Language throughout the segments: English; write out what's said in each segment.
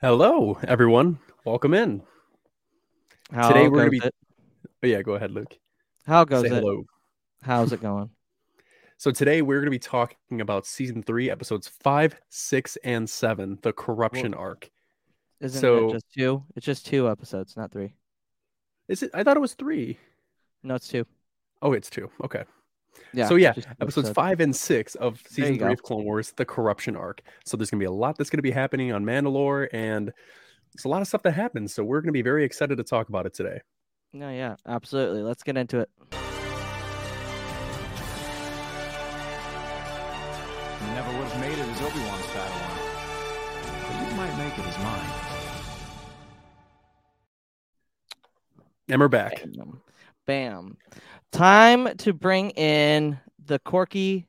Hello, everyone. Welcome in. How Today we're goes gonna be. it? Oh, yeah, go ahead, Luke. How goes Say it? hello. How's it going? So today we're going to be talking about season three, episodes five, six, and seven, the corruption arc. Isn't So- it just two? It's just two episodes, not three. Is it? I thought it was three. No, it's two. Oh, it's two. Okay. Yeah. so yeah, episodes episodes. five and six of season three go. of Clone Wars, the corruption arc. So there's going to be a lot that's going to be happening on Mandalore, and it's a lot of stuff that happens. So we're going to be very excited to talk about it today. No, yeah, absolutely. Let's get into it. You never would have made it as Obi-Wan's Padawan. But you might make it as mine. And we're back. Bam. Bam. Time to bring in the Korkie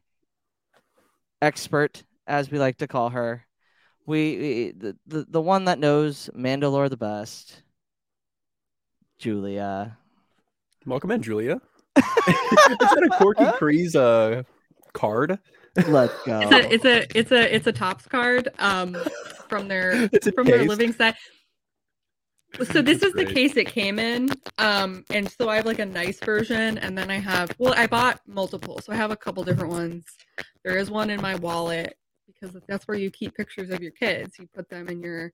expert, as we like to call her. We, we the, the the one that knows Mandalore the best, Julia. Welcome in, Julia. Is that a Korkie Kryze uh, card? Let's go. It's a it's a it's a it's a Topps card um from their It's a from their living set. So this is the case it came in. Um and so I have like a nice version and then I have well I bought multiple. So I have a couple different ones. There is one in my wallet because that's where you keep pictures of your kids. You put them in your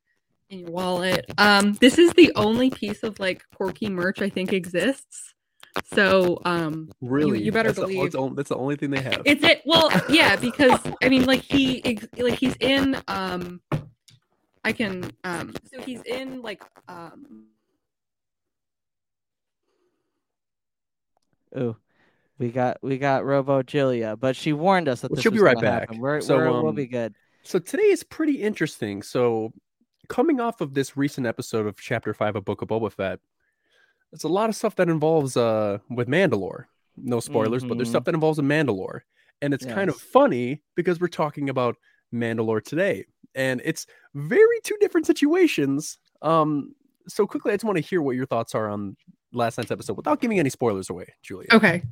in your wallet. Um this is the only piece of like Korkie merch I think exists. So um Really? you better that's believe- that's, the only, that's the only thing they have. it's it. Well, yeah, because I mean, like he, like he's in. Um, I can. Um, so he's in like. Um, Ooh, we got we got Robo Julia, but she warned us that Well, this she'll be right back. We're, So, we're, we'll um, be good. So today is pretty interesting. So coming off of this recent episode of Chapter Five of Book of Boba Fett, there's a lot of stuff that involves uh with Mandalore. No spoilers, but there's Mhm. stuff that involves a Mandalore, and it's kind of funny because we're talking about Mandalore today, and it's very two different situations. Um, so quickly, I just want to hear what your thoughts are on last night's episode without giving any spoilers away, Julia. okay.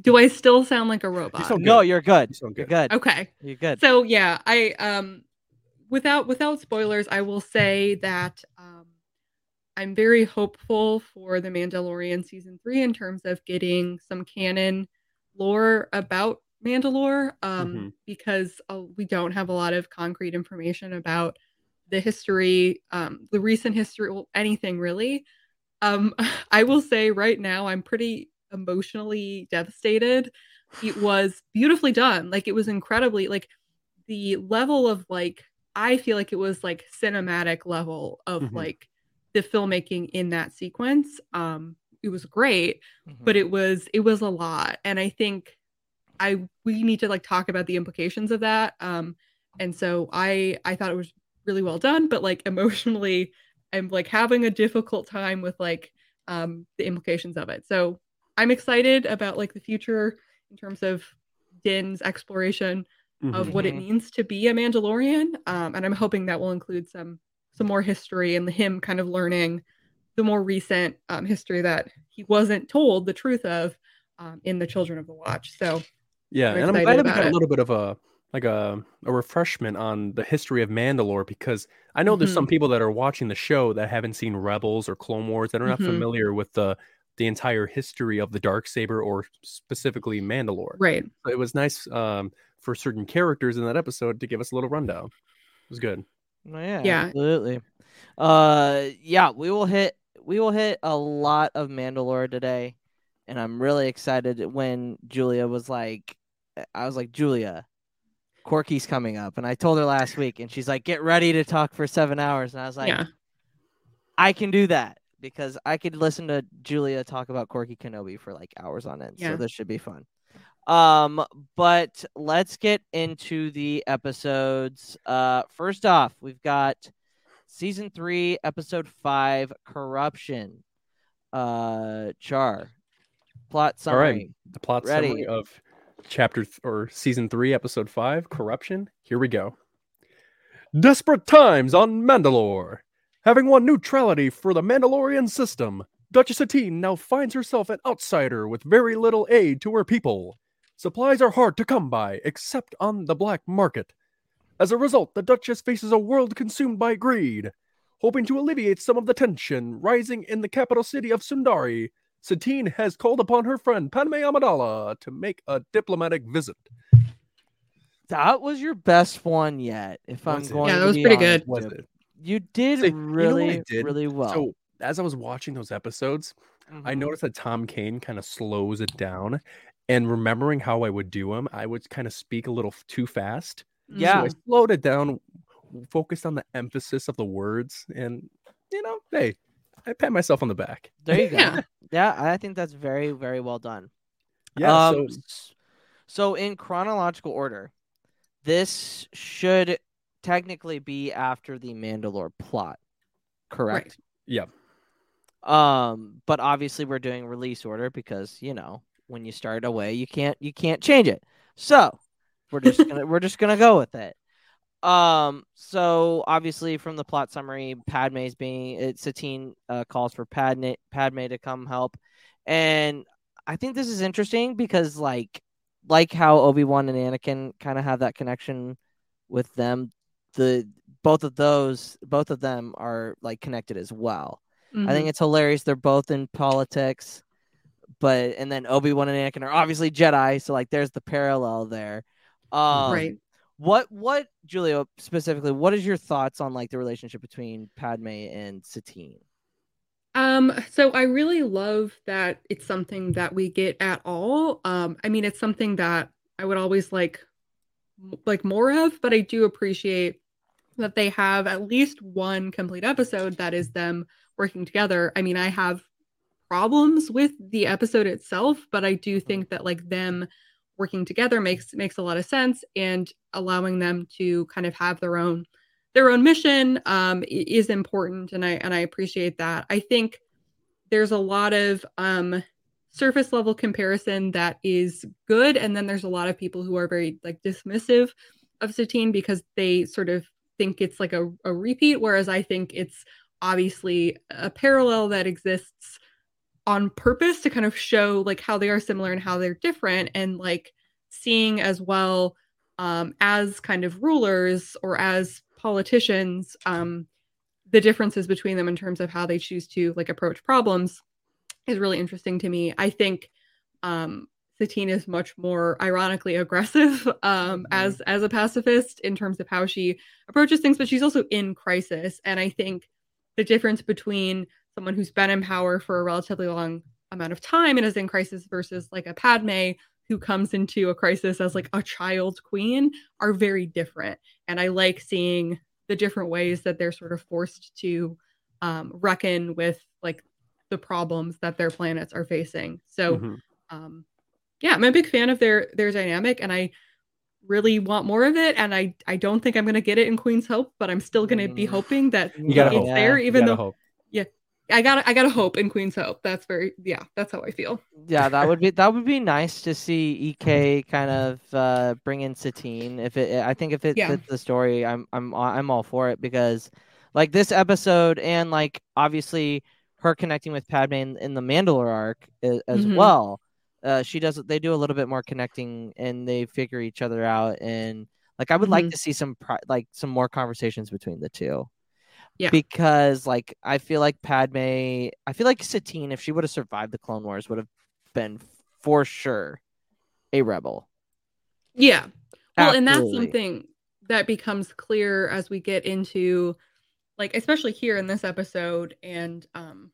Do I still sound like a robot? sound No, good. you're good. You sound You're good. good. Okay. You're good. So yeah, I um, without without spoilers, I will say that um, I'm very hopeful for the Mandalorian season three in terms of getting some canon lore about Mandalore, um, Mhm. because uh, we don't have a lot of concrete information about the history, um, the recent history, well, anything really. Um, I will say right now, I'm pretty emotionally devastated. It was beautifully done. Like it was incredibly like the level of like I feel like it was like cinematic level of Mhm. like the filmmaking in that sequence. Um, it was great, Mhm. but it was it was a lot, and I think I we need to like talk about the implications of that. Um, and so I I thought it was really well done, but like emotionally, I'm like having a difficult time with like um the implications of it. So I'm excited about like the future in terms of Din's exploration of Mhm. what it Mhm. means to be a Mandalorian. Um, and I'm hoping that will include some some more history and him kind of learning the more recent um, history that he wasn't told the truth of um, in the Children of the Watch. So Yeah, I'm and I'm glad we about got a little bit of a like a a refreshment on the history of Mandalore because I know there's Mm-hmm. some people that are watching the show that haven't seen Rebels or Clone Wars that are not Mhm. familiar with the the entire history of the dark saber or specifically Mandalore. right. So it was nice um, for certain characters in that episode to give us a little rundown. It was good. Oh, yeah, Yeah. absolutely. Uh, yeah, we will hit we will hit a lot of Mandalore today, and I'm really excited when Julia was like, I was like, Julia, Korkie's coming up, and I told her last week, and she's like, get ready to talk for seven hours, and I was like, yeah. I can do that because I could listen to Julia talk about Corky Kenobi for like hours on end. So this should be fun. Um, but let's get into the episodes. Uh, first off, we've got season three, episode five, corruption. Uh, Char, plot All right. summary. The plot Ready. summary of chapter th- or season three, episode five, corruption. Here we go. Desperate times on Mandalore. Having won neutrality for the Mandalorian system, Duchess Satine now finds herself an outsider with very little aid to her people. Supplies are hard to come by, except on the black market. As a result, the Duchess faces a world consumed by greed. Hoping to alleviate some of the tension rising in the capital city of Sundari, Satine has called upon her friend Padme Amidala to make a diplomatic visit. That was your best one yet. If I'm Was it? going, Yeah, that to was be pretty good. Was you. it? You did So, you know really, did? really well. So, as I was watching those episodes, I Mhm. noticed that Tom Kane kind of slows it down. And remembering how I would do him, I would kind of speak a little too fast. Yeah. So I slowed it down, focused on the emphasis of the words, and you know, hey, I pat myself on the back. There you go. Yeah. yeah, I think that's very, very well done. Yeah. Um, so so in chronological order, this should technically be after the Mandalore plot, correct? yeah, Um, but obviously we're doing release order because you know when you start away, you can't you can't change it. So we're just gonna we're just gonna go with it. Um, so obviously from the plot summary, Padme's being it Satine uh, calls for Padme Padme to come help, and I think this is interesting because like like how Obi Wan and Anakin kind of have that connection with them, the both of those both of them are like connected as well. I think it's hilarious. They're both in politics, but and then Obi Wan and Anakin are obviously Jedi, so like there's the parallel there. Um, right. What what Julia specifically? What is your thoughts on like the relationship between Padme and Satine? Um, so I really love that it's something that we get at all. Um, I mean, it's something that I would always like like more of, but I do appreciate that they have at least one complete episode that is them working together. I mean, I have problems with the episode itself, but I do think that like them working together makes makes a lot of sense and allowing them to kind of have their own their own mission um, is important and I and I appreciate that. I think there's a lot of um, surface level comparison that is good, and then there's a lot of people who are very like dismissive of Satine because they sort of think it's like a, a repeat, whereas I think it's obviously a parallel that exists on purpose to kind of show like how they are similar and how they're different and like seeing as well um, as kind of rulers or as politicians um, the differences between them in terms of how they choose to like approach problems is really interesting to me i think um, Satine is much more ironically aggressive um, Mhm. as as a pacifist in terms of how she approaches things, but she's also in crisis. And I think the difference between someone who's been in power for a relatively long amount of time and is in crisis versus like a Padme who comes into a crisis as like a child queen are very different. And I like seeing the different ways that they're sort of forced to um, reckon with like the problems that their planets are facing. So Mhm. um yeah i'm a big fan of their their dynamic and i really want more of it and i i don't think i'm going to get it in queen's hope but i'm still going to be Mm. hoping that it's hope. there even though hope. I gotta i gotta hope in queen's hope that's very yeah that's how i feel Yeah, that would be that would be nice to see EK kind of uh, bring in Satine. If it, I think if it Yeah. fits the story, I'm I'm I'm all for it because, like this episode and like obviously her connecting with Padme in, in the Mandalore arc as, as Mhm. well. Uh, she does. They do a little bit more connecting, and they figure each other out. And like, I would like Mhm. to see some pri- like some more conversations between the two. Yeah. Because like I feel like Padme, I feel like Satine, if she would have survived the Clone Wars, would have been for sure a rebel. Yeah. Well, and that's something that becomes clear as we get into like especially here in this episode and um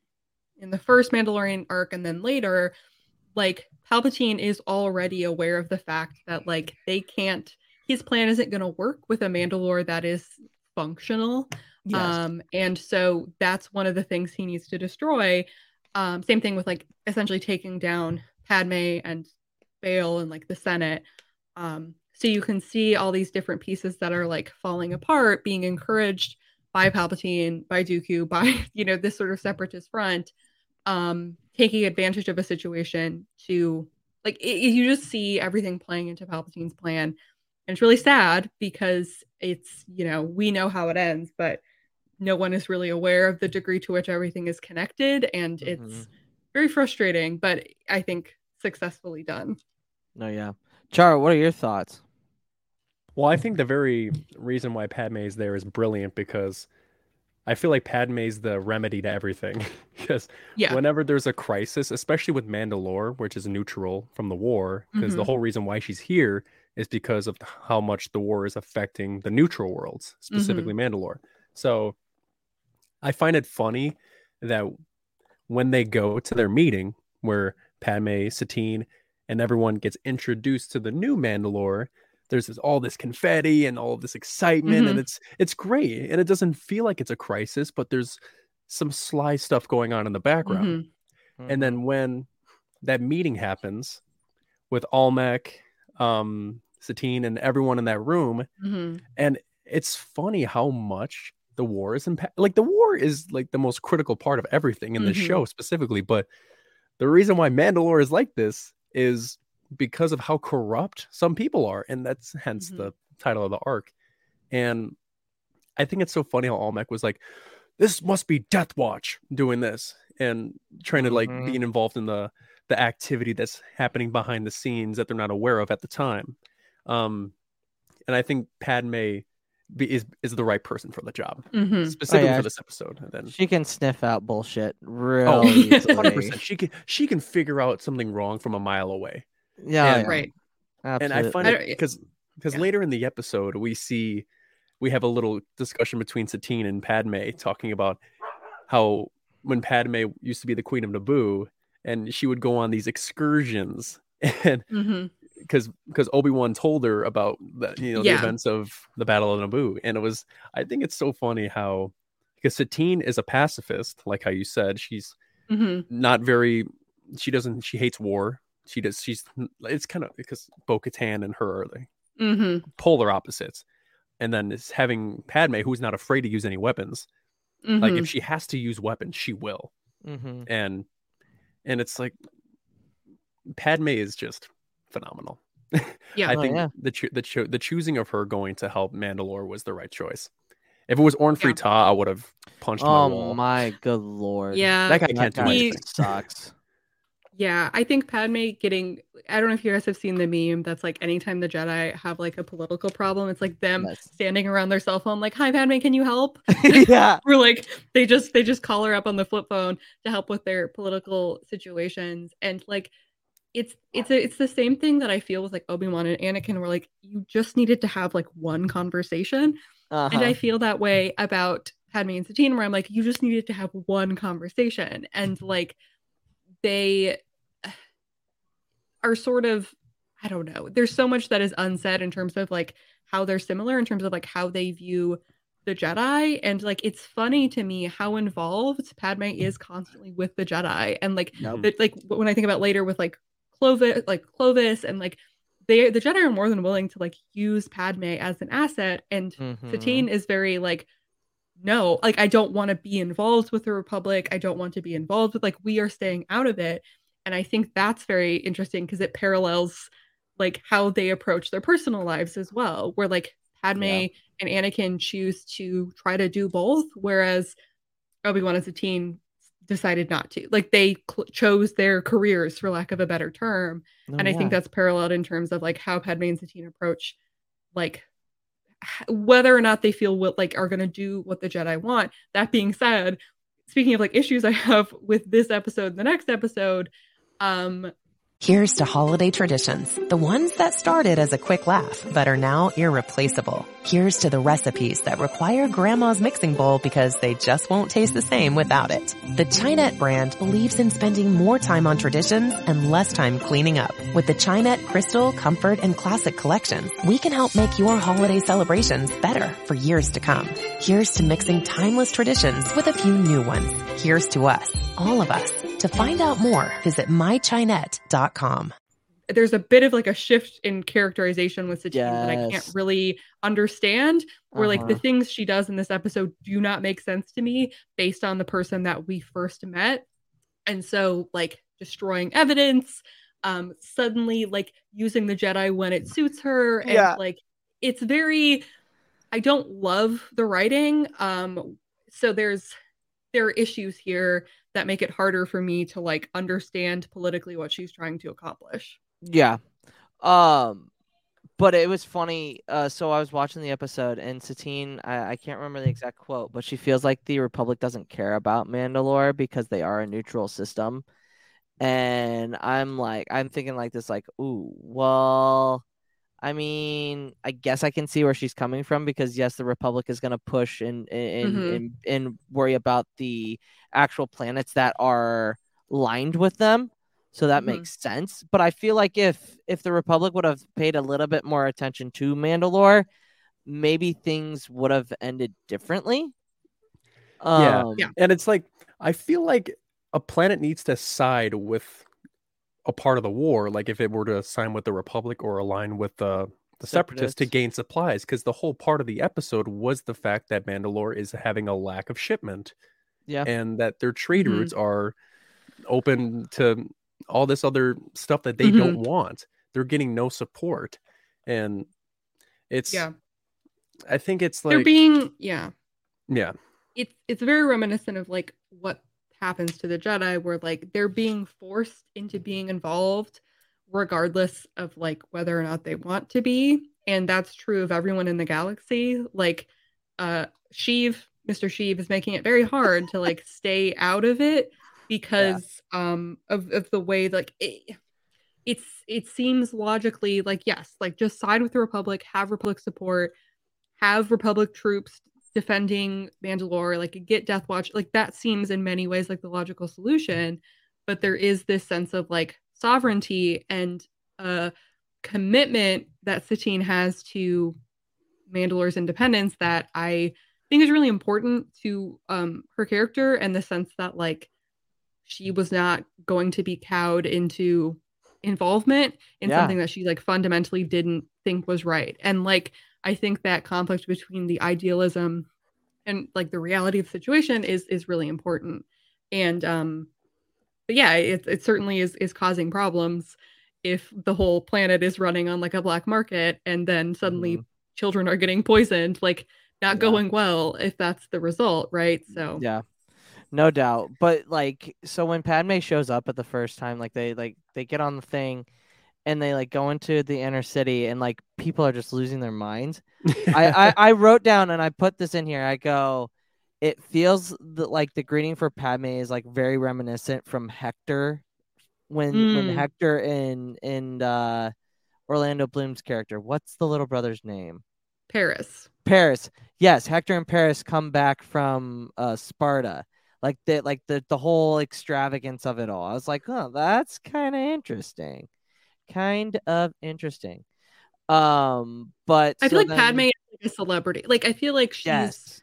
in the first Mandalorian arc and then later like Palpatine is already aware of the fact that like they can't his plan isn't going to work with a Mandalore that is functional. Um and so that's one of the things he needs to destroy. Um same thing with like essentially taking down Padme and Bail and like the Senate. Um, so you can see all these different pieces that are like falling apart, being encouraged by Palpatine, by Dooku, by you know this sort of separatist front, um, taking advantage of a situation to like it, you just see everything playing into Palpatine's plan, and it's really sad because it's you know we know how it ends, but no one is really aware of the degree to which everything is connected, and it's Mhm. very frustrating, but I think successfully done. No, yeah. char what are your thoughts? Well, I think the very reason why Padme is there is brilliant because I feel like Padme is the remedy to everything. because Yeah. whenever there's a crisis, especially with Mandalore, which is neutral from the war, because the Mhm. whole reason why she's here is because of how much the war is affecting the neutral worlds, specifically Mandalore. So I find it funny that when they go to their meeting where Padme, Satine, and everyone gets introduced to the new Mandalore, there's this, all this confetti and all this excitement, and it's it's great, and it doesn't feel like it's a crisis, but there's some sly stuff going on in the background. Mhm. And then when that meeting happens with Almec, um, Satine, and everyone in that room, Mhm. and it's funny how much the war is impact like the war is like the most critical part of everything in the Mhm. show specifically but the reason why mandalore is like this is because of how corrupt some people are and that's hence Mhm. the title of the arc and i think it's so funny how almec was like this must be death watch doing this and trying to like Mhm. being involved in the the activity that's happening behind the scenes that they're not aware of at the time um and i think padme be, is is the right person for the job Mhm. specifically yeah. for this episode and then She can sniff out bullshit real oh easily. 100% she can she can figure out something wrong from a mile away Yeah, And- yeah, Right. and I find it because because yeah. later in the episode we see we have a little discussion between Satine and Padme talking about how when Padme used to be the queen of Naboo and she would go on these excursions and Mhm. Because because Obi Wan told her about the you know Yeah. the events of the Battle of Naboo, and it was I think it's so funny how because Satine is a pacifist, like how you said, she's Mhm. not very she doesn't she hates war. She does she's it's kind of because Bo Katan and her are like Mhm. polar opposites. And then it's having Padme who's not afraid to use any weapons. Like Mhm. if she has to use weapons, she will. Mhm. And and it's like Padme is just phenomenal. Yeah. I Oh, think yeah. the cho- the cho- the choosing of her going to help Mandalore was the right choice. If it was Orn Yeah. Free Ta, I would have punched my Oh wall. my good lord. yeah. That guy can't do guy He- anything. sucks. Yeah, I think Padme getting I don't know if you guys have seen the meme that's like anytime the Jedi have like a political problem, it's like them Yes. standing around their cell phone like, "Hi Padme, can you help?" yeah. Or like they just they just call her up on the flip phone to help with their political situations and like it's it's a, it's the same thing that I feel with like Obi-Wan and Anakin where like you just needed to have like one conversation Uh-huh. and I feel that way about Padme and Satine, where I'm like, you just needed to have one conversation. And like they are sort of, I don't know, there's so much that is unsaid in terms of like how they're similar, in terms of like how they view the Jedi. And like it's funny to me how involved Padme is constantly with the Jedi. And like that like when I think about later with like Clovis, like Clovis and like they the Jedi are more than willing to like use Padme as an asset. And Mhm. Satine is very like, no, like I don't want to be involved with the Republic. I don't want to be involved with like we are staying out of it. And I think that's very interesting because it parallels like how they approach their personal lives as well, where like Padme Yeah. and Anakin choose to try to do both, whereas Obi-Wan and Satine decided not to. Like they cl- chose their careers, for lack of a better term. No, and I think Oh, that's paralleled in terms of like how Padme and Satine approach, like whether or not they feel what like are going to do what the Jedi want. That being said, speaking of like issues I have with this episode, the next episode, um, Here's to holiday traditions, the ones that started as a quick laugh but are now irreplaceable. Here's to the recipes that require grandma's mixing bowl because they just won't taste the same without it. The Chinette brand believes in spending more time on traditions and less time cleaning up. With the Chinette Crystal, Comfort, and Classic collections, we can help make your holiday celebrations better for years to come. Here's to mixing timeless traditions with a few new ones. Here's to us, all of us. To find out more, visit mychinette.com. there's a bit of like a shift in characterization with Satine that I can't really understand. Where like the Uh-huh. things she does in this episode do not make sense to me based on the person that we first met. And so like destroying evidence, um, suddenly like using the Jedi when it suits her, and Yeah. like it's very I don't love the writing. Um, so there's there are issues here that make it harder for me to like understand politically what she's trying to accomplish. Yeah. Um but it was funny. Uh so I was watching the episode and Satine, I, I can't remember the exact quote, but she feels like the Republic doesn't care about Mandalore because they are a neutral system. And I'm like I'm thinking like this, like, ooh, well, I mean, I guess I can see where she's coming from because yes, the Republic is gonna push and and Mhm. and, and worry about the actual planets that are lined with them. So that Mhm. makes sense. But I feel like if if the Republic would have paid a little bit more attention to Mandalore, maybe things would have ended differently. Yeah. Um, Yeah. And it's like I feel like a planet needs to side with a part of the war, like if it were to sign with the Republic or align with the the separatists to gain supplies, because the whole part of the episode was the fact that Mandalore is having a lack of shipment Yeah. and that their trade Mhm. routes are open to all this other stuff that they Mhm. don't want. They're getting no support. And it's Yeah. I think it's like They're being yeah. yeah. It's it's very reminiscent of like what happens to the Jedi where like they're being forced into being involved regardless of like whether or not they want to be. And that's true of everyone in the galaxy. Like uh Sheev, Mr. Sheev is making it very hard to like stay out of it because um of, of the way like it, it's it seems logically like yes, like just side with the Republic, have Republic support, have Republic troops defending Mandalore, like get Death Watch, like that seems in many ways like the logical solution. But there is this sense of like sovereignty and a commitment that Satine has to Mandalore's independence that I think is really important to um her character and the sense that like she was not going to be cowed into involvement in Yeah. something that she like fundamentally didn't think was right. And like I think that conflict between the idealism and like the reality of the situation is is really important. And um but yeah, it it certainly is is causing problems if the whole planet is running on like a black market and then suddenly children are getting poisoned, like not Mm-hmm. Yeah. going well if that's the result, right? So Yeah. No doubt. But like so when Padme shows up at the first time, like they like they get on the thing and they like go into the inner city and like people are just losing their minds. I, I, I wrote down and I put this in here. I go, it feels the, like the greeting for Padme is like very reminiscent from Hector when when Mm. Hector and and uh Orlando Bloom's character. What's the little brother's name? Paris. Paris. Yes, Hector and Paris come back from uh Sparta. Like the like the the whole extravagance of it all. I was like, "Oh, that's kind of interesting." Kind of interesting. Um, but I so feel like then- Padme is like a celebrity. Like I feel like she's Yes.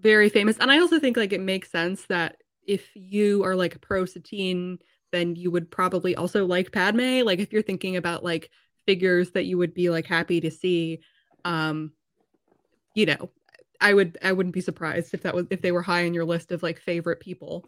very famous. And I also think like it makes sense that if you are like pro Satine, then you would probably also like Padme. Like if you're thinking about like figures that you would be like happy to see, um, you know, I would I wouldn't be surprised if that was if they were high on your list of like favorite people.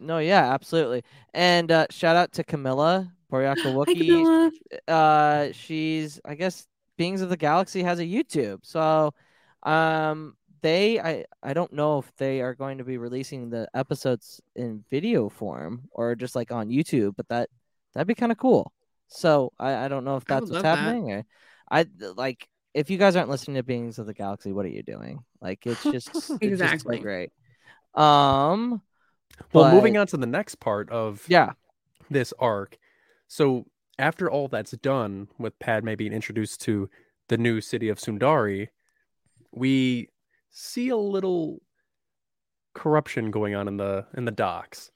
No, yeah, absolutely. And uh shout out to Camilla, Boryaka Hi, Wookie. Camilla. uh she's I guess Beings of the Galaxy has a YouTube. So um they I I don't know if they are going to be releasing the episodes in video form or just like on YouTube, but that that'd be kind of cool. So I I don't know if that's what's love that. happening. Or, I like if you guys aren't listening to Beings of the Galaxy, what are you doing? Like it's just it's just so Exactly. great. Um, Well, moving on to the next part of yeah, this arc. So after all that's done, with Padme being introduced to the new city of Sundari, we see a little corruption going on in the in the docks.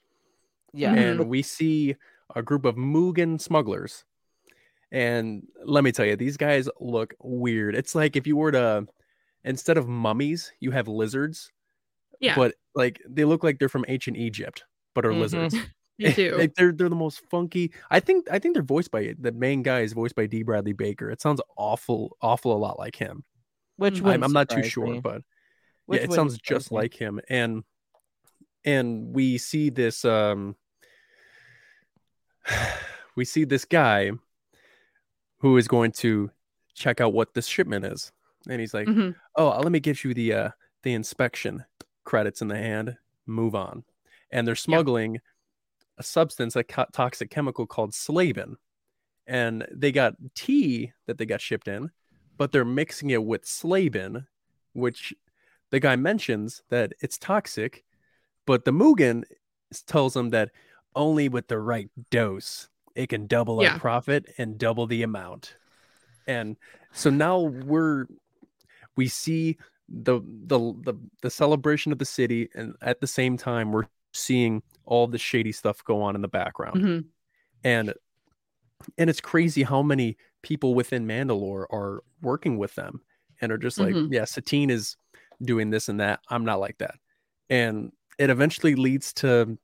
yeah, Mhm. and we see a group of Moogan smugglers. And let me tell you, these guys look weird. It's like if you were to, instead of mummies, you have lizards, Yeah, but like they look like they're from ancient Egypt, but are Mhm. lizards. you do. like they're they're the most funky. I think I think they're voiced by the main guy is voiced by D. Bradley Baker. It sounds awful, awful a lot like him. which I'm- I'm, wouldn't too sure, me. but Which yeah, it sounds just me. like him. And and we see this um we see this guy who is going to check out what this shipment is. And he's like, Mhm. "Oh, let me give you the uh the inspection credits in the hand. Move on." And they're smuggling a substance, a co- toxic chemical called slavin. And they got tea that they got shipped in, but they're mixing it with slavin, which the guy mentions that it's toxic, but the Moogan tells him that only with the right dose it can double Yeah. our profit and double the amount. And so now we're we see the the the, the celebration of the city and at the same time we're seeing all the shady stuff go on in the background Mhm. and and it's crazy how many people within Mandalore are working with them and are just like, Mhm. yeah, Satine is doing this and that. I'm not like that. And it eventually leads to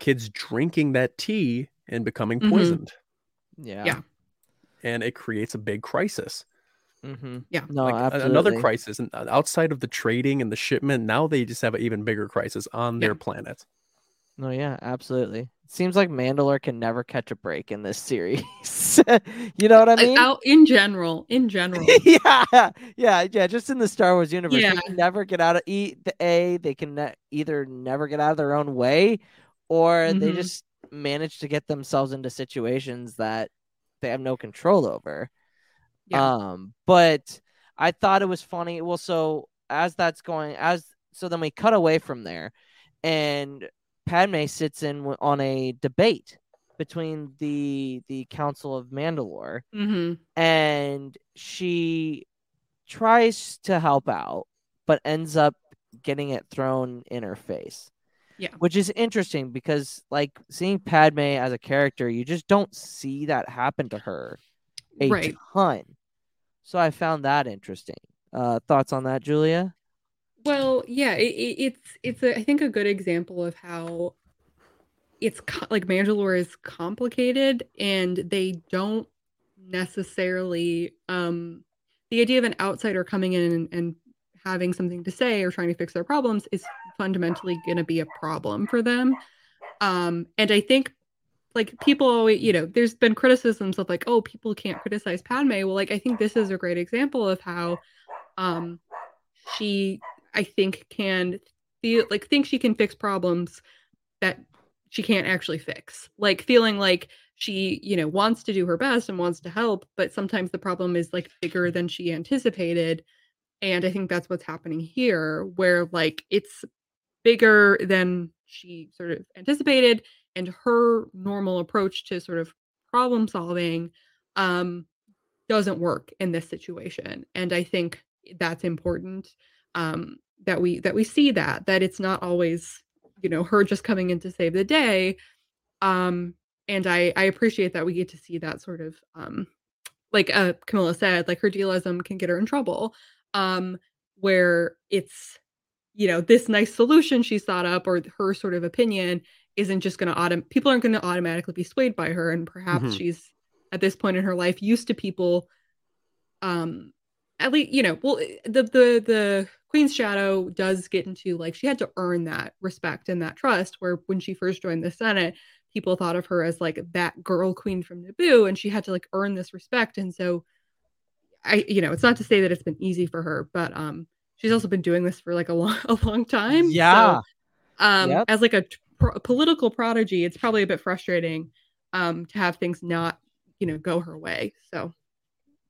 kids drinking that tea and becoming Mhm. poisoned. Yeah. Yeah. And it creates a big crisis. Mm-hmm. Yeah. No, like absolutely. another crisis. And uh, outside of the trading and the shipment, now they just have an even bigger crisis on their planet. No, yeah, absolutely. Seems like Mandalore can never catch a break in this series. you know what I mean? out in general, in general. yeah, yeah, yeah. Just in the Star Wars universe, Yeah. they can never get out of eat the a. They can ne- either never get out of their own way, or they Mhm. just manage to get themselves into situations that they have no control over. Yeah. Um, but I thought it was funny. Well, so as that's going, as so then we cut away from there, and Padme sits in on a debate between the the Council of Mandalore hmm and she tries to help out but ends up getting it thrown in her face. Yeah. which is interesting because like seeing padme as a character you just don't see that happen to her a Right. ton. So i found that interesting. Uh thoughts on that julia Well, yeah, it, it, it's it's a, I think a good example of how it's co- like Mandalore is complicated and they don't necessarily um the idea of an outsider coming in and, and having something to say or trying to fix their problems is fundamentally going to be a problem for them. Um and I think like people always, you know, there's been criticisms of like, oh, people can't criticize Padme. Well, like I think this is a great example of how um she I think can feel like think she can fix problems that she can't actually fix. Like feeling like she, you know, wants to do her best and wants to help, but sometimes the problem is like bigger than she anticipated. And I think that's what's happening here, where like it's bigger than she sort of anticipated, and her normal approach to sort of problem solving um doesn't work in this situation. And I think that's important um that we that we see that that it's not always you know her just coming in to save the day um and i i appreciate that we get to see that sort of um like uh camilla said like her dealism can get her in trouble um where it's you know this nice solution she's thought up or her sort of opinion isn't just going to autom- people aren't going to automatically be swayed by her and perhaps Mhm. she's at this point in her life used to people um at least you know well eh, the the the queen's shadow does get into like she had to earn that respect and that trust where when she first joined the senate people thought of her as like that girl queen from naboo and she had to like earn this respect and so i you know it's not to say that it's been easy for her but um she's also been doing this for like a long a long time. Yeah. So, um, Yep. as like a, pro- political prodigy, it's probably a bit frustrating um to have things not you know go her way. So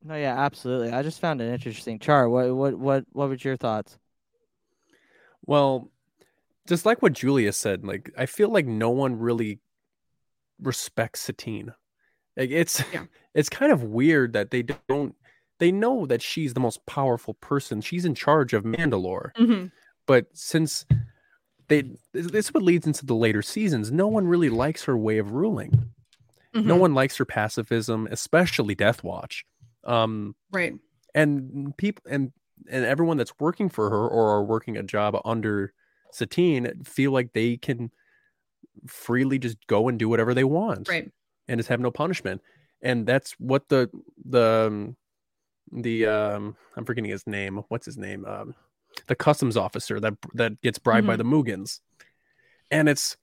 No, yeah, absolutely. I just found it interesting. Char, what what what what was your thoughts? Well, just like what Julia said, like I feel like no one really respects Satine. Like it's Yeah. it's kind of weird that they don't they know that she's the most powerful person. She's in charge of Mandalore. mhm. But since they this this is what leads into the later seasons, no one really likes her way of ruling. No Mhm. one likes her pacifism, especially Death Watch. Um right. and people and and everyone that's working for her or are working a job under Satine feel like they can freely just go and do whatever they want Right. and just have no punishment. And that's what the the um, the um i'm forgetting his name. What's his name? Um the customs officer that that gets bribed by the Moogans. And it's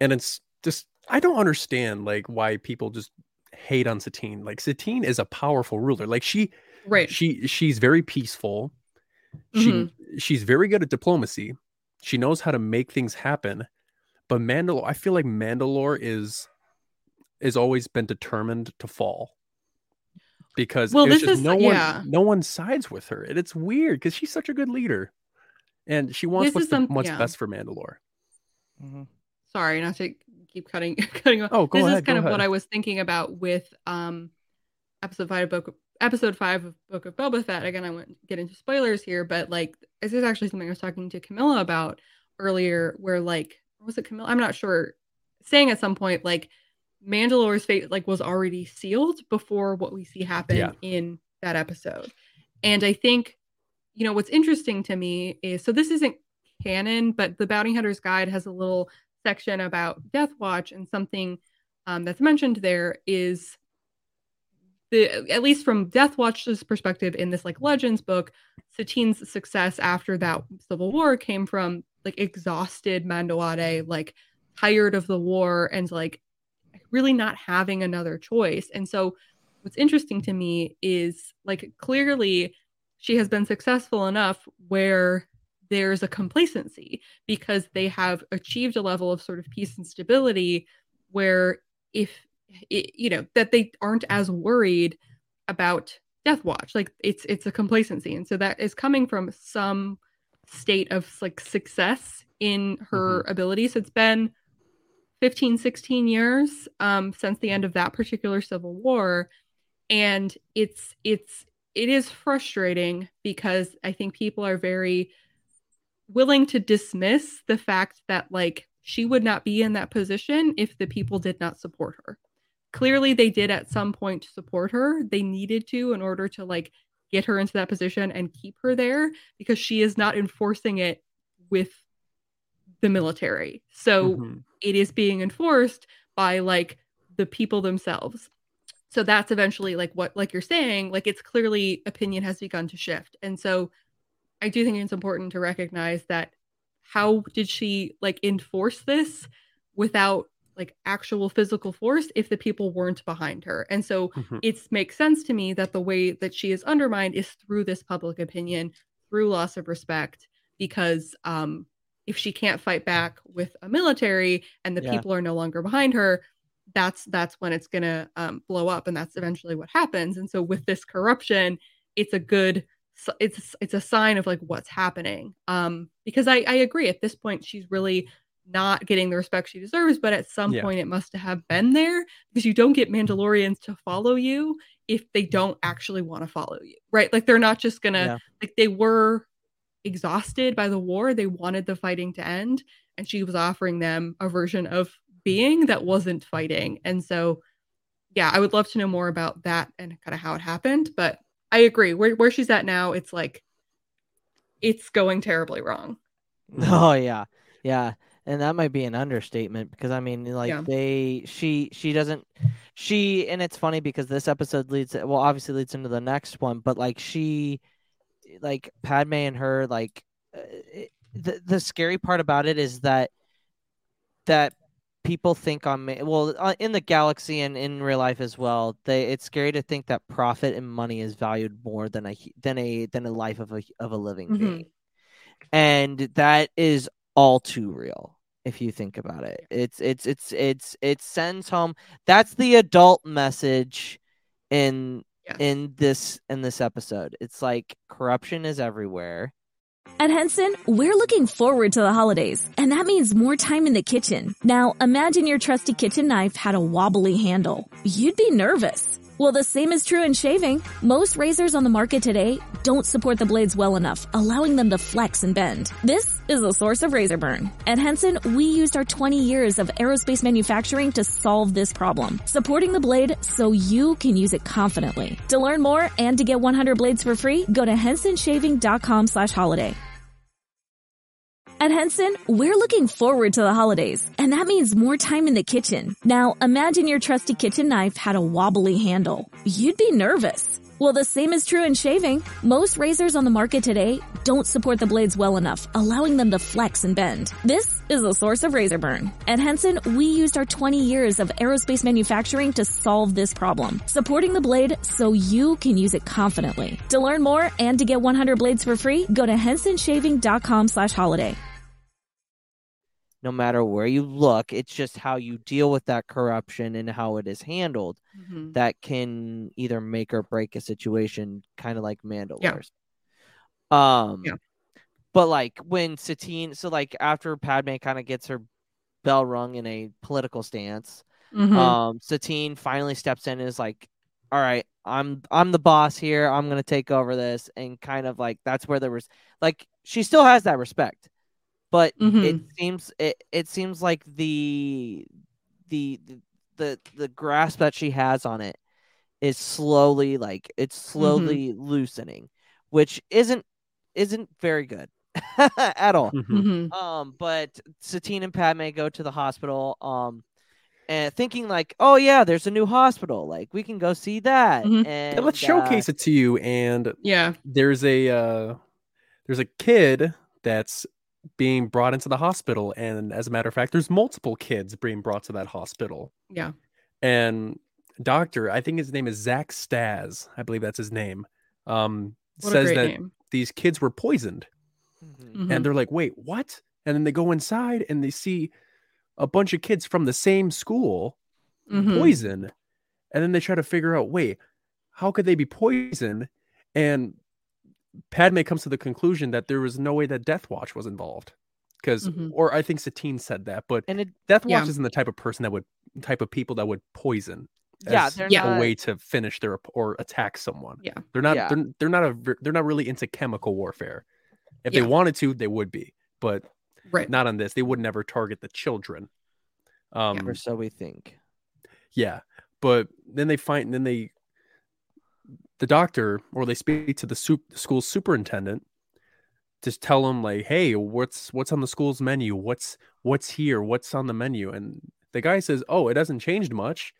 and it's just i don't understand like why people just hate on Satine. Like Satine is a powerful ruler. Like she Right. she she's very peaceful. She Mhm. she's very good at diplomacy. She knows how to make things happen. But mandalore i feel like mandalore is is always been determined to fall. Because Well, this just is- no yeah. one no one sides with her. And it's weird because she's such a good leader. And she wants This what's, the, some- what's yeah. best for mandalore. Sorry not to keep cutting cutting off. Oh, go this ahead, is kind of what. I was thinking about with um episode five of book episode five of Book of Boba Fett. Again, I won't get into spoilers here, but like this is actually something I was talking to Camilla about earlier, where like was it Camilla? I'm not sure. Saying at some point like Mandalore's fate like was already sealed before what we see happen Yeah. in that episode. And I think, you know, what's interesting to me is so this isn't canon, but the Bounty Hunter's Guide has a little section about Death Watch, and something um, that's mentioned there is the at least from Death Watch's perspective in this like Legends book, Satine's success after that civil war came from like exhausted Mandoade, like tired of the war and like really not having another choice. And so what's interesting to me is like clearly she has been successful enough where there's a complacency because they have achieved a level of sort of peace and stability where if it, you know that they aren't as worried about death watch. Like it's it's a complacency. And so that is coming from some state of like success in her abilities. It's been 15 16 years um since the end of that particular civil war. And it's it's it is frustrating because i think people are very willing to dismiss the fact that like she would not be in that position if the people did not support her. Clearly they did at some point support her. They needed to in order to like get her into that position and keep her there because she is not enforcing it with the military. So Mhm. it is being enforced by like the people themselves. So that's eventually like what like you're saying like it's clearly opinion has begun to shift. And so i do think it's important to recognize that how did she like enforce this without like actual physical force if the people weren't behind her and so Mhm. it makes sense to me that the way that she is undermined is through this public opinion through loss of respect because um if she can't fight back with a military and the Yeah. people are no longer behind her that's that's when it's gonna um, blow up and that's eventually what happens and so with this corruption it's a good s- it's it's a sign of like what's happening um because i i agree at this point she's really not getting the respect she deserves but at some Yeah. point it must have been there because you don't get mandalorians to follow you if they don't actually want to follow you right like they're not just gonna Yeah. like they were exhausted by the war they wanted the fighting to end and she was offering them a version of being that wasn't fighting and so yeah i would love to know more about that and kind of how it happened but i agree. Where, where she's at now it's like it's going terribly wrong. Oh yeah, yeah, and that might be an understatement because I mean, like Yeah. they, she, she doesn't, she, and it's funny because this episode leads, well, obviously leads into the next one, but like she, like Padme and her, like uh, it- the the scary part about it is that that people think on Ma- well uh, in the galaxy and in real life as well. They it's scary to think that profit and money is valued more than a than a than a life of a of a living Mhm. being, and that is all too real if you think about it. It's it's it's it's it sends home. That's the adult message in in this in this episode. It's like corruption is everywhere. At Henson, we're looking forward to the holidays, and that means more time in the kitchen. Now, imagine your trusty kitchen knife had a wobbly handle. You'd be nervous. Well, the same is true in shaving. Most razors on the market today don't support the blades well enough, allowing them to flex and bend. This is the source of razor burn. At Henson, we used our 20 years of aerospace manufacturing to solve this problem, supporting the blade so you can use it confidently. To learn more and to get 100 blades for free, go to hensonshaving.com slash holiday. At Henson, we're looking forward to the holidays, and that means more time in the kitchen. Now, imagine your trusty kitchen knife had a wobbly handle. You'd be nervous. Well, the same is true in shaving. Most razors on the market today don't support the blades well enough, allowing them to flex and bend. This is the source of razor burn. At Henson, we used our 20 years of aerospace manufacturing to solve this problem, supporting the blade so you can use it confidently. To learn more and to get 100 blades for free, go to hensonshaving.com slash holiday. No matter where you look, it's just how you deal with that corruption and how it is handled Mhm. that can either make or break a situation, kind of like Mandalores. Um, Yeah. but like when Satine, so like after Padme kind of gets her bell rung in a political stance, Mhm. um, Satine finally steps in and is like, "All right, I'm I'm the boss here. I'm gonna take over this," and kind of like that's where there was like she still has that respect, but it Mhm. seems it it seems like the the the the, the grasp that she has on it is slowly like it's slowly loosening, which isn't isn't very good at all. Mhm. Mhm. Um, but Satine and Padme go to the hospital, um, and thinking like, oh yeah, there's a new hospital, like we can go see that. Mhm. And Yeah, let's uh, showcase it to you. And Yeah. there's a uh, there's a kid that's being brought into the hospital, and as a matter of fact, there's multiple kids being brought to that hospital. Yeah. And doctor, I think his name is Zach Staz. I believe that's his name. Um, What says that name. these kids were poisoned. Mhm. Mhm. and they're like, "Wait, what?" And then they go inside and they see a bunch of kids from the same school Mhm. poisoned, and then they try to figure out, "Wait, how could they be poisoned?" And Padme comes to the conclusion that there was no way that Death Watch was involved, because, Mhm. or I think Satine said that, but And it, Death Watch Yeah. isn't the type of person that would type of people that would poison. yeah, as they're Yeah. a not. way to finish their or attack someone. Yeah. They're not. Yeah. They're, they're not a. They're not really into chemical warfare. If Yeah. they wanted to, they would be, but Right. not on this. They would never target the children. Um, or so we think. yeah, but then they find then they the doctor or they speak to the soup school superintendent just tell him like hey what's what's on the school's menu? What's what's here? What's on the menu? And the guy says oh it hasn't changed much.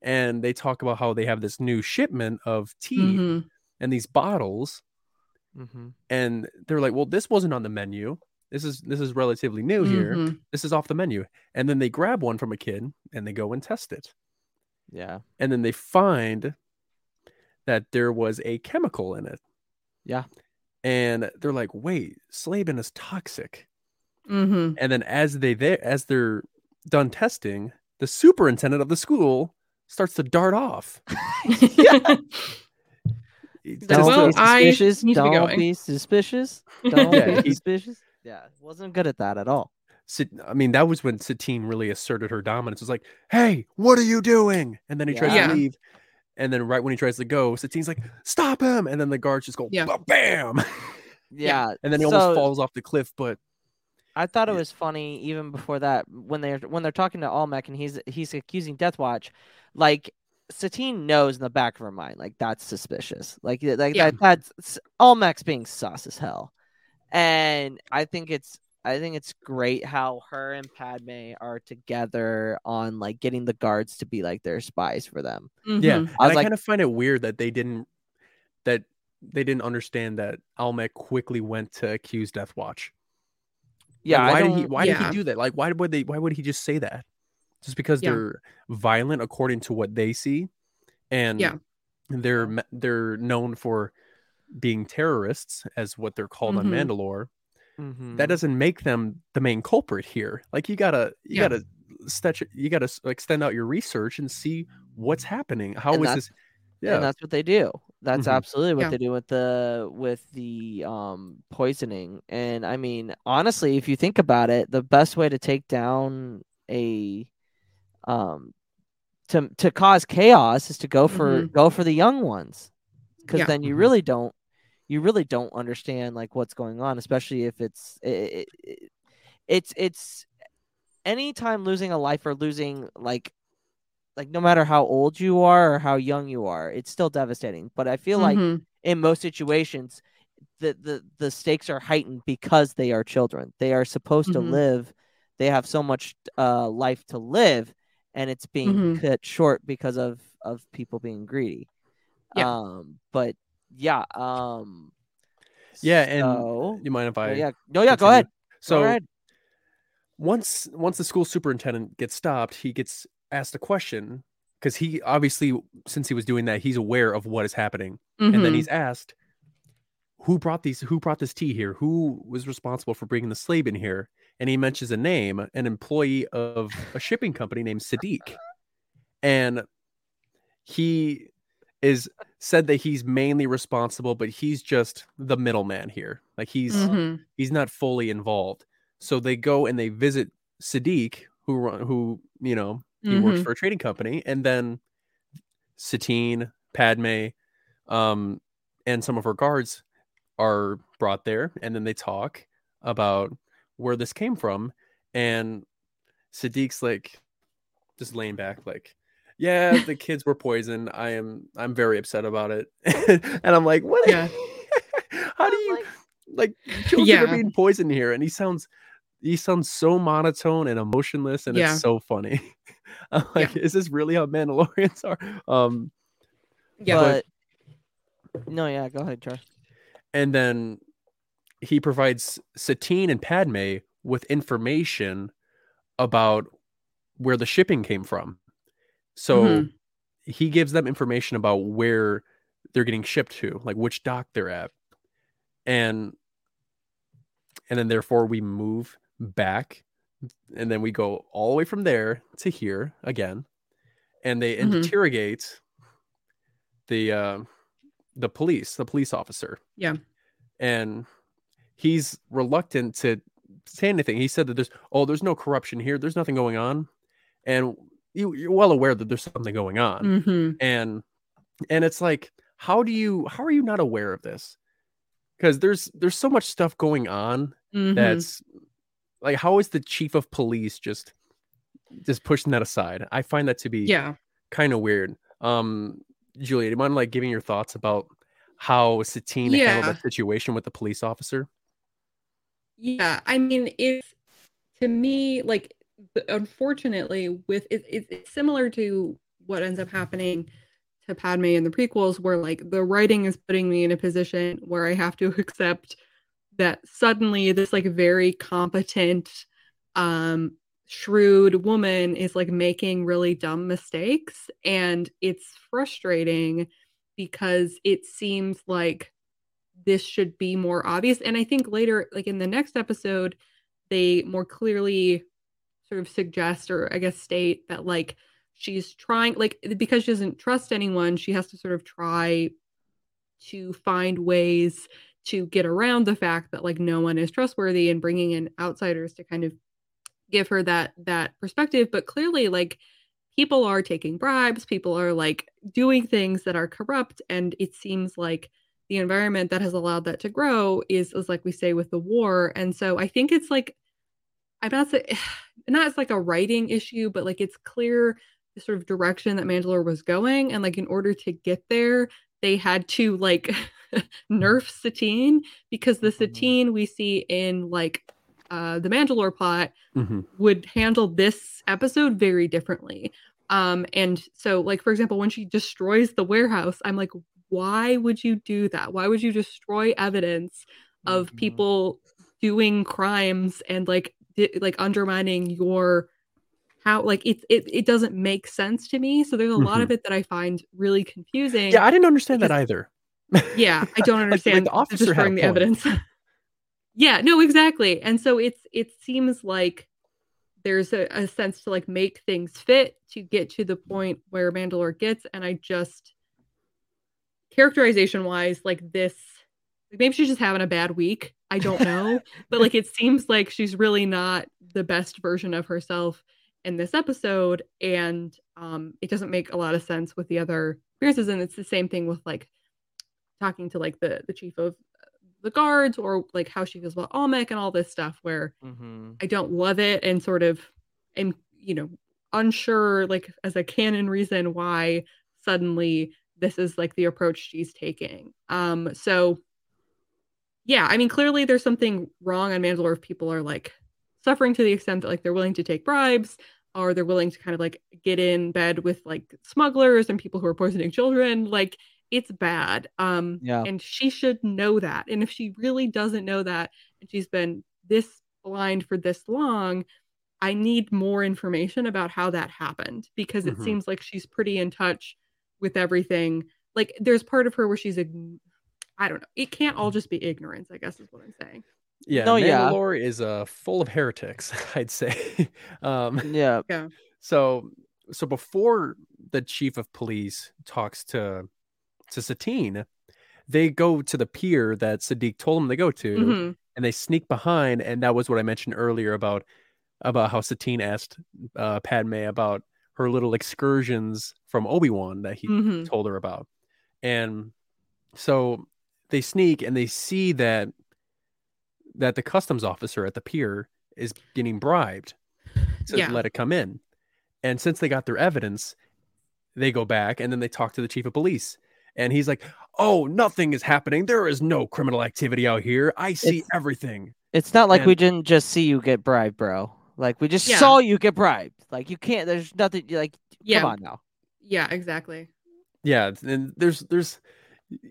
And they talk about how they have this new shipment of tea Mhm. and these bottles. Mm-hmm. and they're like well this wasn't on the menu. This is this is relatively new here. Mhm. this is off the menu. And then they grab one from a kid and they go and test it. Yeah. and then they find that there was a chemical in it. Yeah. And they're like, "Wait, Slavin is toxic." Mhm. And then as they they as they're done testing, the superintendent of the school starts to dart off. He's like, Just "Well, to- I suspicious. need to be Don't going." be suspicious. Don't Yeah, be suspicious. Yeah, wasn't good at that at all. I mean, that was when Satine really asserted her dominance. It was like, "Hey, what are you doing?" And then he tries Yeah. to leave, and then right when he tries to go, Satine's like, "Stop him!" And then the guards just go, Yeah. "Bam!" Yeah, and then he so almost falls off the cliff. But I thought it Yeah. was funny even before that when they're when they're talking to Almec and he's he's accusing Death Watch, like Satine knows in the back of her mind like that's suspicious, like like Yeah. that that's Almec's being sus as hell, and I think it's I think it's great how her and Padme are together on like getting the guards to be like their spies for them. Yeah, Mhm. and I I, like- kind of find it weird that they didn't that they didn't understand that Almec quickly went to accuse Death Watch. Like, Yeah, I why did he? don't- Why did he do that? Like, why would they? Why would he just say that? just because Yeah. they're violent according to what they see, and Yeah. they're they're known for being terrorists, as what they're called on Mhm. Mandalore. Mhm. That doesn't make them the main culprit here. Like you gotta you Yeah. gotta stretch you gotta extend out your research and see what's happening. How And is that's- this? Yeah, and that's what they do that's Mhm. absolutely what Yeah. they do with the with the um poisoning and i mean honestly if you think about it the best way to take down a um to to cause chaos is to go for go for the young ones because Yeah. then you Mhm. really don't you really don't understand like what's going on especially if it's it, it, it's it's anytime losing a life or losing like like no matter how old you are or how young you are it's still devastating but i feel like Mhm. in most situations the, the the stakes are heightened because they are children they are supposed to Mhm. live they have so much uh life to live and it's being Mhm. cut short because of of people being greedy Yeah. um but yeah um Yeah, and so- you mind if oh, I? yeah no yeah go continue? ahead Go So ahead. once once the school superintendent gets stopped, he gets asked a question because he obviously since he was doing that, he's aware of what is happening, and then Mhm. he's asked, "Who brought these? Who brought this tea here? Who was responsible for bringing the slave in here?" And he mentions a name, an employee of a shipping company named Sadiq, and he is said that he's mainly responsible, but he's just the middleman here. Like he's Mhm. he's not fully involved. So they go and they visit Sadiq, who who you know he works Mhm. for a trading company, and then Satine, Padme, um, and some of her guards are brought there, and then they talk about where this came from, and Sadiq's like just laying back, like, yeah, the kids were poisoned. I am I'm very upset about it, and I'm like, what? Yeah. How do you like- like children Yeah. are being poisoned here? And he sounds he sounds so monotone and emotionless, and Yeah. it's so funny. I'm like, is this really how Mandalorians are? Um, Yeah. but no yeah go ahead Char. and then he provides Satine and Padme with information about where the shipping came from. So Mhm. he gives them information about where they're getting shipped to, like which dock they're at. And and then therefore we move back and then we go all the way from there to here again. And they Mhm. interrogate the uh the police, the police officer. Yeah. And he's reluctant to say anything. He said that there's oh, there's no corruption here. There's nothing going on. And you, you're well aware that there's something going on. Mhm. And and it's like, how do you how are you not aware of this? Because there's there's so much stuff going on Mhm. that's like how is the chief of police just just pushing that aside? I find that to be yeah. kind of weird. Um, Julia, do you mind like giving your thoughts about how Satine handled Yeah. that situation with the police officer? Yeah, I mean, it's to me like unfortunately with it, it, it's similar to what ends up happening to Padme in the prequels, where like the writing is putting me in a position where I have to accept that suddenly this like very competent, um, shrewd woman is like making really dumb mistakes, and it's frustrating because it seems like this should be more obvious. And I think later, like in the next episode, they more clearly sort of suggest or I guess state that like she's trying, like, because she doesn't trust anyone, she has to sort of try to find ways to get around the fact that like no one is trustworthy and bringing in outsiders to kind of give her that that perspective. But clearly like people are taking bribes people are like doing things that are corrupt and it seems like the environment that has allowed that to grow is is like we say with the war. And so i think it's like i'm not say not as like a writing issue but like it's clear the sort of direction that mandalore was going and like in order to get there they had to like nerf satine because the satine we see in like uh the mandalore plot Mhm. would handle this episode very differently. Um, and so, like for example, when she destroys the warehouse, I'm like, why would you do that? Why would you destroy evidence of Mhm. people doing crimes and like like undermining your how like it it, it doesn't make sense to me. So there's a lot Mhm. of it that I find really confusing. Yeah, I didn't understand that either. yeah i don't Like- like understand the destroying the evidence yeah no exactly and so it's it seems like there's a, a sense to like make things fit to get to the point where mandalore gets and i just characterization wise like this like maybe she's just having a bad week i don't know but like it seems like she's really not the best version of herself in this episode and um it doesn't make a lot of sense with the other appearances and it's the same thing with like talking to like the the chief of the guards or like how she feels about Almec and all this stuff where Mm-hmm. I don't love it and sort of am you know unsure like as a canon reason why suddenly this is like the approach she's taking. Um so yeah, I mean clearly there's something wrong on Mandalore if people are like suffering to the extent that like they're willing to take bribes or they're willing to kind of like get in bed with like smugglers and people who are poisoning children like it's bad um Yeah. and she should know that and if she really doesn't know that and she's been this blind for this long i need more information about how that happened because it Mhm. seems like she's pretty in touch with everything like there's part of her where she's i don't know it can't all just be ignorance i guess is what i'm saying Yeah, No, yeah. Mandalore is uh full of heretics, I'd say. um Yeah. so so before the chief of police talks to to Satine, they go to the pier that Sadiq told them to go to, Mhm. and they sneak behind, and that was what I mentioned earlier about about how Satine asked uh, Padme about her little excursions from Obi Wan that he Mhm. told her about, and so they sneak and they see that that the customs officer at the pier is getting bribed to Yeah. let it come in. And since they got their evidence, they go back and then they talk to the chief of police. And he's like, Oh, nothing is happening. There is no criminal activity out here. I see It's- everything. It's not like And- we didn't just see you get bribed, bro. Like we just Yeah. saw you get bribed. Like you can't. There's nothing. Like yeah come on now. yeah exactly Yeah. And there's, there's, he-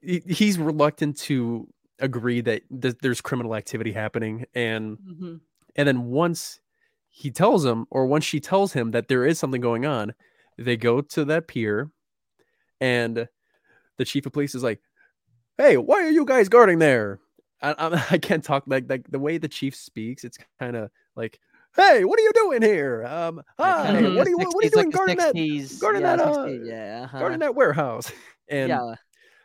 he's reluctant to agree that th- there's criminal activity happening. And, Mhm. and then once he tells him, or once she tells him that there is something going on, they go to that pier and the chief of police is like, Hey, why are you guys guarding there? I, I, I can't talk like like the way the chief speaks. It's kind of like, "Hey, what are you doing here? Um, hi, Mhm. what are you what are you doing like guarding that guarding yeah, that, uh, 60s, yeah, uh-huh. guarding that warehouse?" And yeah,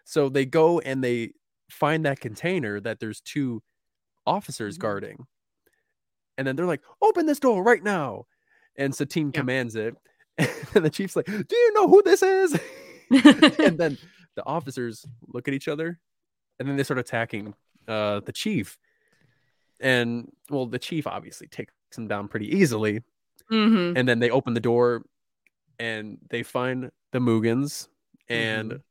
so they go and they find that container that there's two officers Mhm. guarding, and then they're like, "Open this door right now!" And Satine Yeah. commands it, and the chief's like, "Do you know who this is?" and then the officers look at each other and then they start attacking uh the chief and well the chief obviously takes him down pretty easily Mhm. and then they open the door and they find the Moogans and Mhm.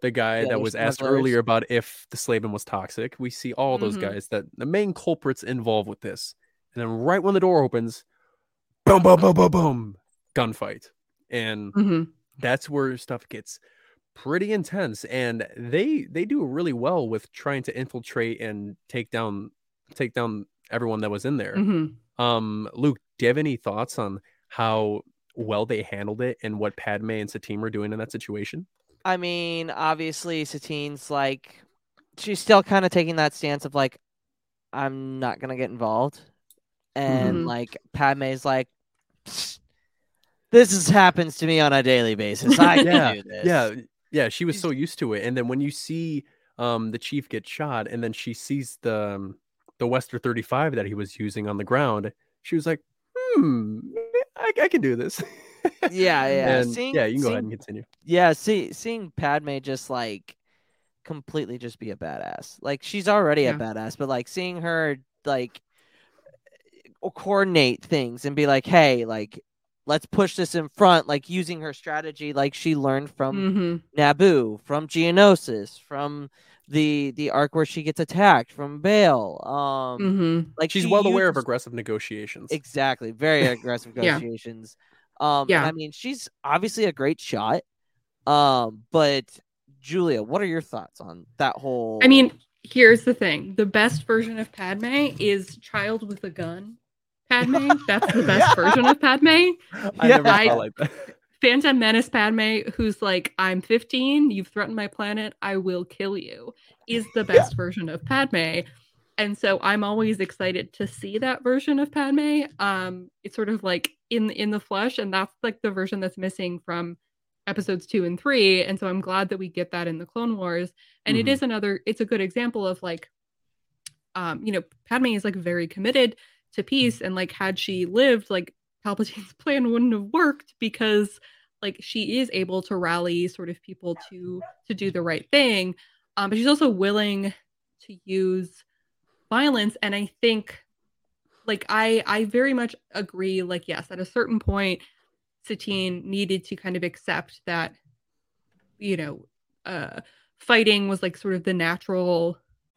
The guy Yeah, that was asked smugglers. earlier about if the Slavin was toxic. We see all those Mhm. guys that the main culprits involved with this. And then right when the door opens, boom, boom, boom, boom, boom, gunfight. And Mhm. that's where stuff gets pretty intense and they they do really well with trying to infiltrate and take down take down everyone that was in there Mhm. um luke do you have any thoughts on how well they handled it and what padme and satine were doing in that situation I mean, obviously, Satine's like, she's still kind of taking that stance of like, I'm not gonna get involved, and Mhm. like Padme's like, this is, happens to me on a daily basis. I yeah can do this. yeah yeah she was so used to it and then when you see um the chief get shot and then she sees the um, the Westar 35 that he was using on the ground she was like hmm i, I can do this Yeah, yeah. and Seeing- yeah you can go ahead and continue yeah. See, seeing Padme just like completely just be a badass. Like she's already Yeah. a badass, but like seeing her like coordinate things and be like, hey, like let's push this in front, like using her strategy like she learned from Mhm. Naboo, from Geonosis, from the the arc where she gets attacked from Bale. Um Mhm. like she's she well aware of aggressive negotiations Exactly. Very aggressive Yeah. Negotiations. Um Yeah. I mean she's obviously a great shot. Um but Julia, what are your thoughts on that whole I mean, here's the thing: the best version of Padme is child with a gun, Padme. That's the best version of Padme. I Yeah. never I- like that. Phantom Menace Padme, who's like, I'm 15, you've threatened my planet, I will kill you, is the best version of Padme. And so I'm always excited to see that version of Padme. Um, it's sort of like in in the flesh, and that's like the version that's missing from episodes two and three. And so I'm glad that we get that in the Clone Wars. And it Mhm. is another, it's a good example of like, um, you know, Padme is like very committed to peace, and like had she lived, like Palpatine's plan wouldn't have worked because like she is able to rally sort of people to to do the right thing um, but she's also willing to use violence. And i think like i i very much agree like yes at a certain point satine needed to kind of accept that you know uh fighting was like sort of the natural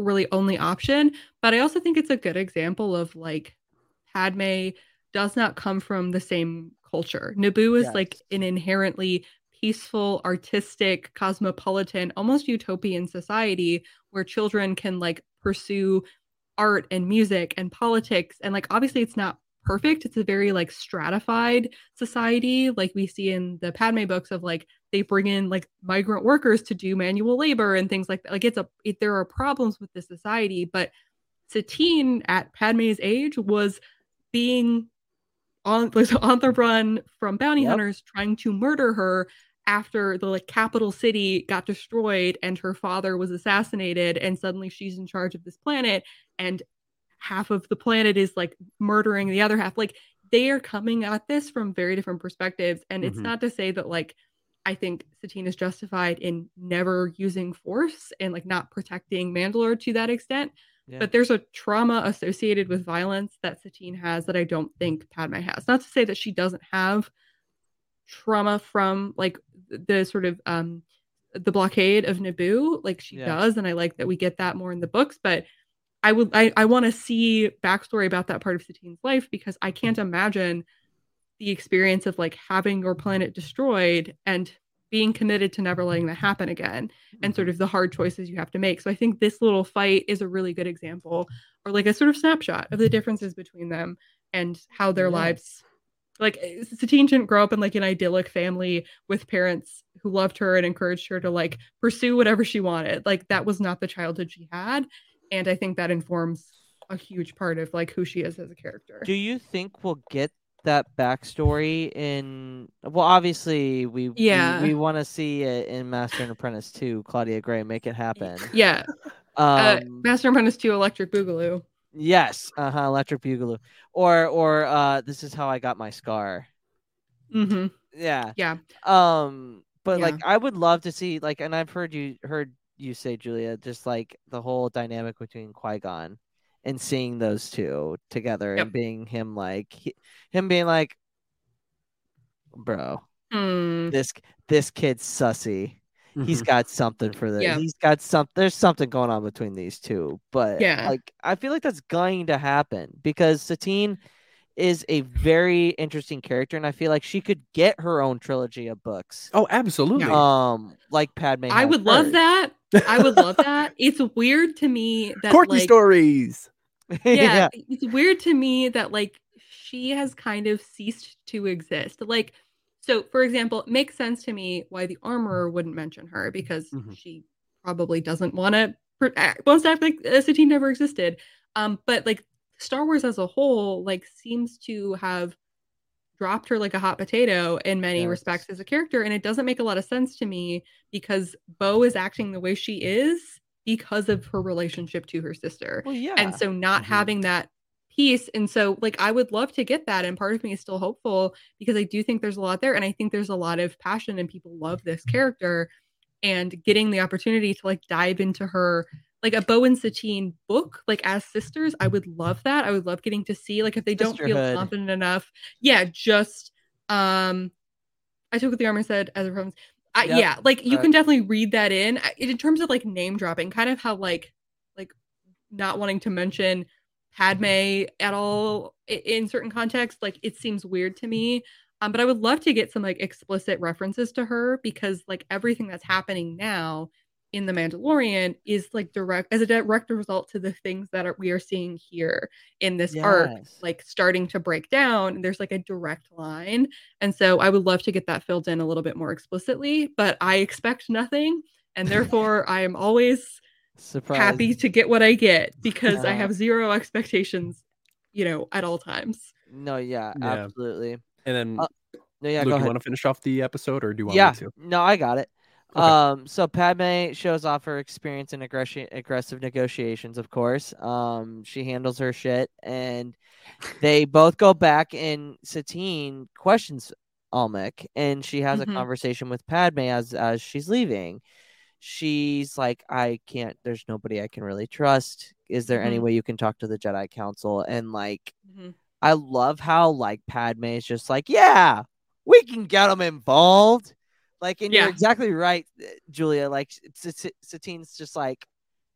Really only option. But I also think it's a good example of like Padme does not come from the same culture. Naboo is Yes. like an inherently peaceful, artistic, cosmopolitan, almost utopian society where children can like pursue art and music and politics. And like obviously it's not perfect. It's a very like stratified society, like we see in the Padme books of like they bring in like migrant workers to do manual labor and things like that. Like it's a it, there are problems with the society, but Satine at Padme's age was being on was on the run from bounty Yep. hunters trying to murder her after the like capital city got destroyed and her father was assassinated and suddenly she's in charge of this planet and half of the planet is like murdering the other half like they are coming at this from very different perspectives and it's Mhm. not to say that like I think Satine is justified in never using force and like not protecting Mandalore to that extent. Yeah. But there's a trauma associated with violence that Satine has that I don't think Padme has. Not to say that she doesn't have trauma from like the sort of um the blockade of Naboo, like she Yeah. does, and I like that we get that more in the books. But I would I, I want to see backstory about that part of Satine's life because I can't imagine the experience of like having your planet destroyed and being committed to never letting that happen again and sort mm-hmm. of the hard choices you have to make. So I think this little fight is a really good example or like a sort of snapshot of the differences between them and how their Yeah. lives like Satine didn't grow up in like an idyllic family with parents who loved her and encouraged her to like pursue whatever she wanted. Like that was not the childhood she had. And I think that informs a huge part of like who she is as a character. Do you think we'll get that backstory in? Well, obviously we we- Yeah. we, want to see it in Master and Apprentice 2, Claudia Gray, make it happen. Yeah. uh, Um, Master and Apprentice 2 Electric Boogaloo. yes, uh huh, Electric Boogaloo, or or uh, this is how I got my scar. mm-hmm Yeah, Yeah. um, but Yeah. like I would love to see like, and I've heard you heard you say Julia, just like the whole dynamic between Qui Gon and seeing those two together Yep. and being him like he, him being like, bro, Hmm. this this kid's sussy. He's got something for this. Yeah. He's got some. There's something going on between these two. But Yeah. like I feel like that's going to happen because Satine is a very interesting character, and I feel like she could get her own trilogy of books. Oh, absolutely. Um, like Padme. I has would love that. I would love that. It's weird to me that Korkie like, stories. yeah, it's weird to me that like she has kind of ceased to exist. Like, so for example, it makes sense to me why the armorer wouldn't mention her because Mhm. she probably doesn't want to wants to act like uh, Satine never existed. Um, but like Star Wars as a whole, like seems to have dropped her like a hot potato in many Yes. respects as a character and it doesn't make a lot of sense to me because Bo is acting the way she is because of her relationship to her sister. Well, yeah. And so not Mhm. having that piece and so like I would love to get that and part of me is still hopeful because I do think there's a lot there and I think there's a lot of passion and people love this character and getting the opportunity to like dive into her like a Bo and Satine book like as sisters I would love that. I would love getting to see like if they don't feel confident enough. Yeah just um I took what the armor said as a reference. I, Yep. yeah like you can definitely read that in. In terms of like name dropping kind of how like like not wanting to mention Padme at all in certain contexts like it seems weird to me. Um, but I would love to get some like explicit references to her because like everything that's happening now in the Mandalorian is like direct as a direct result to the things that are, we are seeing here in this arc, like starting to break down. And there's like a direct line, and so I would love to get that filled in a little bit more explicitly. But I expect nothing, and therefore I am always Surprise. happy to get what I get because I Uh-huh. have zero expectations, you know, at all times. No, yeah, Yeah. absolutely. And then Uh, No, yeah, Luke, go you want to finish off the episode, or do you want yeah, me to? no, I got it. Okay. Um, so Padme shows off her experience in aggression, aggressive negotiations. Of course, um, she handles her shit, and they both go back. And Satine questions Almec, and she has Mhm. a conversation with Padme as as she's leaving. She's like, "I can't. There's nobody I can really trust. Is there any Mhm. way you can talk to the Jedi Council?" And like, Mhm. I love how like Padme is just like, yeah, we can get them involved. Like, and Yeah. you're exactly right, uh, Julia. Like, Satine's just like,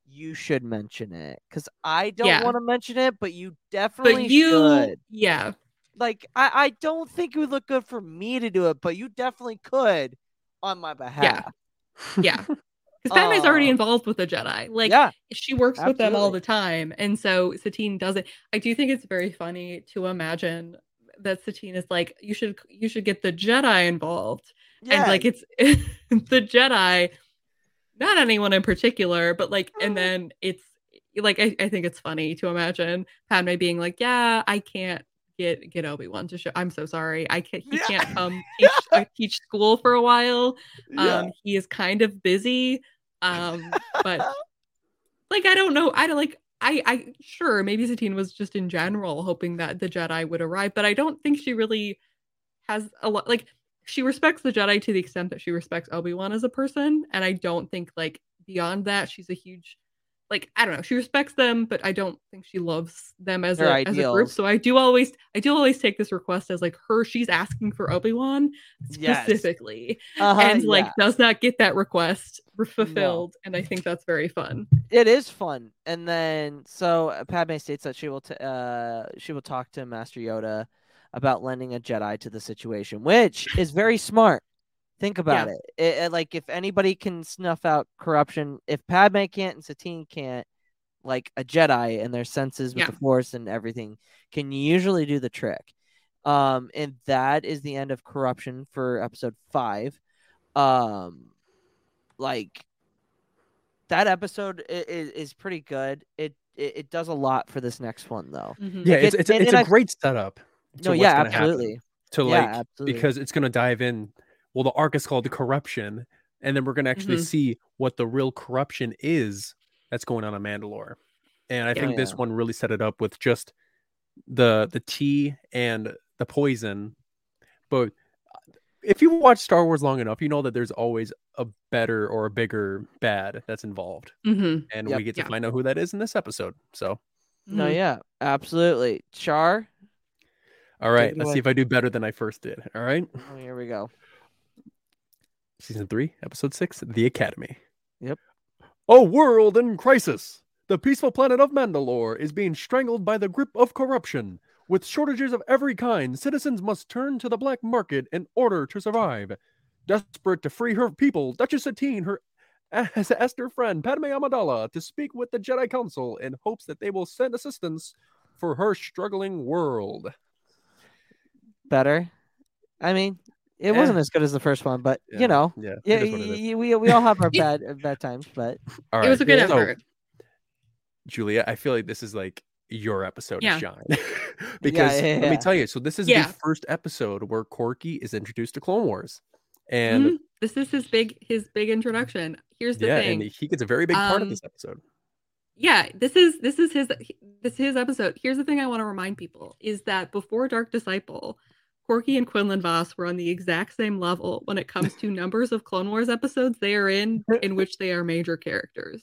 you should mention it because I don't Yeah. want to mention it, but you definitely But you, should. yeah, Like, I, I don't think it would look good for me to do it, but you definitely could on my behalf. yeah. Because Padme's already Uh, involved with the Jedi. Like, yeah, she works with them all the time and so satine does it i do think it's very funny to imagine that satine is like you should you should get the jedi involved yeah, and like it's the jedi not anyone in particular but like and then it's like I, I think it's funny to imagine padme being like yeah i can't get get obi-wan to show i'm so sorry i can't he Yeah. can't come teach, uh, teach school for a while yeah. um he is kind of busy um but like I don't know. I don't like I I sure maybe Satine was just in general hoping that the Jedi would arrive, but I don't think she really has a lot like she respects the Jedi to the extent that she respects Obi-Wan as a person, and I don't think like beyond that she's a huge like I don't know. She respects them, but I don't think she loves them as a as a group. So I do always I do always take this request as like her she's asking for Obi-Wan Yes. specifically Uh-huh, and like yeah. does not get that request re- fulfilled and I think that's very fun. it is fun. And then so uh, Padme states that she will t- uh she will talk to Master Yoda about lending a Jedi to the situation, which is very smart. Think about it. It, it- Like if anybody can snuff out corruption, if Padme can't and Satine can't, like a Jedi and their senses with Yeah. the Force and everything can usually do the trick. Um, and that is the end of corruption for episode five. Um, like that episode is, is pretty good. It, it it does a lot for this next one though. Mhm. Yeah, Like, it's it- it's, a- and- it's and a I- great setup. To No, yeah, absolutely. To Yeah, like absolutely. because it's gonna dive in. Well, the arc is called the corruption, and then we're gonna actually Mhm. see what the real corruption is that's going on in Mandalore. And I Yeah. think this one really set it up with just the the tea and the poison. But if you watch Star Wars long enough, you know that there's always a better or a bigger bad that's involved, Mhm. and Yep. we get to Yeah. find out who that is in this episode. So, No, Mhm. yeah, absolutely. Char, all right, let's away. see if I do better than I first did. All right, oh, here we go. season three, episode six, The Academy. Yep. A world in crisis. The peaceful planet of Mandalore is being strangled by the grip of corruption. With shortages of every kind, citizens must turn to the black market in order to survive. Desperate to free her people, Duchess Satine her has asked her friend Padme Amidala to speak with the Jedi Council in hopes that they will send assistance for her struggling world. Better. I mean, it Eh. wasn't as good as the first one, but Yeah, you know, yeah, yeah, is what it is. y- y- we we all have our bad uh, bad times, but All It was a good so, effort. Julia, I feel like this is like your episode Yeah. is shine because yeah, let me tell you so this is Yeah. the first episode where korkie is introduced to clone wars and Mhm. this is his big his big introduction. Here's the yeah thing. and he gets a very big part of Um, this episode yeah this is this is his this is his episode here's the thing i want to remind people is that before dark disciple korkie and quinlan vos were on the exact same level when it comes to numbers of clone wars episodes they are in in which they are major characters.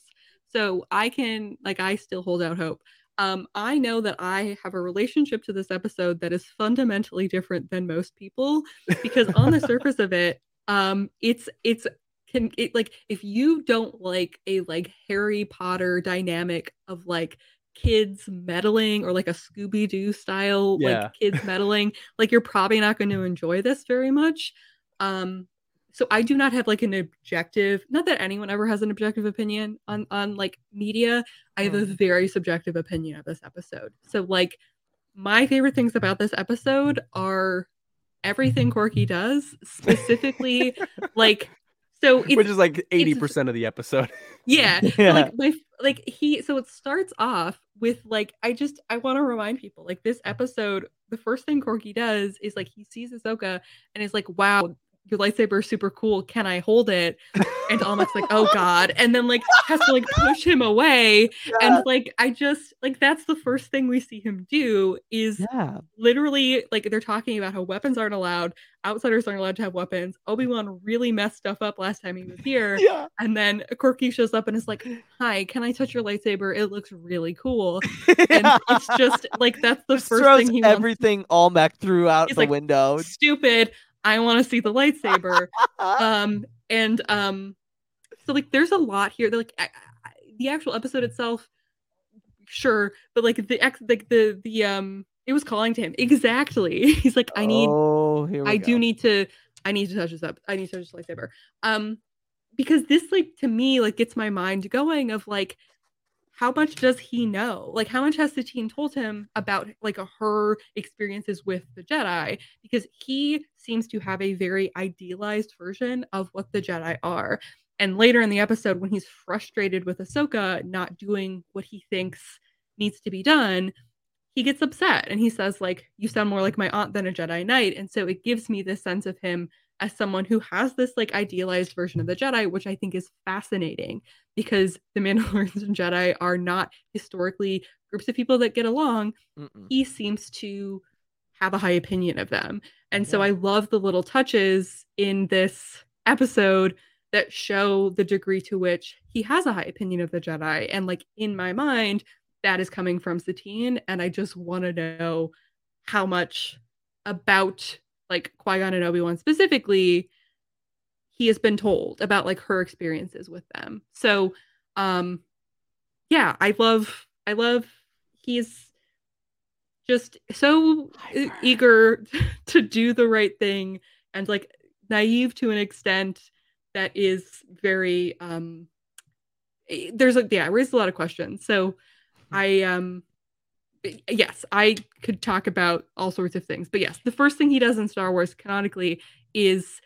So i can like i still hold out hope. Um i know that i have a relationship to this episode that is fundamentally different than most people because on the surface of it um it's it's can it like if you don't like a like harry potter dynamic of like kids meddling or like a scooby-doo style Yeah. like kids meddling like you're probably not going to enjoy this very much. Um so i do not have like an objective not that anyone ever has an objective opinion on on like media. I have a very subjective opinion of this episode. So like my favorite things about this episode are everything korkie does specifically like so it's which is like 80% of the episode yeah, Yeah. like my like he so it starts off with like I just I want to remind people like this episode the first thing Korkie does is like he sees Ahsoka and is like wow your lightsaber is super cool can I hold it and Almec's like oh god and then like has to like push him away and like I just like that's the first thing we see him do is yeah literally like they're talking about how weapons aren't allowed outsiders aren't allowed to have weapons obi-wan really messed stuff up last time he was here yeah and then Korkie shows up and is like, "Hi, can I touch your lightsaber? It looks really cool." And it's just like that's the Just first thing he wants. everything Almec threw out He's the like, window. Stupid. I want to see the lightsaber. um, and um, so like there's a lot here. Like I, I, the actual episode itself, sure, but like the ex, like the the um, it was calling to him exactly. He's like, I need Oh, here we I go. do need to I need to touch this up. I need to touch this lightsaber. Um because this like to me like gets my mind going of like how much does he know? Like how much has Satine told him about like her experiences with the Jedi? Because he seems to have a very idealized version of what the Jedi are. And later in the episode, when he's frustrated with Ahsoka not doing what he thinks needs to be done, he gets upset and he says like you sound more like my aunt than a jedi knight and so it gives me this sense of him as someone who has this like idealized version of the jedi which i think is fascinating because the mandalorians and jedi are not historically groups of people that get along. Mm-mm. he seems to have a high opinion of them. And so i love the little touches in this episode that show the degree to which he has a high opinion of the jedi. And like in my mind that is coming from Satine, and I just want to know how much about like Qui Gon and Obi Wan specifically he has been told about like her experiences with them. So, um, yeah, I love, I love. He's just so e- eager to do the right thing and like naive to an extent that is very um eh, there's a yeah raised a lot of questions so I um yes, I could talk about all sorts of things. But yes, the first thing he does in Star Wars canonically is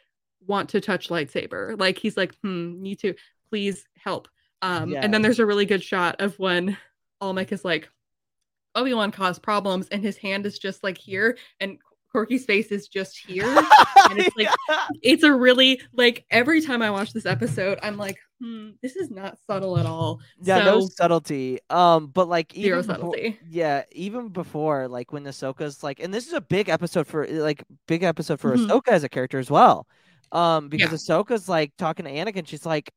want to touch lightsaber. Like he's like, "Hmm, need to please help." Um and then there's a really good shot of when Almec is like Obi-Wan caused problems and his hand is just like here and Korkie's face is just here. And it's like it's a really like every time I watch this episode, I'm like, hmm, this is not subtle at all. yeah, no subtlety. Um, but like Zero even before, subtlety. yeah, even before like when Ahsoka's like, and this is a big episode for like big episode for Mhm. Ahsoka as a character as well. Um, because Yeah. Ahsoka's like talking to Anakin, she's like,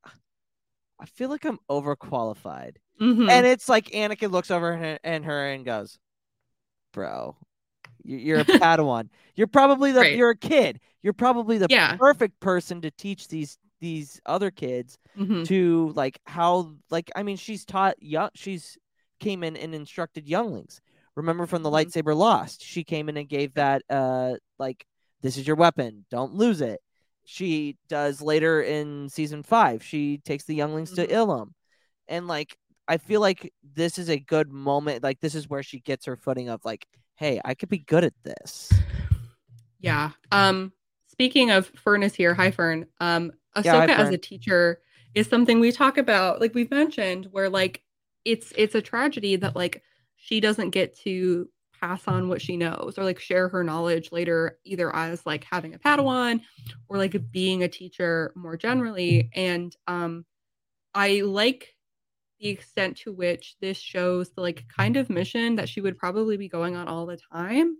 I feel like I'm overqualified, Mhm. and it's like Anakin looks over and, her and goes, "Bro, you're a Padawan. You're probably the Right. you're a kid. You're probably the Yeah. perfect person to teach these these other kids Mhm. to like how like I mean she's taught young she's came in and instructed younglings. Remember from the Mhm. lightsaber lost, she came in and gave that uh like this is your weapon, don't lose it. She does later in season five. She takes the younglings Mhm. to Ilum, and like I feel like this is a good moment. Like this is where she gets her footing of like, hey, I could be good at this. Yeah. Um speaking of Fern is here. Hi Fern. Um Ahsoka Yeah, hi, as a teacher is something we talk about, like we've mentioned, where like it's it's a tragedy that like she doesn't get to pass on what she knows or like share her knowledge later either as like having a padawan or like being a teacher more generally and um i like the extent to which this shows the like kind of mission that she would probably be going on all the time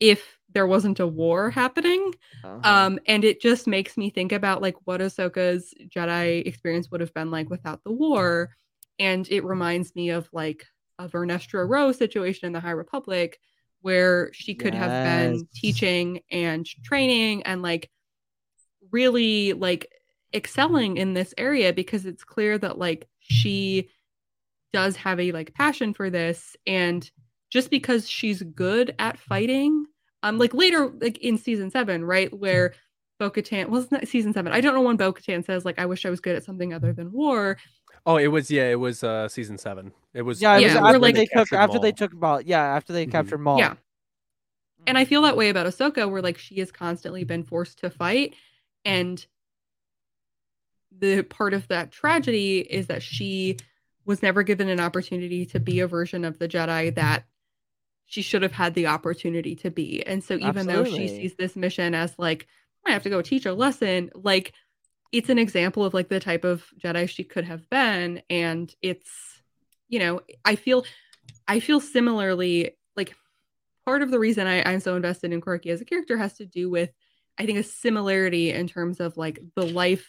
if there wasn't a war happening Uh-huh. um, and it just makes me think about like what Ahsoka's Jedi experience would have been like without the war. And it reminds me of like a Vernestra Rwoh situation in the High Republic where she could have been teaching and training and like really like excelling in this area because it's clear that like she does have a like passion for this and just because she's good at fighting um like later like in season 7 right where Bo-Katan well it's not season 7 I don't know when Bo-Katan says like I wish I was good at something other than war Oh, it was yeah, it was uh season seven. It was yeah, it was Yeah, after like- they took captured after they took Maul. Yeah, after they Mhm. captured Maul. Yeah. and I feel that way about Ahsoka where like she has constantly been forced to fight and the part of that tragedy is that she was never given an opportunity to be a version of the Jedi that she should have had the opportunity to be. And so even though she sees this mission as like I have to go teach a lesson, like it's an example of like the type of Jedi she could have been and it's you know, I feel I feel similarly like part of the reason I, I'm so invested in Korkie as a character has to do with I think a similarity in terms of like the life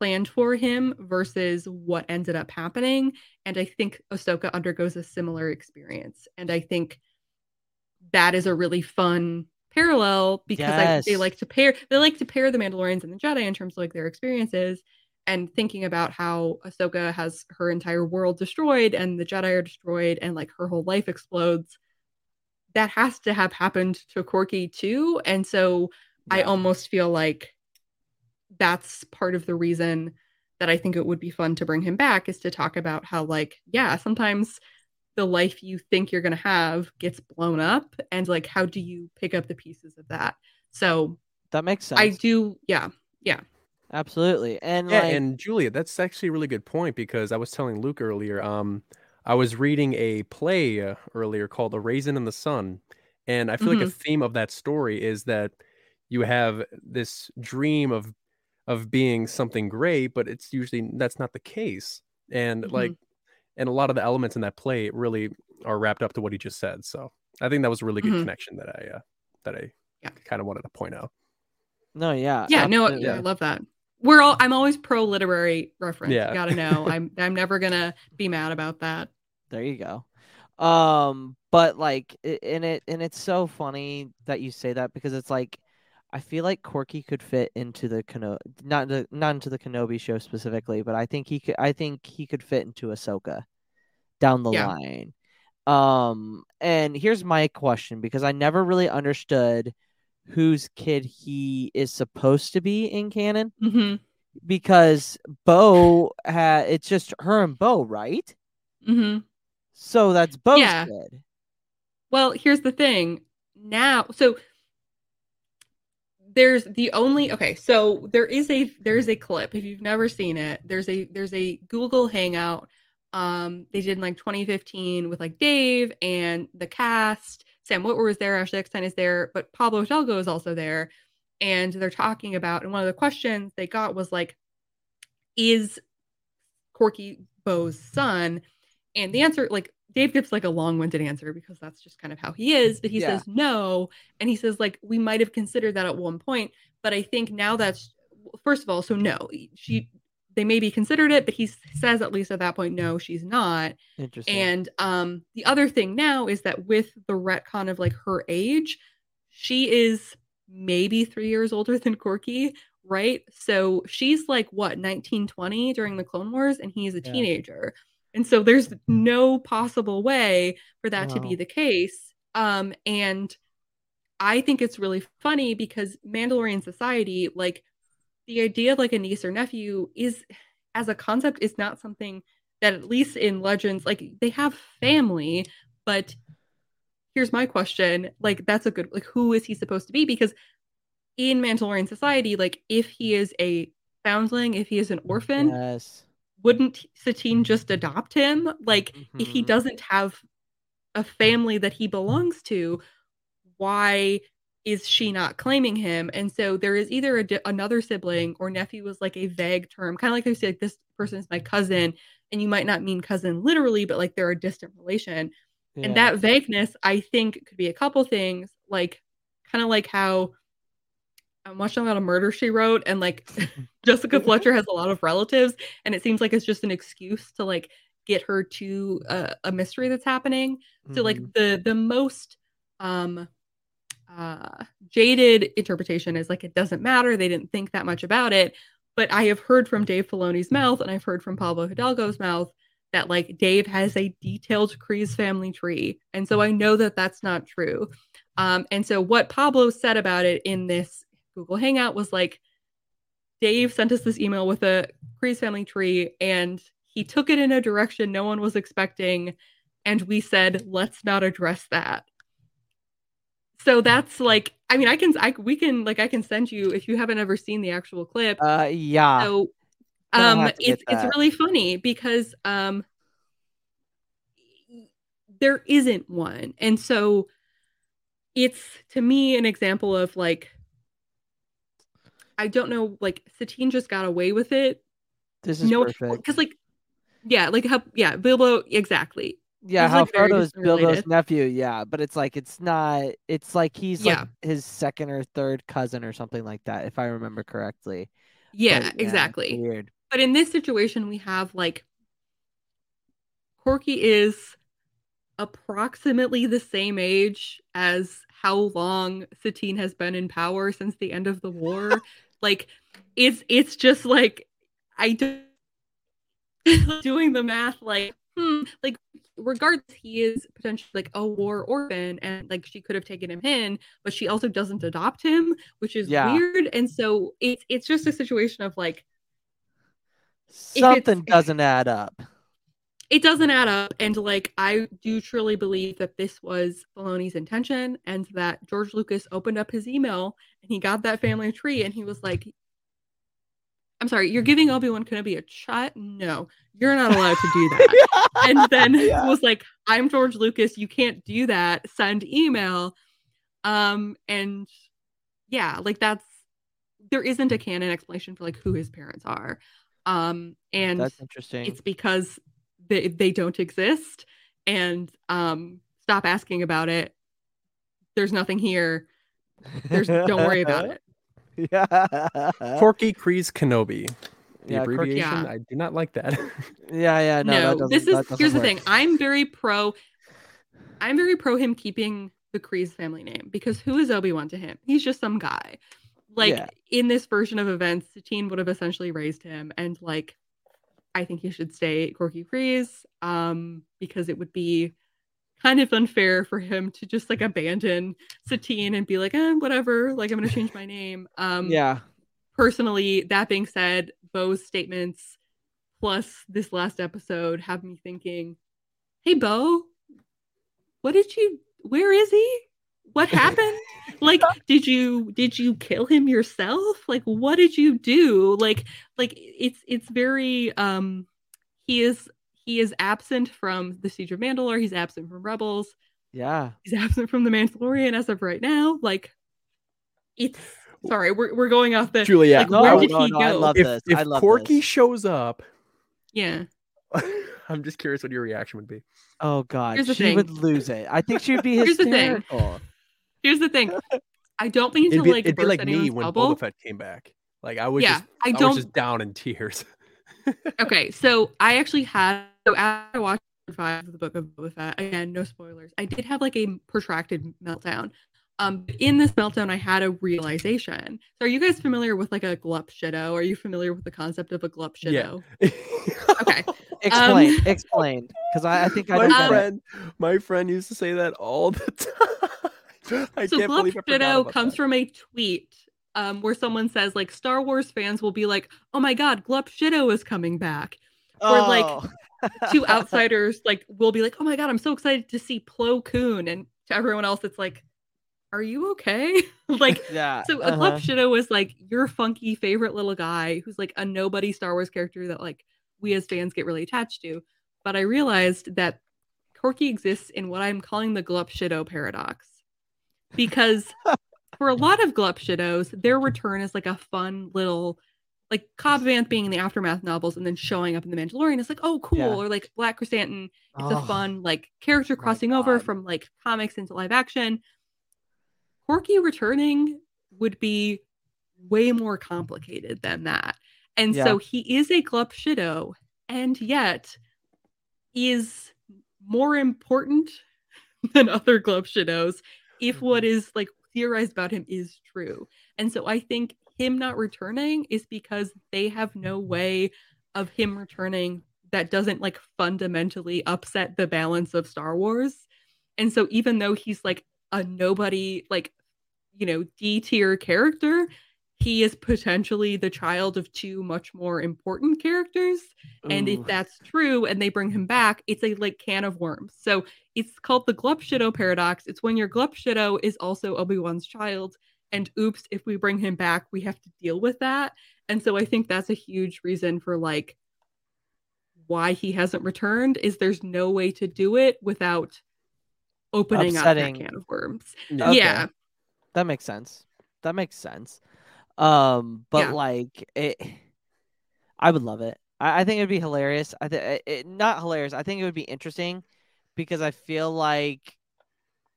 planned for him versus what ended up happening. And I think Ahsoka undergoes a similar experience. And I think that is a really fun parallel because I, they like to pair they like to pair the Mandalorians and the Jedi in terms of like their experiences and thinking about how Ahsoka has her entire world destroyed and the Jedi are destroyed and like her whole life explodes. That has to have happened to Korkie too. And so I almost feel like that's part of the reason that I think it would be fun to bring him back is to talk about how, like, yeah, sometimes the life you think you're going to have gets blown up. And, like, how do you pick up the pieces of that? So that makes sense. I do, yeah, yeah. Absolutely. And Yeah, like and Julia, that's actually a really good point because I was telling Luke earlier. Um, I was reading a play uh, earlier called "A Raisin in the Sun," and I feel like a theme of that story is that you have this dream of of being something great, but it's usually that's not the case. And Mhm. like, and a lot of the elements in that play really are wrapped up to what he just said. So I think that was a really good Mhm. connection that I uh, that I Yeah. kind of wanted to point out. no, yeah. Yeah, no. I love that. We're all, I'm always pro literary reference. Yeah. You gotta know. I'm, I'm never gonna be mad about that. There you go. Um, but like, i- and it and it's so funny that you say that because it's like, I feel like Korkie could fit into the not the not into the Kenobi show specifically, but I think he could. I think he could fit into Ahsoka down the Yeah. line. Um, and here's my question because I never really understood whose kid he is supposed to be in canon hmm because Bo had it's just her and Bo, right? Mm-hmm. So that's Bo's Yeah. kid. Well, here's the thing. Now, so there's the only okay, so there is a there's a clip if you've never seen it. There's a there's a Google Hangout um they did in like 2015 with like Dave and the cast. Sam Witwer was there, Ashley Eckstein is there, but Pablo Hidalgo is also there. And they're talking about and one of the questions they got was like is Korkie Bo's son? And the answer, like Dave gives like a long-winded answer because that's just kind of how he is. But he Yeah. says no, and he says like we might have considered that at one point, but I think now that's first of all, so no, she they maybe considered it, but he says at least at that point, no, she's not. Interesting. And um, the other thing now is that with the retcon of like her age, she is maybe three years older than Korkie, right? So she's like what 19, 20 during the Clone Wars, and he's a Yeah. teenager. And so there's no possible way for that to be the case. Um, and I think it's really funny because Mandalorian society, like the idea of like a niece or nephew is as a concept is not something that at least in legends like they have family but here's my question like that's a good like who is he supposed to be because in mandalorian society like if he is a foundling if he is an orphan yes. Wouldn't satine just adopt him? Like if he Mhm. doesn't have a family that he belongs to why is she not claiming him? And so there is either a di- another sibling or nephew was like a vague term kind of like they say like this person is my cousin and you might not mean cousin literally but like they're a distant relation. And that vagueness i think could be a couple things like kind of like how i'm watching a lot of murder she wrote and like jessica fletcher has a lot of relatives and it seems like it's just an excuse to like get her to a, a mystery that's happening. So like Mhm. the the most um uh jaded interpretation is like it doesn't matter. They didn't think that much about it. But i have heard from dave filoni's mouth and i've heard from pablo hidalgo's mouth that like dave has a detailed Kryze family tree. And so i know that that's not true. Um and so what pablo said about it in this google hangout was like dave sent us this email with a Kryze family tree and he took it in a direction no one was expecting. And we said let's not address that. So that's like i mean i can i we can like i can send you if you haven't ever seen the actual clip. Uh, yeah. so um have to get it's it's really funny because um there isn't one. And so it's to me an example of like i don't know like satine just got away with it this is no perfect. because like yeah like how yeah bilbo exactly Yeah, he's, how like, very Frodo's Bilbo's nephew. Yeah, but it's like it's not. It's like he's Yeah. like his second or third cousin or something like that, if I remember correctly. yeah, But, exactly Weird. But in this situation, we have like Korkie is approximately the same age as how long Satine has been in power since the end of the war. like it's it's just like I do doing the math like hmm like regardless he is potentially like a war orphan and like she could have taken him in but she also doesn't adopt him which is Yeah. weird and so it's it's just a situation of like Something doesn't add up. it doesn't add up. And like, I do truly believe that this was Filoni's intention and that George Lucas opened up his email and he got that family tree and he was like, I'm sorry, you're giving Obi-Wan Kenobi a shot? No, you're not allowed to do that. and then Yeah. was like, I'm George Lucas, you can't do that. Send email. Um, and yeah, like that's there isn't a canon explanation for like who his parents are. Um, and That's interesting. it's because they they don't exist and um stop asking about it there's nothing here there's don't worry about it Yeah. Korkie Kryze Kenobi. The Yeah, Korkie- abbreviation, Yeah. I do not like that. Yeah, yeah. No, no, doesn't, this is doesn't here's the thing i'm very pro i'm very pro him keeping the Kryze family name because who is obi-wan to him he's just some guy like Yeah. in in this version of events satine would have essentially raised him and like i think he should stay korkie Kryze um because it would be kind of unfair for him to just like abandon satine and be like eh, whatever like i'm gonna change my name um Yeah. personally that being said bo's statements plus this last episode have me thinking "Hey, Bo, what did you? Where is he? What happened? like, did you did you kill him yourself? Like, what did you do? Like, like it's it's very um, he is he is absent from the Siege of Mandalore. He's absent from Rebels. Yeah. He's absent from the Mandalorian as of right now. Like, it's sorry, we're we're going off the Julia, Like, No, where no, did no, he no, I go? love if this. if I love Korkie this. shows up, yeah. I'm just curious what your reaction would be. Oh god, Here's the she thing. would lose it. I think she would be Here's the thing. Here's the thing. I don't mean to It'd be, like it'd be burst like me anyone's when bubble. Boba Fett came back. Like I was Yeah, just, I I, don't- was just down in tears. Okay, so I actually had so after I watched five of the book of Boba Fett, again, no spoilers. I did have like a protracted meltdown. Um, in this meltdown, I had a realization. So, are you guys familiar with like a glup shido? Are you familiar with the concept of a glup Yeah. Okay, Explain, Um, explain, because I, I think I my don't it. friend, my friend used to say that all the time. I so can't glup believe I shido about comes that. from a tweet um, where someone says like Star Wars fans will be like, "Oh my God, glup shido is coming back." Or, like, Oh. two outsiders like will be like, "Oh my god, I'm so excited to see Plo Koon," and to everyone else, it's like, "Are you okay?" like, yeah. so uh-huh. Glup Shido was like your funky favorite little guy who's like a nobody Star Wars character that like we as fans get really attached to. But I realized that Korkie exists in what I'm calling the Glup Shido paradox, because for a lot of Glup Shidos, their return is like a fun little. Like Cobb Vanth being in the aftermath novels and then showing up in the Mandalorian is like, oh, cool. Yeah. Or like Black Krrsantan it's Oh, a fun like character crossing over from like comics into live action. Korkie returning would be way more complicated than that. And Yeah. so he is a Glup Shido, and yet is more important than other Glup Shidos if mm-hmm. what is like theorized about him is true. And so I think him not returning is because they have no way of him returning that doesn't like fundamentally upset the balance of Star Wars. And so even though he's like a nobody, like, you know, D tier character, he is potentially the child of two much more important characters. And if that's true and they bring him back, it's a like can of worms. So it's called the Glup Shido paradox. It's when your Glup Shido is also Obi-Wan's child. And oops, if we bring him back, we have to deal with that. And so I think that's a huge reason for like why he hasn't returned is there's no way to do it without opening Upsetting. up that can of worms. Okay. Yeah. That makes sense. That makes sense. Um, but Yeah. like it, I would love it. I, I think it'd be hilarious. I think it, not hilarious. I think it would be interesting because I feel like,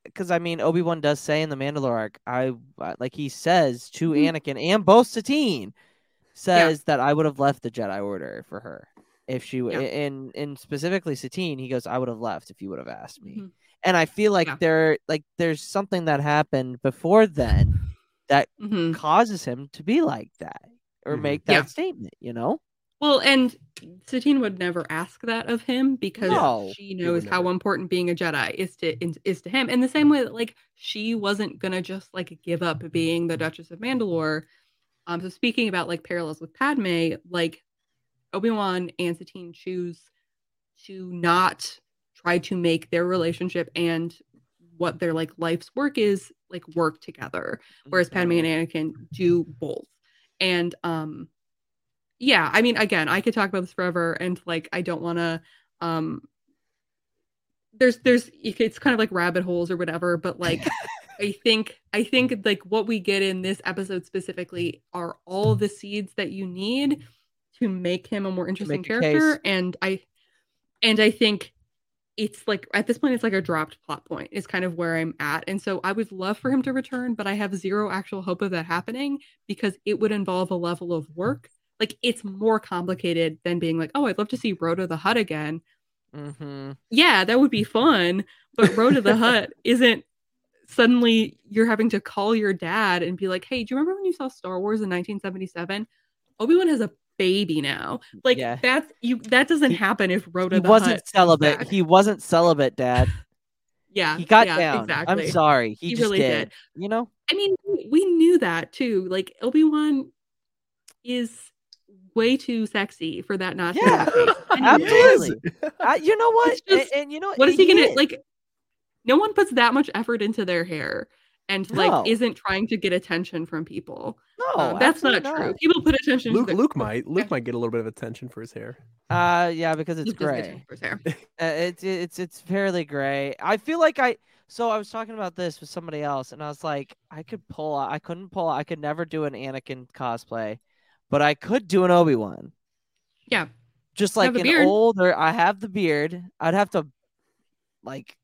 because I mean, Obi Wan does say in the Mandalore arc, I like he says to Mhm. Anakin and both Satine says that I would have left the Jedi Order for her if she w Yeah. and and specifically Satine. He goes, I would have left if you would have asked me Mhm. and I feel like Yeah. there like there's something that happened before then that Mhm. causes him to be like that or Mhm. make that Yeah. statement, you know? Well, and Satine would never ask that of him because No, she knows how important being a Jedi is to is to him. In the same way that like she wasn't gonna just like give up being the Duchess of Mandalore. Um, so speaking about like parallels with Padme, like Obi Wan and Satine choose to not try to make their relationship and what their like life's work is like work together whereas Padme and Anakin do both. And um yeah, I mean again, I could talk about this forever and like I don't want to um there's there's it's kind of like rabbit holes or whatever, but like I think I think like what we get in this episode specifically are all the seeds that you need to make him a more interesting character case. and I and I think it's like at this point it's like a dropped plot point is kind of where I'm at. And so I would love for him to return, but I have zero actual hope of that happening because it would involve a level of work. Like it's more complicated than being like, oh, I'd love to see Rotta the Hutt again. Mm-hmm. Yeah, that would be fun. But Rotta the Hutt isn't suddenly you're having to call your dad and be like, hey, do you remember when you saw Star Wars in 1977? Obi-Wan has a baby now. Like Yeah. that's you that doesn't happen if Rotta He wasn't Hutt celibate. He wasn't celibate, Dad. yeah, He got yeah, down. Exactly. I'm sorry. He, He just really did. did. You know? I mean, we- knew that too. Like Obi Wan is way too sexy for that not to Yeah, be the case. Anyway, absolutely. Uh, you know what? Just- and, and you know What is he gonna is. like? No one puts that much effort into their hair and like No. isn't trying to get attention from people. No, Um, that's not absolutely true. People put attention Luke, to their Luke might. Luke might get a little bit of attention for his hair. Uh, yeah, because it's Luke gray. for his hair. Uh, it's it's it's fairly gray. I feel like I so I was talking about this with somebody else, and I was like, I could pull. I couldn't pull. I could never do an Anakin cosplay, but I could do an Obi Wan. Yeah. Just like an beard. older. I have the beard. I'd have to like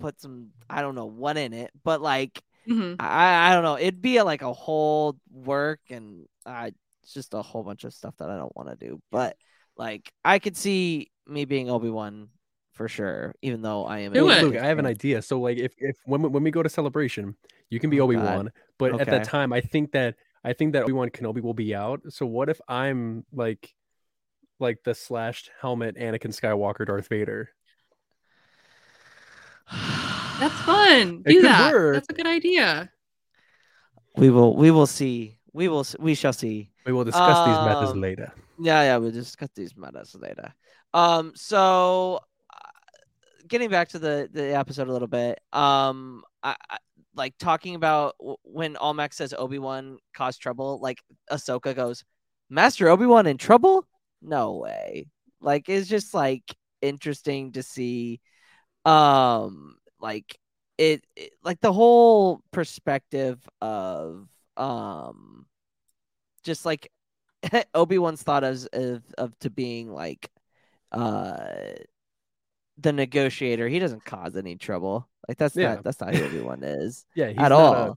put some. I don't know what in it, but like Mhm. I I don't know. It'd be like a whole work and I it's just a whole bunch of stuff that I don't want to do. But like I could see me being Obi Wan for sure, even though I am. an Luke, I have an idea. So like if if when we, when we go to celebration, you can be Oh, Obi Wan, but at that time, I think that I think that Obi Wan Kenobi will be out. So what if I'm like like the slashed helmet Anakin Skywalker Darth Vader? That's fun. Do that. work. That's a good idea. We will. We will see. We will. We shall see. We will discuss these methods Um, later. Yeah, yeah. We'll discuss these matters later. Um. So, uh, getting back to the the episode a little bit. Um. I, I like talking about w- when Almec says Obi Wan caused trouble. Like Ahsoka goes, Master Obi Wan in trouble? No way. Like it's just like interesting to see. Um. Like it, it like the whole perspective of um just like Obi-Wan's thought of, of of to being like uh the negotiator. He doesn't cause any trouble. Like that's Yeah. not that's not who Obi-Wan is. Yeah, he's at all. A,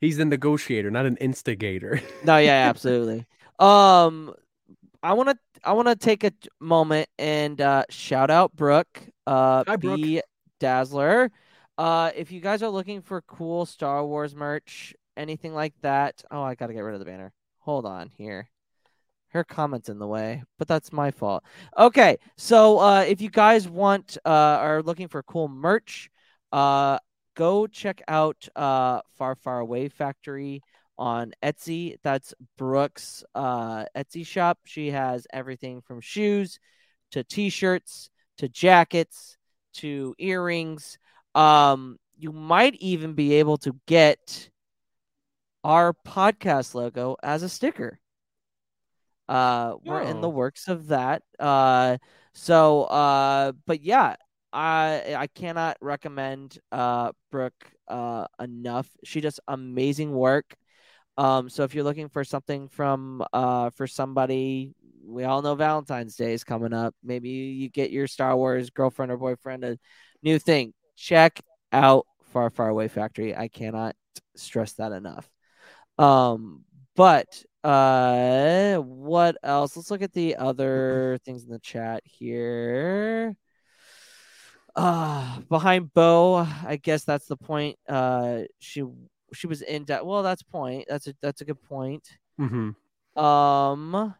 he's the negotiator, not an instigator. No, yeah, absolutely. Um I want to I want to take a moment and uh shout out Brooke, uh Hi, Brooke. B Dazzler. Uh if you guys are looking for cool Star Wars merch, anything like that. Oh, I got to get rid of the banner. Hold on here. Her comments in the way, but that's my fault. Okay, so uh if you guys want uh are looking for cool merch, uh go check out uh Far Far Away Factory on Etsy. That's Brooke's uh, Etsy shop. She has everything from shoes to t-shirts to jackets to earrings. Um, you might even be able to get our podcast logo as a sticker. Uh, we're in the Oh. works of that. Uh, so uh, but yeah, I I cannot recommend uh Brooke uh enough. She does amazing work. Um, so if you're looking for something from uh for somebody, we all know Valentine's Day is coming up. Maybe you get your Star Wars girlfriend or boyfriend a new thing. Check out Far Far Away Factory. I cannot stress that enough. Um, but uh, what else? Let's look at the other things in the chat here. Uh behind Bo, I guess that's the point. Uh, she she was in debt. Well, that's point. That's a that's a good point. hmm Um,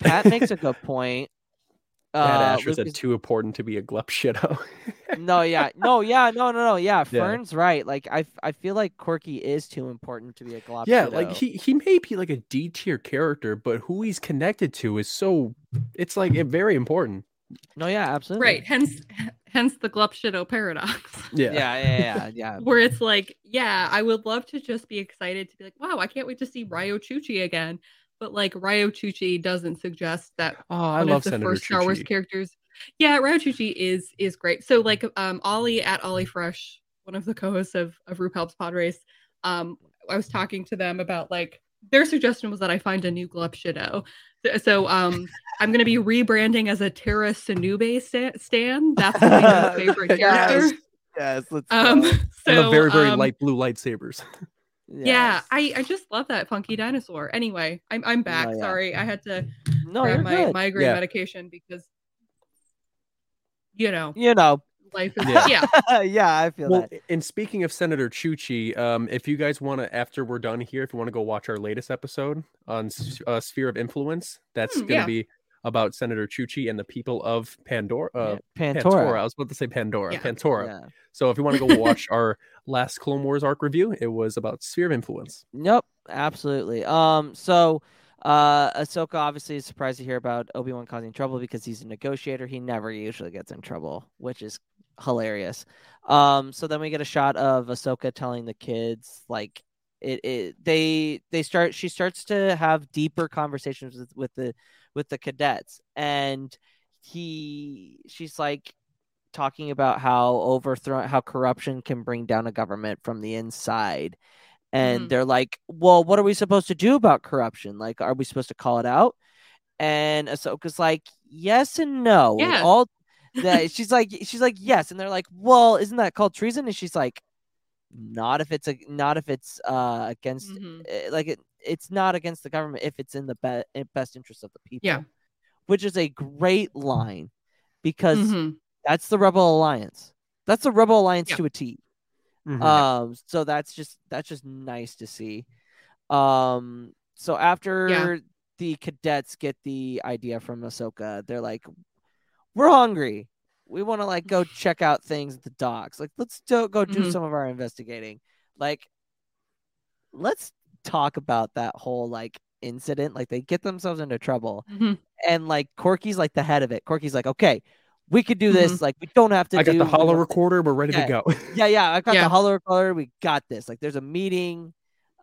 Pat makes a good point. Pat Uh, Asher said Lucas- too important to be a glup shitto. no, yeah, no, yeah, no, no, no, yeah. Yeah. Fern's right. Like, I, I feel like Korkie is too important to be a glop. yeah, like he he may be like a D tier character, but who he's connected to is so it's like very important. No, yeah, absolutely. Right. Hence hence the Glupshido paradox. Yeah. Yeah, yeah, yeah, yeah. Where it's like, yeah, I would love to just be excited to be like, wow, I can't wait to see Riyo Chuchi again. But like Riyo Chuchi doesn't suggest that Oh, I one love of the Senator first Star Wars characters. Yeah, Riyo Chuchi is is great. So like um Ollie at Ollie Fresh, one of the co-hosts of of Helps Pod Race, um, I was talking to them about like their suggestion was that I find a new Glupshido. So, so um I'm gonna be rebranding as a Tera Sinube sta- stan. That's my favorite character. Yes, yes, let's Um go. And the very very um, light blue lightsabers. yeah, I, I just love that funky dinosaur. Anyway, I'm I'm back. yeah. Sorry, I had to no, grab my good. migraine Yeah. medication because you know You know, life is Yeah. yeah. yeah, I feel Well, that. and speaking of Senator Chuchi, um, if you guys want to, after we're done here, if you want to go watch our latest episode on S- uh, Sphere of Influence, that's going to yeah. be about Senator Chuchi and the people of Pandora. Uh, Yeah, Pantora. Pantora. I was about to say Pandora. Yeah. Pantora. Yeah. So if you want to go watch our last Clone Wars arc review, it was about Sphere of Influence. Yep, absolutely. Um, so Uh, Ahsoka obviously is surprised to hear about Obi Wan causing trouble because he's a negotiator. He never usually gets in trouble, which is hilarious. Um, so then we get a shot of Ahsoka telling the kids like it, it they they start she starts to have deeper conversations with, with the with the cadets and he she's like talking about how overthrow how corruption can bring down a government from the inside and Mhm. they're like well what are we supposed to do about corruption? Like are we supposed to call it out? And Ahsoka's like yes and no. Yeah. all that she's like she's like yes. And they're like well isn't that called treason? And she's like not if it's a not if it's uh against Mhm. eh, like it it's not against the government if it's in the be- best interest of the people Yeah. which is a great line because Mhm. that's the rebel alliance that's the rebel alliance Yeah. to a t Mhm. um so that's just that's just nice to see um so after the cadets get the idea from Ahsoka they're like we're hungry we want to like go check out things at the docks like let's do, go do Mhm. some of our investigating like let's talk about that whole like incident like they get themselves into trouble Mhm. and like Korkie's like the head of it Korkie's like okay we could do this like we don't have to I got do the hollow what- recorder. We're ready Yeah. to go. yeah, yeah, I got Yeah. the holo recorder. We got this. Like, there's a meeting.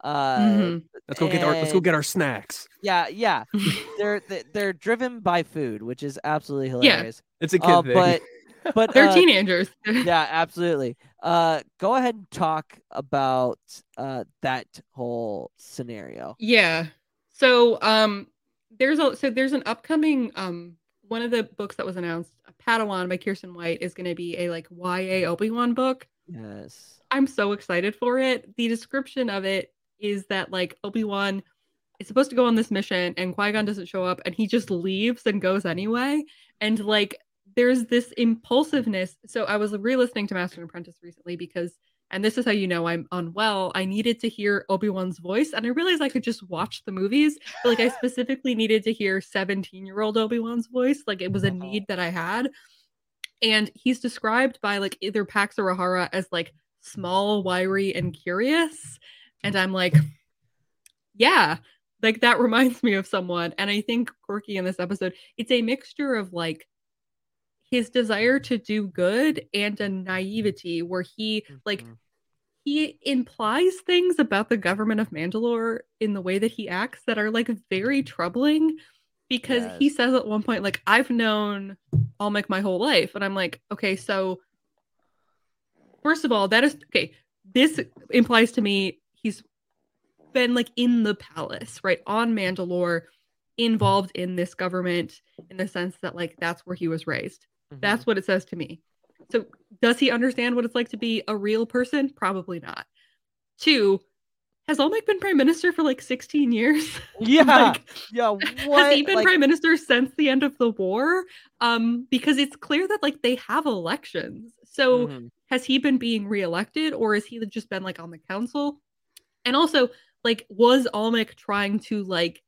Uh, Mhm. let's go get our let's go get our snacks. yeah, yeah. they're they- they're driven by food, which is absolutely hilarious. Yeah. hilarious. It's a kid Uh, thing. but but They're uh, teenagers. yeah, absolutely. Uh, go ahead and talk about uh that whole scenario. Yeah. So um there's a so there's an upcoming um one of the books that was announced, Padawan by Kiersten White is going to be a like YA Obi-Wan book. Yes. I'm so excited for it. The description of it is that like Obi-Wan is supposed to go on this mission and Qui-Gon doesn't show up and he just leaves and goes anyway. And like there's this impulsiveness. So I was re-listening to Master and Apprentice recently because and this is how you know I'm unwell. I needed to hear Obi-Wan's voice and I realized I could just watch the movies. But like I specifically needed to hear 17-year-old Obi-Wan's voice. Like it was a need that I had. And he's described by like either Pax or Rahara as like small, wiry, and curious. And I'm like, yeah, like that reminds me of someone. And I think Korkie in this episode, it's a mixture of like his desire to do good and a naivety where he like Mhm. he implies things about the government of Mandalore in the way that he acts that are like very troubling because he says at one point like I've known Almec my whole life. And I'm like okay so first of all that is okay this implies to me he's been like in the palace right on Mandalore involved in this government in the sense that like that's where he was raised Mhm. that's what it says to me. So, does he understand what it's like to be a real person? Probably not. Two, has Almec been prime minister for like 16 years? yeah, Like, yeah. has he been Like, prime minister since the end of the war? Um, because it's clear that like they have elections. So, mhm. has he been being reelected or has he just been like on the council? And also, like, was Almec trying to like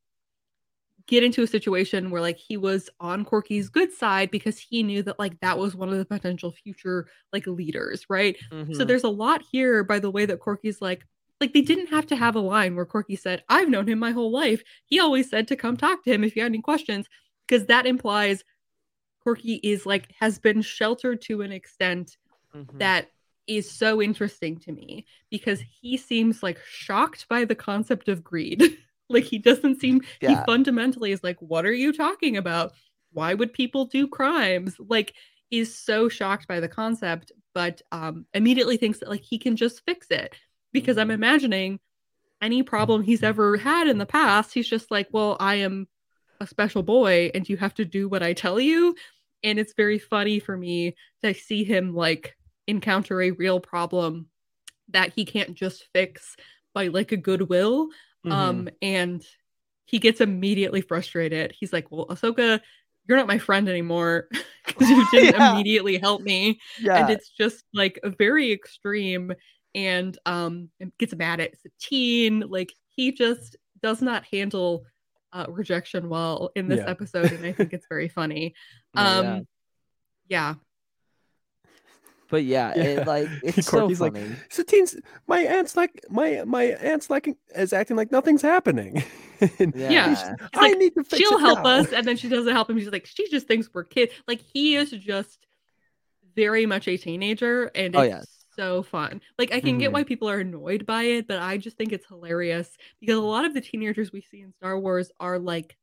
get into a situation where like he was on Korkie's good side because he knew that like that was one of the potential future like leaders, right? So Mhm. there's a lot here by the way that Korkie's like like they didn't have to have a line where Korkie said, "I've known him my whole life. He always said to come talk to him if you had any questions," because that implies Korkie is like has been sheltered to an extent Mhm. that is so interesting to me because he seems like shocked by the concept of greed. like he doesn't seem he fundamentally is like, what are you talking about? Why would people do crimes? Like is so shocked by the concept, but um immediately thinks that like he can just fix it. Because I'm Mhm. imagining any problem he's ever had in the past, he's just like, Well, I am a special boy and you have to do what I tell you. And it's very funny for me to see him like encounter a real problem that he can't just fix by like a goodwill. Mhm. Um, and he gets immediately frustrated. He's like, Well, Ahsoka, you're not my friend anymore because you didn't Yeah. immediately help me. yeah. And it's just like a very extreme and um gets mad at Satine. Like he just does not handle uh rejection well in this Yeah. episode, and I think it's very funny. Um yeah. yeah. But yeah, Yeah. it like it's so Korkie's like, funny. Satine's my aunt's like my my aunt's like is acting like nothing's happening. And Yeah. It's I like, need to fix she'll it help now. us and then she doesn't help him she's like she just thinks we're kids like he is just very much a teenager and it's Oh, yes. so fun like i can get Mhm. why people are annoyed by it but i just think it's hilarious because a lot of the teenagers we see in star wars are like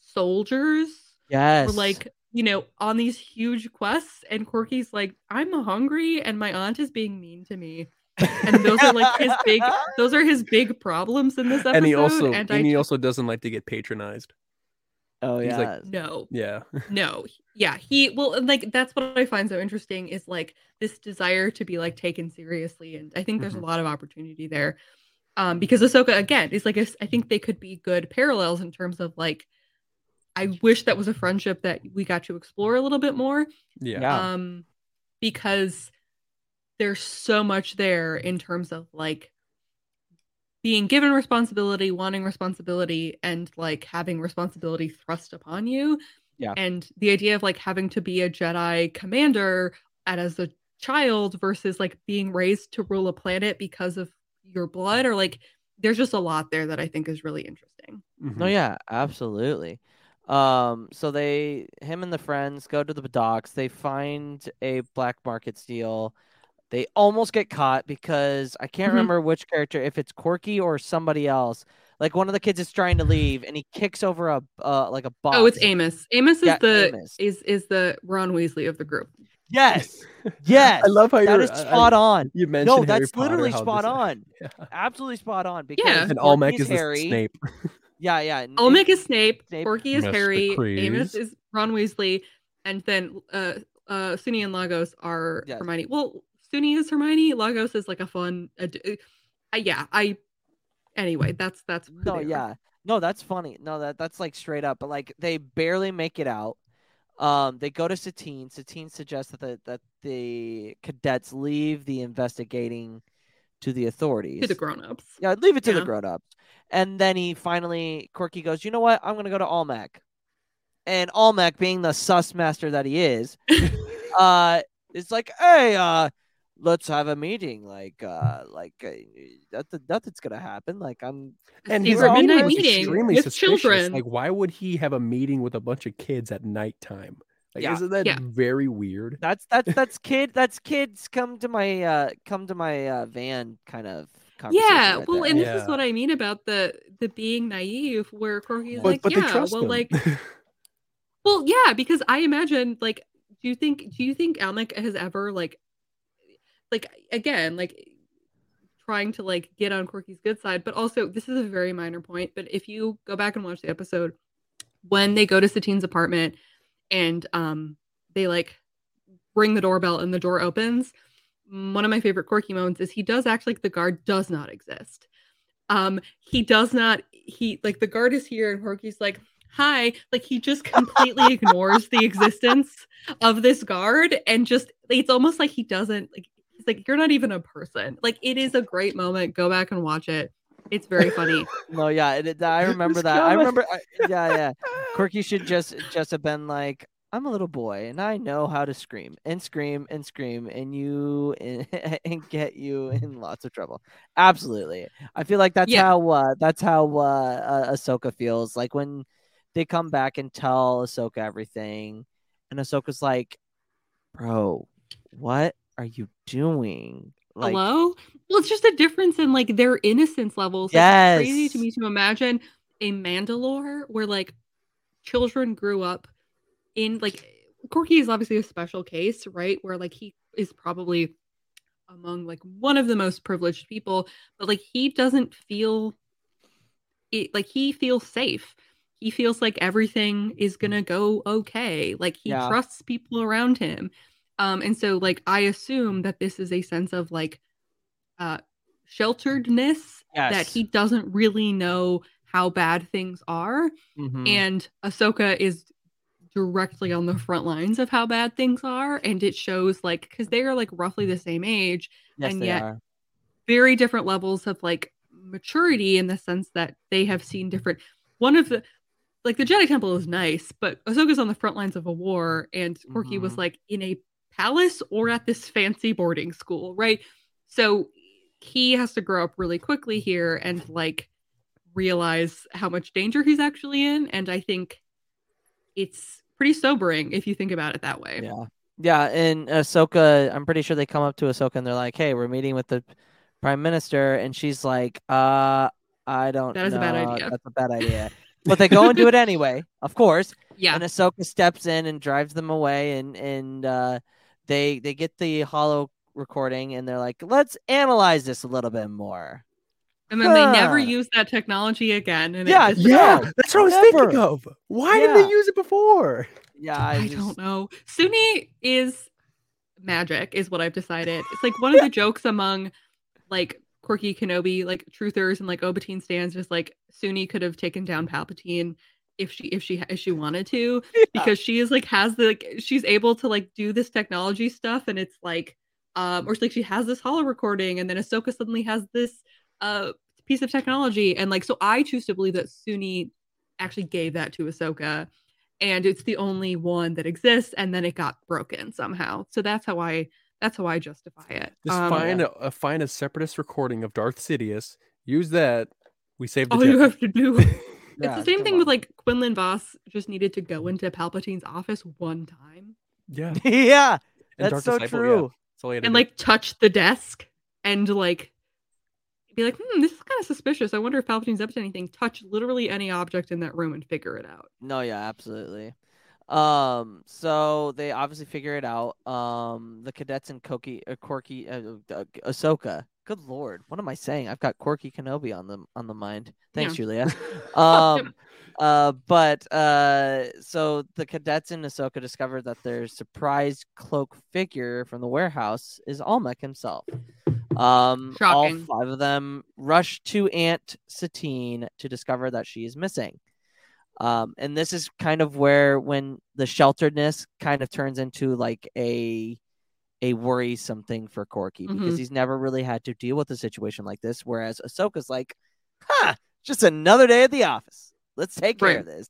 soldiers Yes. or like you know on these huge quests and Korkie's like i'm hungry and my aunt is being mean to me and those are like his big those are his big problems in this episode and he also and and, I he just- also doesn't like to get patronized. Oh he's yeah. like- no Yeah. no yeah he well and, like that's what i find so interesting is like this desire to be like taken seriously and i think there's Mhm. a lot of opportunity there um because ahsoka again is like a s- i think they could be good parallels in terms of like i wish that was a friendship that we got to explore a little bit more Yeah. Yeah. um because there's so much there in terms of like being given responsibility wanting responsibility and like having responsibility thrust upon you Yeah. and the idea of like having to be a jedi commander and as a child versus like being raised to rule a planet because of your blood or like there's just a lot there that i think is really interesting No, Mhm. yeah, absolutely. Um, so they, him and the friends go to the docks. They find a black market steal. They almost get caught because I can't Mhm. remember which character, if it's Korkie or somebody else. Like one of the kids is trying to leave, and he kicks over a uh, like a box. oh it's amos amos is Yeah, the Amis. is is the ron weasley of the group Yes, yes. I love how that you're is I- I- spot on. You mentioned No, Harry that's Potter, literally spot on. Yeah. Absolutely spot on. Because Yeah. And Almec is the Harry. Snape. Yeah, yeah. and- Almec is Snape, Snape. Korkie is Mr. Harry, Amis is Ron Weasley, and then uh uh Suni and Lagos are Yes. Hermione. Well, Suni is Hermione, Lagos is like a fun ad- uh, yeah, I anyway, that's that's No, they are. yeah. No, that's funny. No, that that's like straight up. But like they barely make it out. Um, they go to Satine. Satine suggests that the, that the cadets leave the investigating to the authorities. to the grown-ups. yeah, leave it to the Yeah. grown-ups. And then he finally, Korkie goes, you know what? I'm gonna go to Almec. And Almec, being the sus master that he is, uh, it's like, hey, uh, let's have a meeting. Like, uh, like uh, nothing, nothing's gonna happen. Like, I'm And he's secret midnight meeting extremely with suspicious. children. Like, why would he have a meeting with a bunch of kids at nighttime? Like, Yeah. isn't that Yeah. very weird? That's that's that's kid that's kids come to my uh come to my uh van kind of conversation. yeah, right well, there. and Yeah. this is what I mean about the the being naive, where korkie's But, like, but yeah, well, him. like, well, yeah, because I imagine, like, do you think, do you think Almec has ever like, like again, like, trying to like get on Korkie's good side, but also this is a very minor point. But if you go back and watch the episode, when they go to Satine's apartment and um they like ring the doorbell and the door opens, one of my favorite quirky moments is he does act like the guard does not exist. Um, he does not. He like the guard is here, and Korkie's like, "Hi!" Like he just completely ignores the existence of this guard, and just it's almost like he doesn't like. He's like, "You're not even a person." Like it is a great moment. Go back and watch it. It's very funny. no, yeah, it, it- I remember This that. I remember, I, yeah, yeah. Korkie should just just have been like, I'm a little boy and I know how to scream and scream and scream and you and, and get you in lots of trouble. Absolutely, I feel like that's Yeah. how uh, that's how uh, uh, Ahsoka feels like when they come back and tell Ahsoka everything, and Ahsoka's like, "Bro, what are you doing?" Like, Hello? Well, it's just a difference in like their innocence levels. Like, it's crazy to me to imagine a Mandalore where like children grew up in like Korkie is obviously a special case, right? Where like he is probably among like one of the most privileged people, but like he doesn't feel it like he feels safe. He feels like everything is gonna go okay. Like he Yeah. trusts people around him. Um, and so like I assume that this is a sense of like uh shelteredness that he doesn't really know how bad things are. mhm. And Ahsoka is directly on the front lines of how bad things are. And it shows like because they are like roughly the same age, yes, and yet- are. very different levels of like maturity in the sense that they have seen different one of the like the Jedi Temple is nice, but Ahsoka's on the front lines of a war, and Korkie was Mhm. like in a palace or at this fancy boarding school, right? So he has to grow up really quickly here and like realize how much danger he's actually in. And I think it's pretty sobering if you think about it that way. Yeah. Yeah, and Ahsoka, I'm pretty sure they come up to Ahsoka and they're like, "Hey, we're meeting with the prime minister," and she's like, "Uh, I don't. Know. That is a bad idea." That's a bad idea." but they go and do it anyway, of course. Yeah. And Ahsoka steps in and drives them away, and and uh, they they get the holo recording, and they're like, "Let's analyze this a little bit more." And then they never use that technology again. And Yeah, just- Yeah, No, that's what I was never. thinking of. Why didn't they use it before? Yeah, I, I just- don't know. Suni is magic, is what I've decided. It's like one of the jokes among like Korkie Kenobi, like truthers and like Obitine stands, is like Suni could have taken down Palpatine if she if she if she wanted to, because she is like has the like she's able to like do this technology stuff, and it's like um or like she has this holo recording, and then Ahsoka suddenly has this uh piece of technology, and like so I choose to believe that Soniee actually gave that to Ahsoka and it's the only one that exists and then it got broken somehow so that's how i that's how i justify it Just Um, find a, a find a separatist recording of Darth Sidious. Use that. We saved the all you have to do it's the same thing on. with like quinlan vos just needed to go into palpatine's office one time Yeah, yeah, and that's so Disciple, true. That's all he had to and do. like touch the desk and like be like hmm this is kind of suspicious i wonder if palpatine's up to anything touch literally any object in that room and figure it out No, yeah, absolutely. Um, so they obviously figure it out. Um, the cadets and Koki, uh, Korkie, uh, uh, Ahsoka. Good lord, what am I saying? I've got Korkie Kenobi on the on the mind. Thanks, Yeah. Julia. um, uh, but uh, so the cadets and Ahsoka discover that their surprised cloak figure from the warehouse is Almec himself. Um, all five of them rush to Aunt Satine to discover that she is missing. Um, and this is kind of where when the shelteredness kind of turns into like a a worrisome thing for Korkie because Mhm. he's never really had to deal with a situation like this. Whereas Ahsoka's like, huh, just another day at the office. Let's take care of this.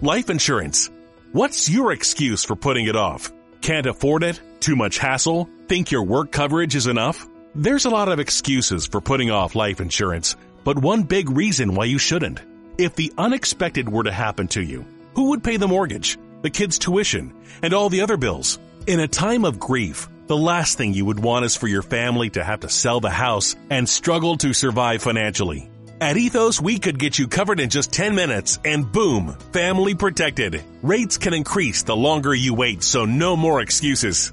Life insurance. What's your excuse for putting it off? Can't afford it? Too much hassle? Think your work coverage is enough? There's a lot of excuses for putting off life insurance, but one big reason why you shouldn't. If the unexpected were to happen to you, who would pay the mortgage, the kids' tuition, and all the other bills? In a time of grief, the last thing you would want is for your family to have to sell the house and struggle to survive financially. At Ethos, we could get you covered in just 10 minutes and boom, family protected. Rates can increase the longer you wait, so no more excuses.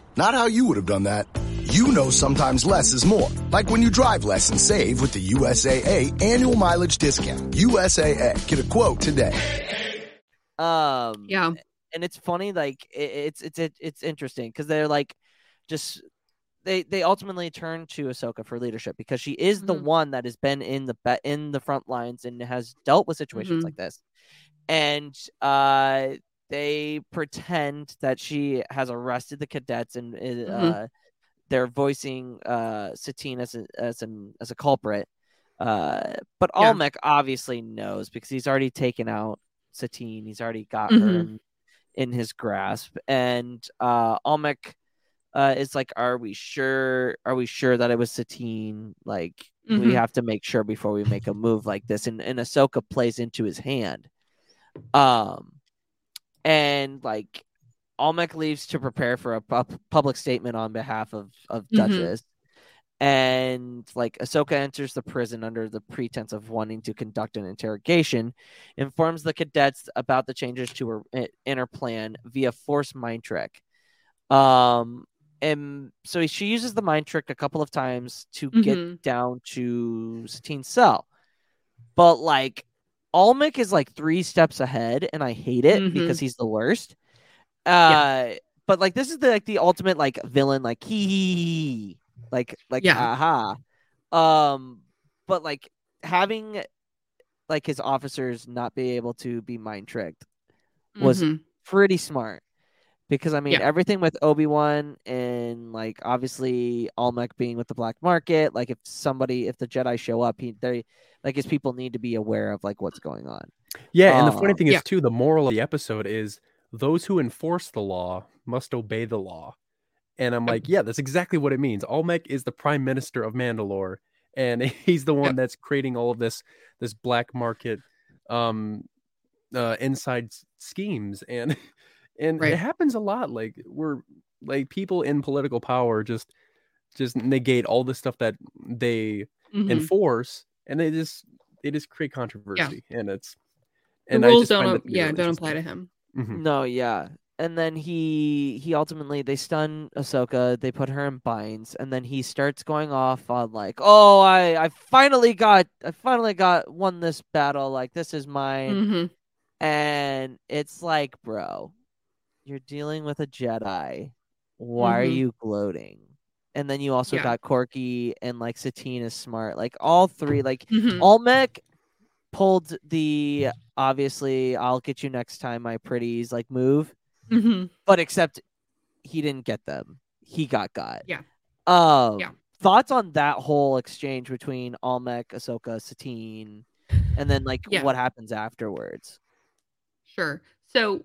not how you would have done that. You know sometimes less is more. Like when you drive less and save with the USAA annual mileage discount. USAA. Get a quote today. Um, yeah and it's funny, like it's it's it's interesting because they're like just they they ultimately turn to Ahsoka for leadership because she is the Mhm. one that has been in the be- in the front lines and has dealt with situations Mhm. like this, and uh they pretend that she has arrested the cadets and uh, Mhm. they're voicing uh Satine as a, as an as a culprit. Uh, but Yeah. Almec obviously knows because he's already taken out Satine. He's already got her Mhm. in, in his grasp, and uh, Almec uh, is like, "Are we sure? Are we sure that it was Satine? Like, we Mhm. have to make sure before we make a move like this." And and Ahsoka plays into his hand. Um, and like Almec leaves to prepare for a pu- public statement on behalf of of Mhm. Duchess. And like Ahsoka enters the prison under the pretense of wanting to conduct an interrogation, informs the cadets about the changes to her inner plan via force mind trick. Um, and so she uses the mind trick a couple of times to Mhm. get down to Satine's cell. But like Almec is like three steps ahead, and I hate it Mhm. because he's the worst. Uh, Yeah. but like this is the like the ultimate like villain, like hee hee hee, like like Yeah. aha. Um, but like having like his officers not be able to be mind tricked was Mhm. pretty smart. Because I mean Yeah. everything with Obi Wan and like obviously Almec being with the black market, like if somebody if the Jedi show up, he they like his people need to be aware of like what's going on. Yeah, and the funny Um, thing is yeah. too, the moral of the episode is those who enforce the law must obey the law. And I'm like, yeah, that's exactly what it means. Almec is the prime minister of Mandalore, and he's the one that's creating all of this this black market um uh inside schemes and and Right. it happens a lot like we're like people in political power just just negate all the stuff that they Mhm. enforce and they just they just create controversy and it's The and I rules just don't that yeah really don't apply to him. Mhm. No, yeah. And then he he ultimately they stun Ahsoka, they put her in binds, and then he starts going off on like, "Oh, I I finally got I finally got won this battle. Like this is mine." Mhm. And it's like, bro, you're dealing with a Jedi. Why are Mhm. you gloating? And then you also Yeah. got Korkie and like Satine is smart. Like all three, like Mhm. Almec pulled the obviously I'll get you next time, my pretties like move, Mhm. but except he didn't get them. He got got. Yeah. Um Yeah. thoughts on that whole exchange between Almec, Ahsoka, Satine, and then like Yeah. what happens afterwards. Sure. So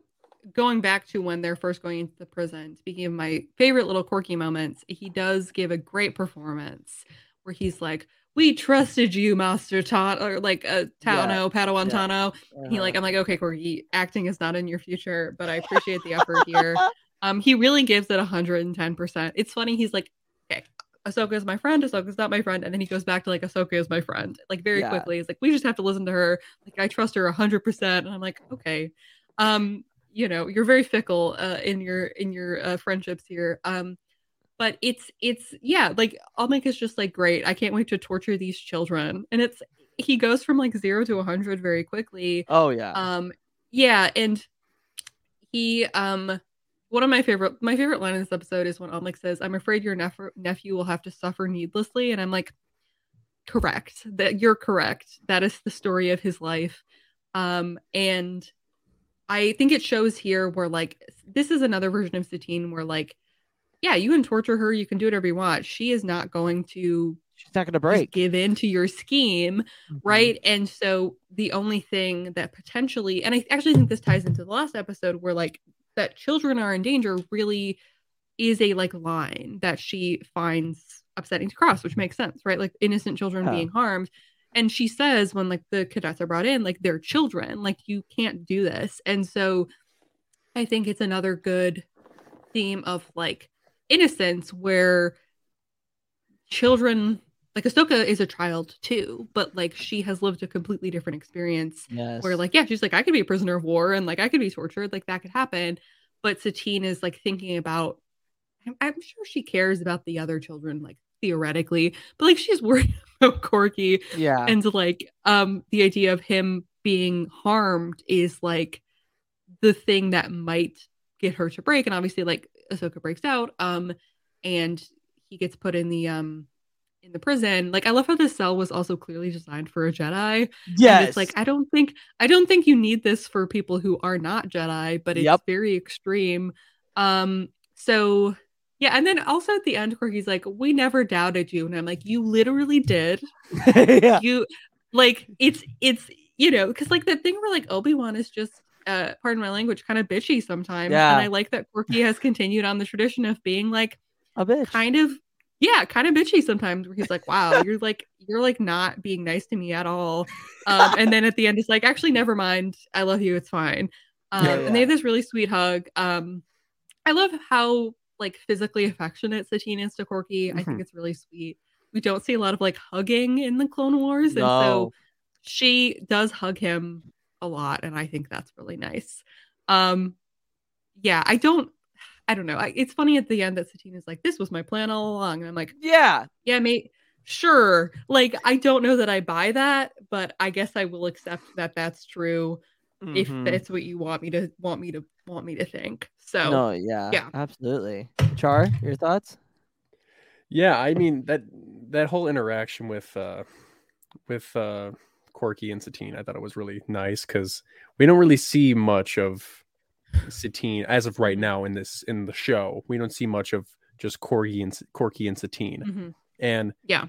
going back to when they're first going into the prison, speaking of my favorite little quirky moments, he does give a great performance where he's like, "We trusted you, Master Tano," or like a uh, Tano, Padawan yeah. Tano. He Uh-huh. like, I'm like, okay, Korkie, acting is not in your future, but I appreciate the effort here. Um, he really gives it 110%. It's funny, he's like, okay, Ahsoka is my friend, Ahsoka's not my friend, and then he goes back to like Ahsoka is my friend, like very Yeah. quickly. He's like, we just have to listen to her. Like, I trust her 100%. And I'm like, okay. Um, you know, you're very fickle uh, in your in your uh, friendships here. Um, but it's it's yeah, like Almec is just like great. I can't wait to torture these children, and it's he goes from like zero to 100 very quickly. Oh yeah. Um, yeah, and he um one of my favorite my favorite line in this episode is when Almec says, "I'm afraid your nephew nephew will have to suffer needlessly," and I'm like, correct. That you're correct. That is the story of his life. Um, and I think it shows here where like this is another version of Satine where like, yeah, you can torture her, you can do whatever you want. She is not going to She's not gonna break. give in to your scheme Mhm. right and so the only thing that potentially and i actually think this ties into the last episode where like that children are in danger really is a like line that she finds upsetting to cross which makes sense right like innocent children Yeah. being harmed and she says when like the cadets are brought in like they're children like you can't do this and so i think it's another good theme of like innocence where children like Ahsoka is a child too, but like she has lived a completely different experience Yes. where like yeah, she's like I could be a prisoner of war and like I could be tortured, like that could happen. But Satine is like thinking about I'm, I'm sure she cares about the other children like theoretically, but like she's worried about Korkie yeah. and like um the idea of him being harmed is like the thing that might get her to break and obviously like Ahsoka breaks out um and he gets put in the um in the prison like I love how this cell was also clearly designed for a Jedi Yeah, it's like I don't think I don't think you need this for people who are not Jedi but it's Yep. very extreme um so yeah and then also at the end where he's like we never doubted you and I'm like you literally did. Yeah. you like it's it's you know because like the thing where like obi-wan is just uh pardon my language kind of bitchy sometimes Yeah. and i like that Korkie has continued on the tradition of being like A bitch. kind of yeah kind of bitchy sometimes where he's like wow you're like you're like not being nice to me at all. Um and then at the end it's like actually never mind. I love you. It's fine. Um Yeah, and they have this really sweet hug. Um i love how like physically affectionate satine is to korkie i Mm-hmm. think it's really sweet we don't see a lot of like hugging in the clone wars and so she does hug him a lot and i think that's really nice um yeah i don't i don't know I, it's funny at the end that satine is like this was my plan all along and i'm like Yeah. yeah mate sure like i don't know that i buy that but i guess i will accept that that's true if Mhm. that's what you want me to want me to want me to think so No, yeah. yeah. Absolutely. Char, your thoughts? Yeah, I mean that that whole interaction with uh with uh Korkie and Satine. I thought it was really nice because we don't really see much of Satine as of right now in this in the show. We don't see much of just Korkie and Korkie and Satine, Mhm. and Yeah.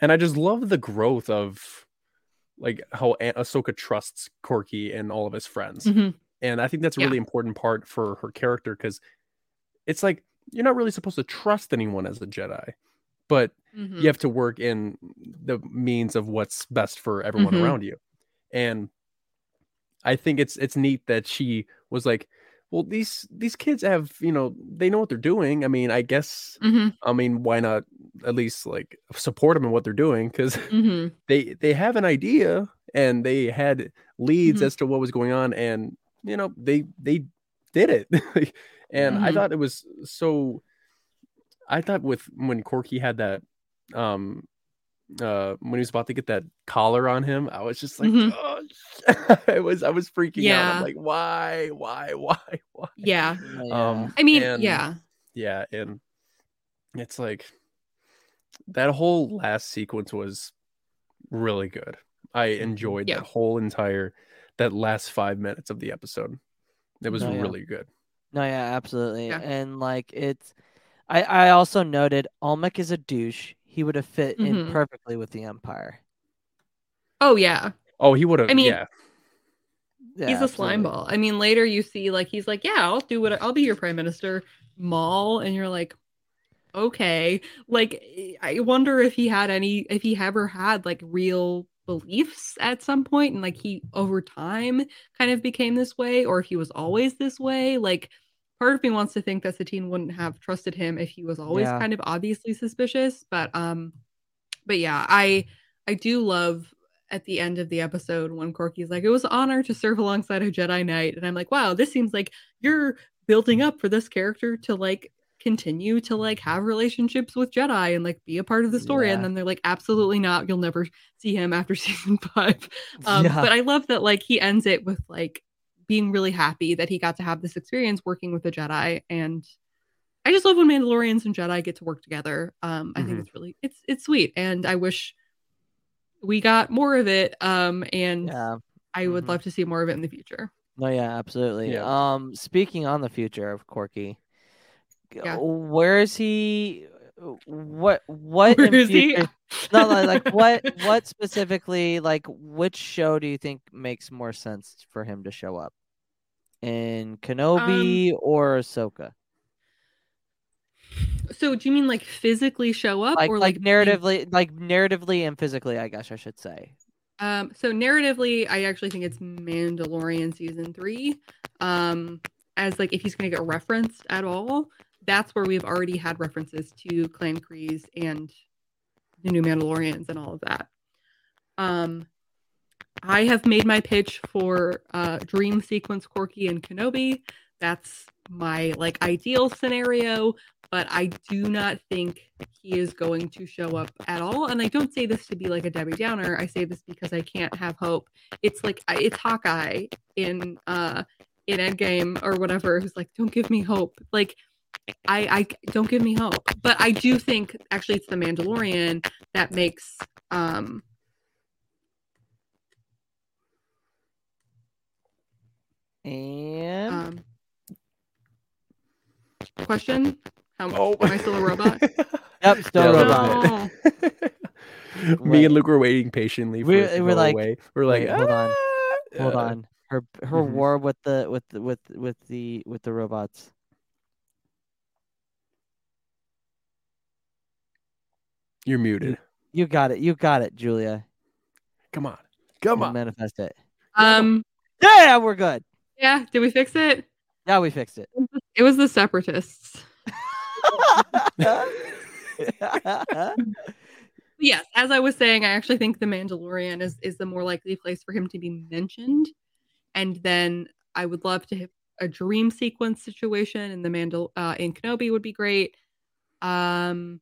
and I just love the growth of like how A- Ahsoka trusts Korkie and all of his friends, Mhm. And I think that's a Yeah. really important part for her character because it's like you're not really supposed to trust anyone as a Jedi, but Mhm. you have to work in the means of what's best for everyone Mhm. around you. And I think it's it's neat that she was like, well, these these kids have, you know, they know what they're doing. I mean, I guess Mhm. I mean, why not at least like support them in what they're doing cuz Mhm. they they have an idea and they had leads Mhm. as to what was going on and you know, they they did it. and I Mhm. thought it was so I thought with when Korkie had that um uh when he was about to get that collar on him, I was just like, Mhm. oh, I was I was freaking out. I'm like, why, why, why, why? Yeah. Um, I mean, and- yeah. yeah, and it's like that whole last sequence was really good. I enjoyed Yeah. that whole entire that last five minutes of the episode. It was No, yeah. really good. No, yeah, absolutely. Yeah. And like it's I I also noted Almec is a douche. He would have fit in Mhm. perfectly with the Empire. Oh yeah. Oh, he would have. I mean, yeah, Yeah, he's a slime ball. I mean, later you see like he's like, yeah, I'll do what I'll be your prime minister, Maul, and you're like, okay. Like, I wonder if he had any, if he ever had like real beliefs at some point, and like he over time kind of became this way, or if he was always this way. Like, part of me wants to think that Satine wouldn't have trusted him if he was always Yeah. kind of obviously suspicious. But um, but yeah, I I do love at the end of the episode when Korkie's like, it was an honor to serve alongside a Jedi Knight. And I'm like, wow, this seems like you're building up for this character to like continue to like have relationships with Jedi and like be a part of the story. And then they're like, absolutely not. You'll never see him after season five. Um, Yeah. But I love that like he ends it with like being really happy that he got to have this experience working with a Jedi. And I just love when Mandalorians and Jedi get to work together. Um, I think Mhm. it's really it's it's sweet. And I wish we got more of it. Um, and Yeah. I would Mhm. love to see more of it in the future. No, yeah, absolutely. Yeah. Um, speaking on the future of Korkie, g- Yeah. where is he? What what Where in he? No, no, like what what specifically? Like which show do you think makes more sense for him to show up in Kenobi or Ahsoka? So do you mean like physically show up Like or like like, narratively, like narratively and physically, I guess I should say. Um, so narratively, I actually think it's Mandalorian season three. Um, as like if he's gonna get referenced at all, that's where we've already had references to Clan Kryze and the new Mandalorians and all of that. Um, I have made my pitch for uh, Dream Sequence Korkie and Kenobi. That's my like ideal scenario, but I do not think he is going to show up at all. And I don't say this to be like a Debbie Downer. I say this because I can't have hope. It's like it's Hawkeye in uh in Endgame or whatever who's like, don't give me hope. Like I I don't give me hope. But I do think actually it's the Mandalorian that makes um And um question. How Oh. am I still a robot? yep, still Yeah, a robot. No. Me and Luke were waiting patiently for We- it to we're like, away. We're like, wait, hold on, "Ah!" Hold Uh, on. Her her Mhm. war with the with the, with with the with the robots. You're muted. You got it. You got it, Julia. Come on, come You on. Manifest it. Um Yeah, we're good. yeah, did we fix it? Yeah, we fixed it. It was the separatists. Yes, as I was saying, I actually think the Mandalorian is is the more likely place for him to be mentioned, and then I would love to have a dream sequence situation in the Mandal uh, in Kenobi would be great. Um,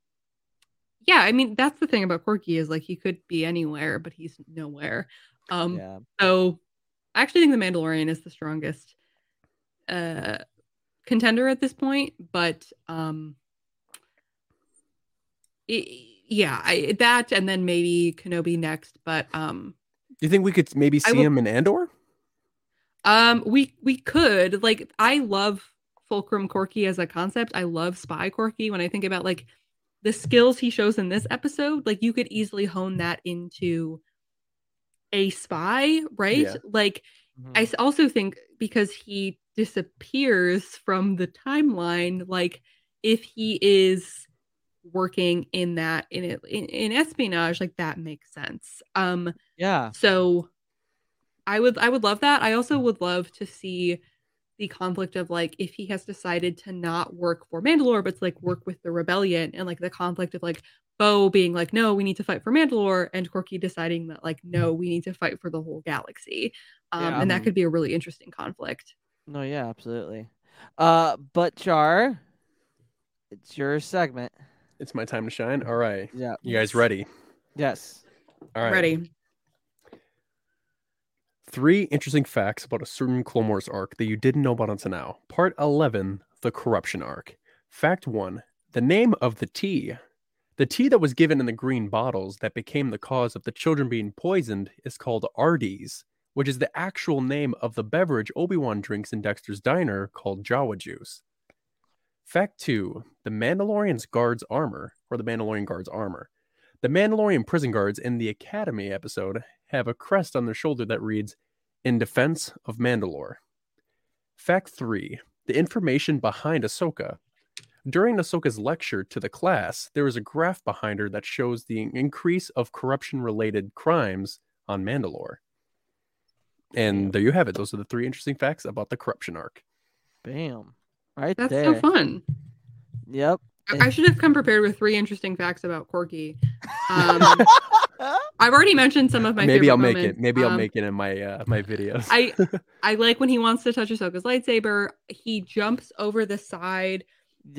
yeah, I mean that's the thing about Korkie is like he could be anywhere, but he's nowhere. Um, yeah. so I actually think the Mandalorian is the strongest uh contender at this point, but um i- yeah, I, that and then maybe Kenobi next, but um do you think we could maybe see will- him in Andor? Um, we we could like I love Fulcrum Korkie as a concept. I love Spy Korkie. When I think about like the skills he shows in this episode, like you could easily hone that into a spy, right? Yeah. Like I also think because he disappears from the timeline, like if he is working in that in it in, in espionage, like that makes sense. Um Yeah. so I would I would love that. I also would love to see the conflict of like if he has decided to not work for Mandalore, but to like work with the rebellion and like the conflict of like Bo being like, no, we need to fight for Mandalore, and Korkie deciding that like, no, we need to fight for the whole galaxy. Um, Yeah. and that could be a really interesting conflict. No, yeah, absolutely. Uh, but Jar, it's your segment. It's my time to shine. All right. Yeah. You guys ready? Yes. All right. Ready. Three interesting facts about a certain Wars arc that you didn't know about until now. Part 11, the corruption arc. Fact 1, the name of the tea. The tea that was given in the green bottles that became the cause of the children being poisoned is called Ardees, which is the actual name of the beverage Obi-Wan drinks in Dexter's diner called Jawa juice. Fact 2, the Mandalorian's guard's armor, or the Mandalorian guard's armor. The Mandalorian prison guards in the Academy episode have a crest on their shoulder that reads, In Defense of Mandalore. Fact 3 The information behind Ahsoka. During Ahsoka's lecture to the class, there is a graph behind her that shows the increase of corruption related crimes on Mandalore. And there you have it. Those are the three interesting facts about the corruption arc. Bam. Right That's there. so fun. Yep. I- I should have come prepared with three interesting facts about Korkie. Um, I've already mentioned some of my maybe favorite I'll make moments. it. Maybe I'll Um, make it in my uh, my videos. I I like when he wants to touch Ahsoka's lightsaber. He jumps over the side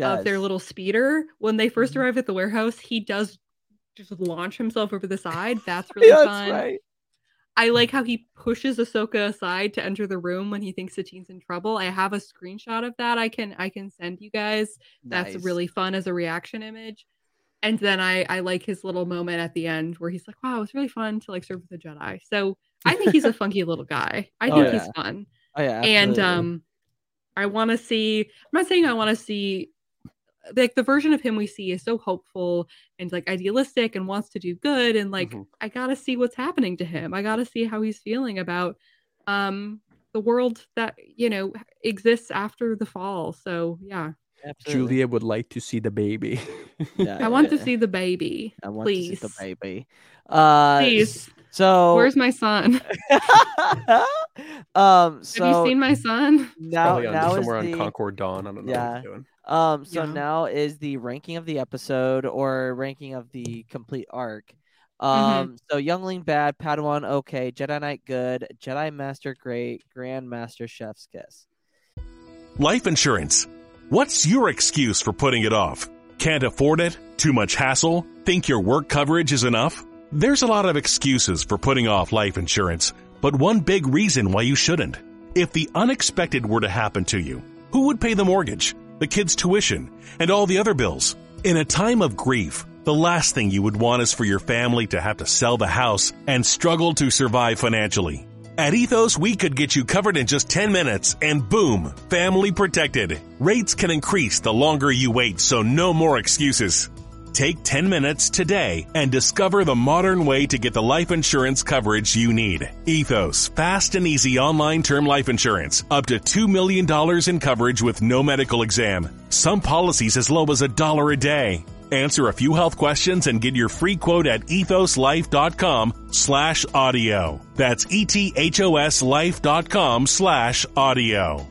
of their little speeder. When they 1st Mhm. arrive at the warehouse, he does just launch himself over the side. That's really Yeah, fun. that's right. I like how he pushes Ahsoka aside to enter the room when he thinks Satine's in trouble. I have a screenshot of that. I can I can send you guys. That's Nice. really fun as a reaction image. And then I I like his little moment at the end where he's like, "Wow, it's really fun to like serve with a Jedi." So I think he's a funky little guy. I Oh, think he's fun Oh yeah. and um i want to see i'm not saying i want to see like the version of him we see is so hopeful and like idealistic and wants to do good and like Mhm. i gotta see what's happening to him i gotta see how he's feeling about um the world that you know exists after the fall so yeah Absolutely. Julia would like to see the baby. Yeah, i want to see the baby I want please to see the baby. Uh, Please. So where's my son um. So have you seen my son now, on, now is somewhere the, on Concord Dawn. I don't know what Yeah. he's doing. Um, so Yeah. now is the ranking of the episode or ranking of the complete arc. Mm-hmm. Um, so Youngling bad, Padawan okay, Jedi Knight good, Jedi Master great, Grand Master Chef's kiss. Life insurance. What's your excuse for putting it off? Can't afford it? Too much hassle? Think your work coverage is enough? There's a lot of excuses for putting off life insurance, but one big reason why you shouldn't. If the unexpected were to happen to you, who would pay the mortgage, the kids' tuition, and all the other bills? In a time of grief, the last thing you would want is for your family to have to sell the house and struggle to survive financially. At Ethos, we could get you covered in just 10 minutes and boom, family protected. Rates can increase the longer you wait, so no more excuses. Take 10 minutes today and discover the modern way to get the life insurance coverage you need. Ethos, fast and easy online term life insurance. Up to $2 million in coverage with no medical exam. Some policies as low as a dollar a day. Answer a few health questions and get your free quote at ethoslife.com slash audio. That's E-T-H-O-S life.com slash audio.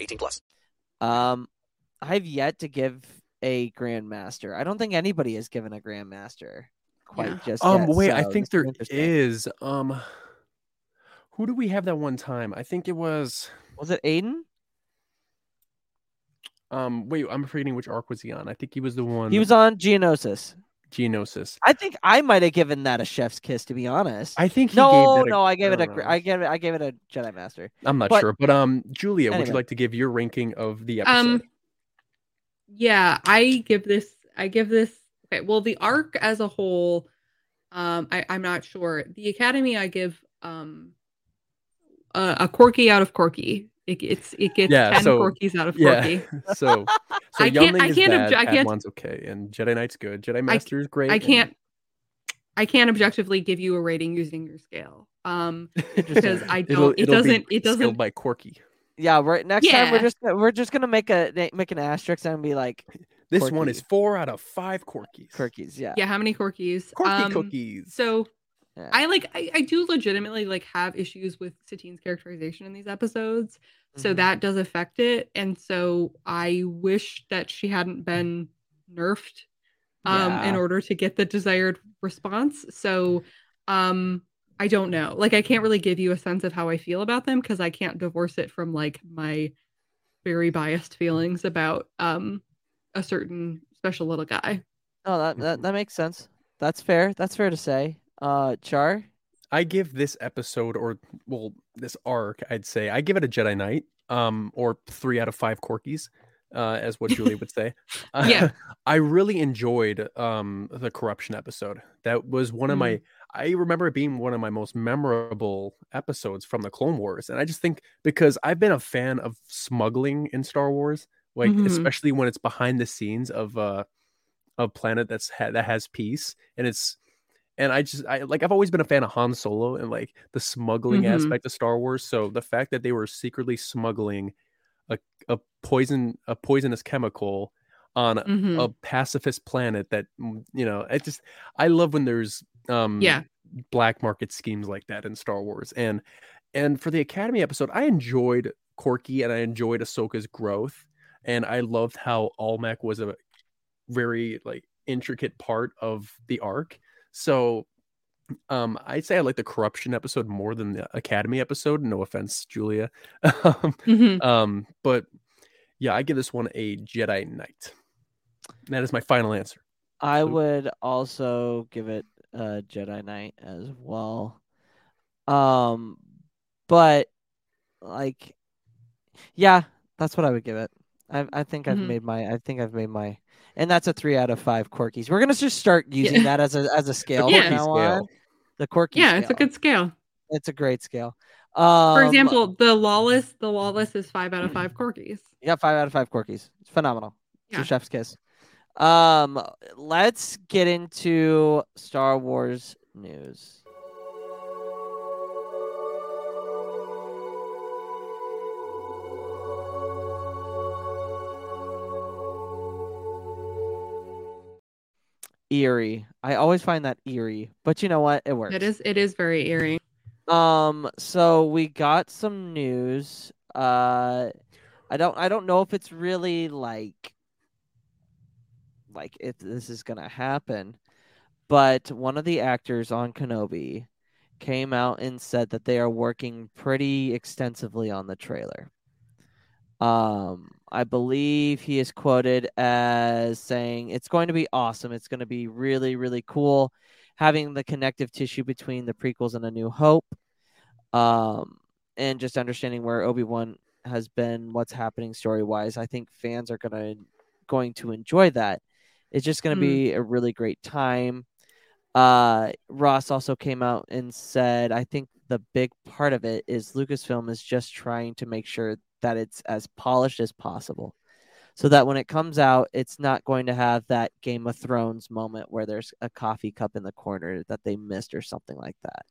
18 plus. Um, I've yet to give a grandmaster. I don't think anybody has given a grandmaster quite Yeah. just Um, yet. wait, I think this is there interesting. is. Um, Who do we have that one time? I think it was. Was it Aiden? Um, wait, I'm forgetting which arc was he on. I think he was the one. He was on Geonosis. Geonosis. I think I might have given that a chef's kiss, to be honest. I think he no, gave that a- no, I gave I it a, know. I gave it, I gave it a Jedi Master. I'm not But- sure, but um, Julia, would you like to give your ranking of the episode? Um, yeah, I give this. I give this. Okay, well, the arc as a whole, um, I, I'm not sure. The Academy, I give um, a, a Korkie out of Korkie. It, it's it gets yeah, ten so Korkies out of yeah, Korkie. so so I can't- Youngling I is can't bad, obje- I can't- Padawan's okay, and Jedi Knight's good. Jedi Master is great. I can't. I can't objectively give you a rating using your scale. Um, because I don't. It it'll be doesn't. It scaled doesn't. by Korkie. Yeah, right. Next time we're just gonna- we're just gonna make a make an asterisk and be like This one is four out of five Korkies. Korkies. Yeah. Yeah, how many Korkies? Korkie Um, cookies. So Yeah. I like I, I do legitimately like have issues with Satine's characterization in these episodes. So Mhm. that does affect it. And so I wish that she hadn't been nerfed um in order to get the desired response. So um I don't know. Like I can't really give you a sense of how I feel about them because I can't divorce it from like my very biased feelings about um a certain special little guy. Oh, that, that that makes sense. That's fair. That's fair to say. Uh, Char. I give this episode, or well, this arc, I'd say I give it a Jedi Knight, um, or three out of five Korkies, uh, as what Julie would say. Uh, Yeah. I really enjoyed um the corruption episode. That was one of my. Mm. I remember it being one of my most memorable episodes from the Clone Wars, and I just think because I've been a fan of smuggling in Star Wars, like Mhm. especially when it's behind the scenes of uh a planet that's ha- that has peace, and it's and I just I like I've always been a fan of Han Solo and like the smuggling Mhm. aspect of Star Wars. So the fact that they were secretly smuggling a a poison a poisonous chemical on a- Mhm. a pacifist planet that mm, you know it just I love when there's um Yeah. black market schemes like that in Star Wars and and for the Academy episode I enjoyed Korkie and I enjoyed Ahsoka's growth and I loved how Almec was a very like intricate part of the arc. So um I'd say I like the corruption episode more than the Academy episode. No offense, Julia. um, Mhm. um, but yeah, I give this one a Jedi Knight. That is my final answer. I So- would also give it a Jedi Knight as well. Um, but like, yeah, that's what I would give it. I I think I've Mhm. made my I think I've made my and that's a three out of five Korkies. We're gonna just start using that as a as a scale Yeah. now Korkie on. The Korkie. Yeah, it's a good scale. It's a great scale. Um, For example, the lawless, the lawless is five out of five Korkies. Yeah, five out of five Korkies. It's phenomenal. It's Yeah. a chef's kiss. Um, let's get into Star Wars news. Eerie. I always find that eerie, but you know what? It works. It is it is very eerie. Um, so we got some news. Uh, I don't, I don't know if it's really like, like if this is gonna happen, but one of the actors on Kenobi came out and said that they are working pretty extensively on the trailer. Um, I believe he is quoted as saying it's going to be awesome. It's going to be really, really cool having the connective tissue between the prequels and A New Hope. Um, and just understanding where Obi-Wan has been, what's happening story-wise. I think fans are gonna going to enjoy that. It's just gonna Mm. be a really great time. Uh, Ross also came out and said, I think the big part of it is Lucasfilm is just trying to make sure that it's as polished as possible. So that when it comes out, it's not going to have that Game of Thrones moment where there's a coffee cup in the corner that they missed or something like that.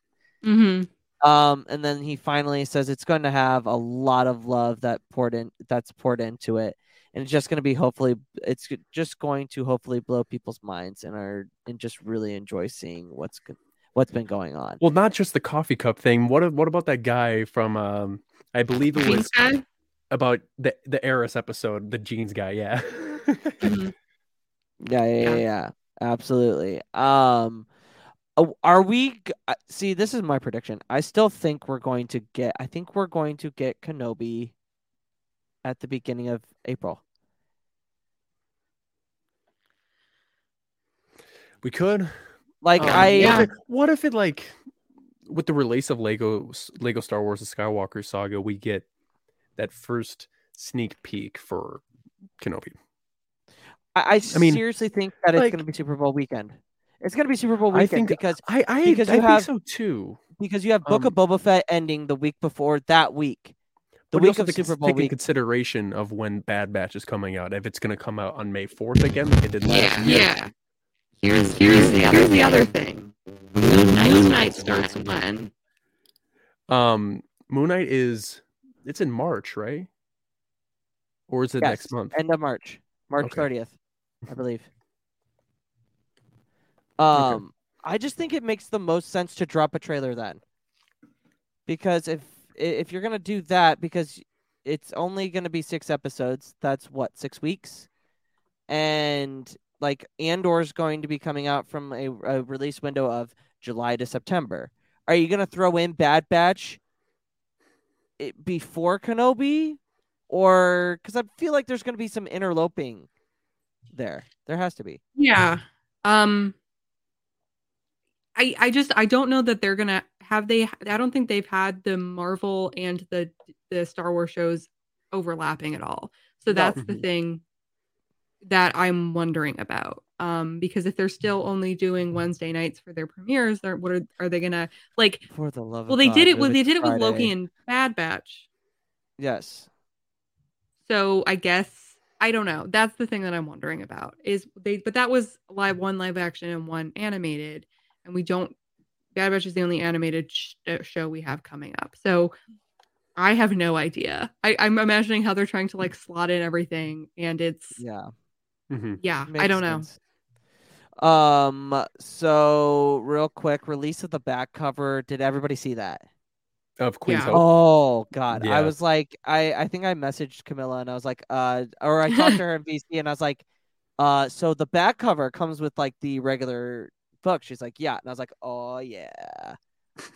Mm-hmm. Um, and then he finally says it's going to have a lot of love that poured in that's poured into it, and it's just going to be hopefully it's just going to hopefully blow people's minds and are and just really enjoy seeing what's go- what's been going on. Well, not just the coffee cup thing. What what about that guy from um I believe it was guy? About the the Eris episode, the jeans guy, yeah. Mhm. Yeah, yeah, yeah, Yeah. yeah, absolutely. Um, Oh, are we? uh, See, this is my prediction. I still think we're going to get. I think we're going to get Kenobi at the beginning of April. We could. Like Um, I, what, if, what if it like with the release of Lego Lego Star Wars: The Skywalker Saga, we get that first sneak peek for Kenobi. I, I I mean, seriously think that it's going to be Super Bowl weekend. It's going to be Super Bowl weekend I weekend think because I I, because I you think have so too. because you have Book of Um, Boba Fett ending the week before that week, the But you week also of have to Super cons- Bowl take in week. consideration of when Bad Batch is coming out. If it's going to come out on May fourth again, like it did last year. Yeah. Here's here's the other the other thing. Moon Knight, Moon Knight starts when? Um, Moon Knight is it's in March, right? Or is it Yes, next month? End of March, March Okay. thirtieth, I believe. Um, I just think it makes the most sense to drop a trailer then, because if if you're gonna do that, because it's only gonna be six episodes, that's what six weeks, and like Andor's going to be coming out from a, a release window of July to September. Are you gonna throw in Bad Batch it, before Kenobi, or because I feel like there's gonna be some interloping there. There has to be. Yeah. Um I I just I don't know that they're going to have they I don't think they've had the Marvel and the the Star Wars shows overlapping at all. So No. that's the Mhm. thing that I'm wondering about. Um because if they're still only doing Wednesday nights for their premieres, they're what are are they going to like For the love Well, of they God, did it move well they to did it with Loki and Bad Batch. Yes. So I guess I don't know. That's the thing that I'm wondering about. Is they but that was live one live action and one animated, and we don't. Bad Batch is the only animated sh- uh, show we have coming up. So I have no idea. I, I'm imagining how they're trying to like slot in everything, and it's Yeah. Mhm. yeah. I don't know. Sense. Um. So real quick, release of the back cover. Did everybody see that? Of Queen's Yeah. Hope. Oh God, I was like, I I think I messaged Camilla and I was like, uh, or I talked to her in VC and I was like, uh, so the back cover comes with like the regular book. She's like, yeah, and I was like, oh yeah,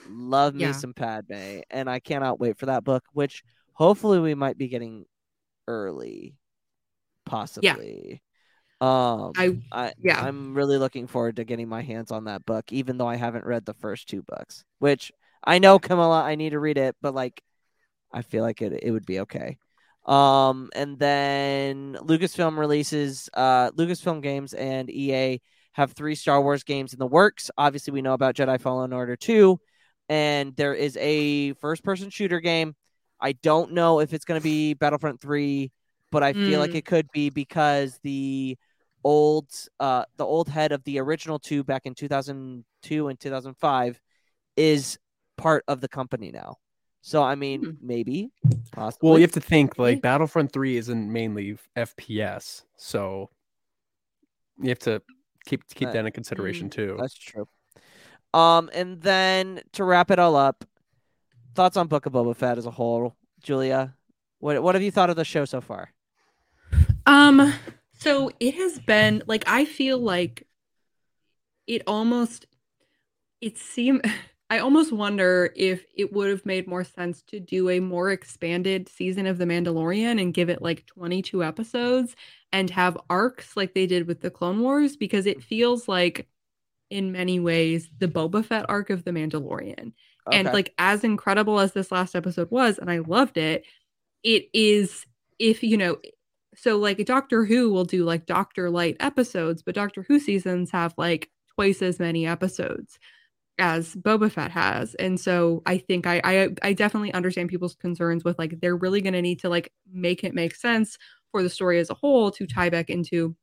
love me Yeah. some Padme, and I cannot wait for that book, which hopefully we might be getting early, possibly. Um, I- I yeah. I'm really looking forward to getting my hands on that book, even though I haven't read the first two books, which I know Camilla, I need to read it, but like I feel like it it would be okay. Um and then Lucasfilm releases uh Lucasfilm Games and EA have three Star Wars games in the works. Obviously we know about Jedi Fallen Order 2 and there is a first person shooter game. I don't know if it's going to be Battlefront 3, but I feel like Mm. it could be because the old uh the old head of the original 2 back in 2002 and 2005 is part of the company now. So I mean, Hmm. maybe, possibly. Well, you have to think like Battlefront 3 isn't mainly FPS, so you have to keep keep Uh, that in consideration too. That's true. Um, and then to wrap it all up, thoughts on Book of Boba Fett as a whole, Julia. What what have you thought of the show so far? Um, so it has been like I feel like it almost it seemed I almost wonder if it would have made more sense to do a more expanded season of The Mandalorian and give it like 22 episodes and have arcs like they did with the Clone Wars because it feels like in many ways the Boba Fett arc of The Mandalorian. And like as incredible as this last episode was and I loved it, it is if you know so like Doctor Who will do like Doctor Light episodes, but Doctor Who seasons have like twice as many episodes as Boba Fett has. And so I think I I, I definitely understand people's concerns with like they're really gonna need to like make it make sense for the story as a whole to tie back into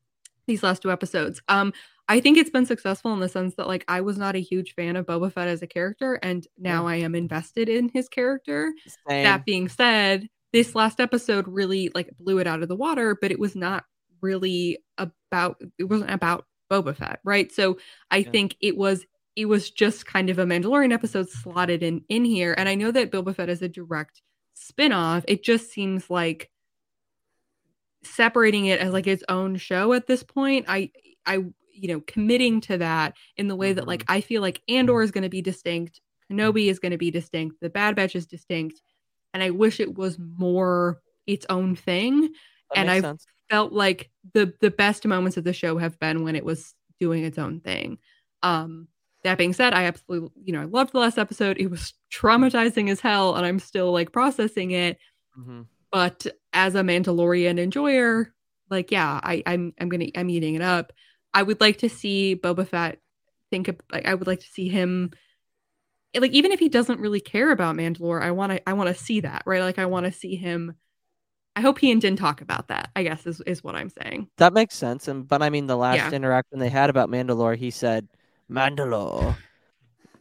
these last two episodes. Um I think it's been successful in the sense that like I was not a huge fan of Boba Fett as a character and now I am invested in his character. Same. That being said, this last episode really like blew it out of the water, but it was not really about it wasn't about Boba Fett, right? So I Yeah. think it was it was just kind of a Mandalorian episode slotted in in here. And I know that Boba Fett is a direct spin-off. It just seems like separating it as like its own show at this point. I I you know, committing to that in the way that mm-hmm. like I feel like Andor mm-hmm. is going to be distinct, Kenobi is going to be distinct, the Bad Batch is distinct, and I wish it was more its own thing. That and I sense. felt like the the best moments of the show have been when it was doing its own thing. Um that being said, I absolutely, you know, I loved the last episode. It was traumatizing as hell, and I'm still like processing it. Mhm. But as a Mandalorian enjoyer, like, yeah, I, I'm I'm gonna I'm eating it up. I would like to see Boba Fett think of like I would like to see him like even if he doesn't really care about Mandalore, I want to I want to see that right. Like I want to see him. I hope he and Din talk about that. I guess is is what I'm saying. That makes sense. And but I mean, the last Yeah. interaction they had about Mandalore, he said, "Mandalore,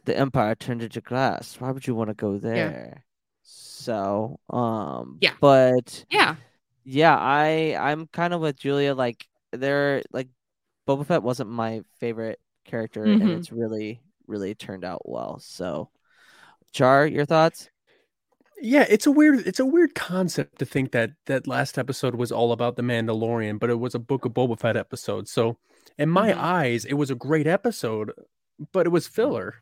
the Empire turned into glass. Why would you want to go there?" So, um, Yeah. But Yeah. yeah, I I'm kind of with Julia. Like, they're like, Boba Fett wasn't my favorite character, and Mhm. it's really really turned out well. So, Char, your thoughts? Yeah, it's a weird it's a weird concept to think that that last episode was all about the Mandalorian, but it was a Book of Boba Fett episode. So in my Mhm. eyes, it was a great episode, but it was filler.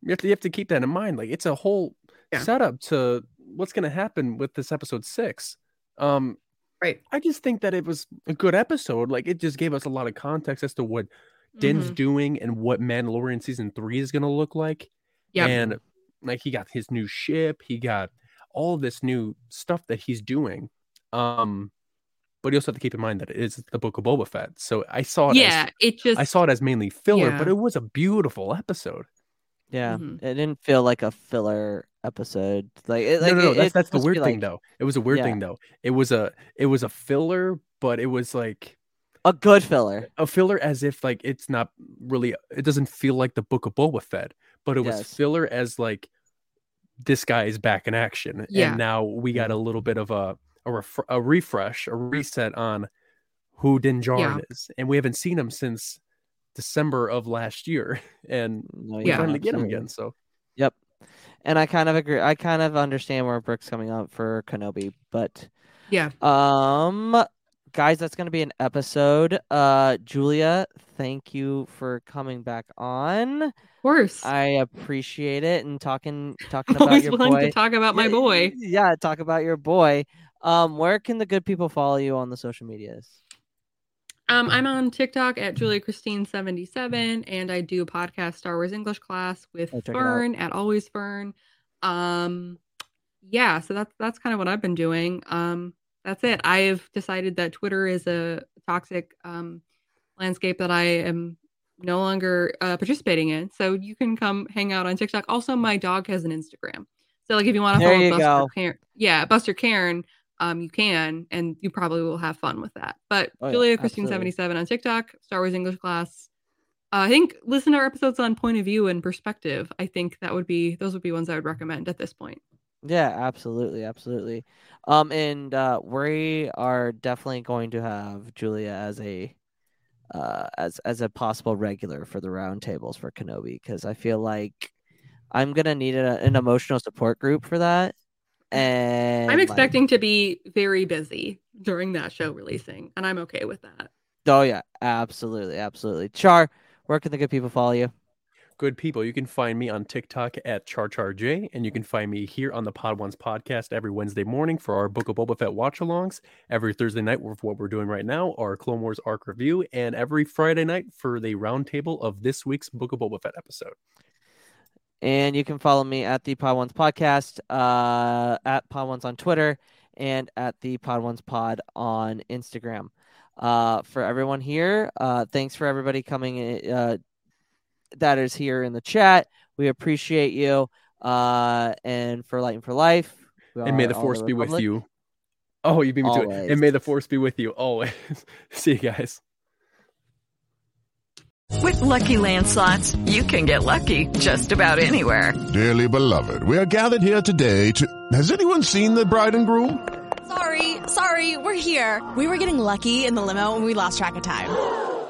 You have to you have to keep that in mind. Like it's a whole Yeah. setup to what's gonna happen with this episode six. Um Right. I just think that it was a good episode. Like it just gave us a lot of context as to what Din's Mhm. doing and what Mandalorian season three is gonna look like. Yeah. And like he got his new ship, he got all this new stuff that he's doing. Um, but you also have to keep in mind that it is the Book of Boba Fett. So I saw it. Yeah, as, it just I saw it as mainly filler, but it was a beautiful episode. Yeah, Mhm. it didn't feel like a filler episode. Like, it, No, like no, no. it- That's it's that's the weird thing, like, though. It was a weird Yeah. thing, though. It was a it was a filler, but it was like a good filler. a filler as if like it's not really it doesn't feel like the book of Boba Fett, but it was Yes. filler as like this guy is back in action, Yeah. and now we got a little bit of a a, ref- a refresh, a reset on who Din Djarin Yeah. is, and we haven't seen him since December of last year, and No, we Yeah. finally get him again. So Yep. And I kind of agree. I kind of understand where Brooks coming up for Kenobi, but yeah. um guys, that's going to be an episode. Uh Julia, thank you for coming back on. Of course. I appreciate it and talking talking about Always your willing boy. to talk about my boy. Yeah, talk about your boy. Um where can the good people follow you on the social medias? Um, I'm on TikTok at Julia Christine 77 and I do a podcast Star Wars English class with Oh, check it out. Fern at Always Fern. Um, yeah, so that's that's kind of what I've been doing. Um, that's it. I've decided that Twitter is a toxic um landscape that I am no longer uh, participating in. So you can come hang out on TikTok. Also, my dog has an Instagram. So like if you want to follow Buster go. Cairn, yeah, Buster Cairn, um, you can, and you probably will have fun with that. But Oh, yeah, Julia Christine seventy seven on TikTok, Star Wars English class. Uh, I think listen to our episodes on point of view and perspective. I think that would be those would be ones I would recommend at this point. Yeah, absolutely, absolutely. Um, and uh, we are definitely going to have Julia as a uh as as a possible regular for the roundtables for Kenobi because I feel like I'm gonna need a, an emotional support group for that. And I'm like- expecting to be very busy during that show releasing, and I'm okay with that. oh yeah, absolutely, absolutely. Char, where can the good people follow you? Good people, you can find me on TikTok at CharCharJ, and you can find me here on the Podwans podcast every Wednesday morning for our Book of Boba Fett watch alongs, every Thursday night with what we're doing right now, our Clone Wars arc review, and every Friday night for the roundtable of this week's Book of Boba Fett episode. And you can follow me at the Podwans Podcast, uh, at Podwans on Twitter, and at the Podwans Pod on Instagram. Uh, for everyone here, uh, thanks for everybody coming. Uh, that is here in the chat. We appreciate you. Uh, and for Light and for Life, And may the all force be with you. Oh, you beat me to it. And may the force be with you always. See you guys. With Lucky Land slots, you can get lucky just about anywhere. Dearly beloved, we are gathered here today to. Has anyone seen the bride and groom? Sorry, sorry, we're here. We were getting lucky in the limo and we lost track of time.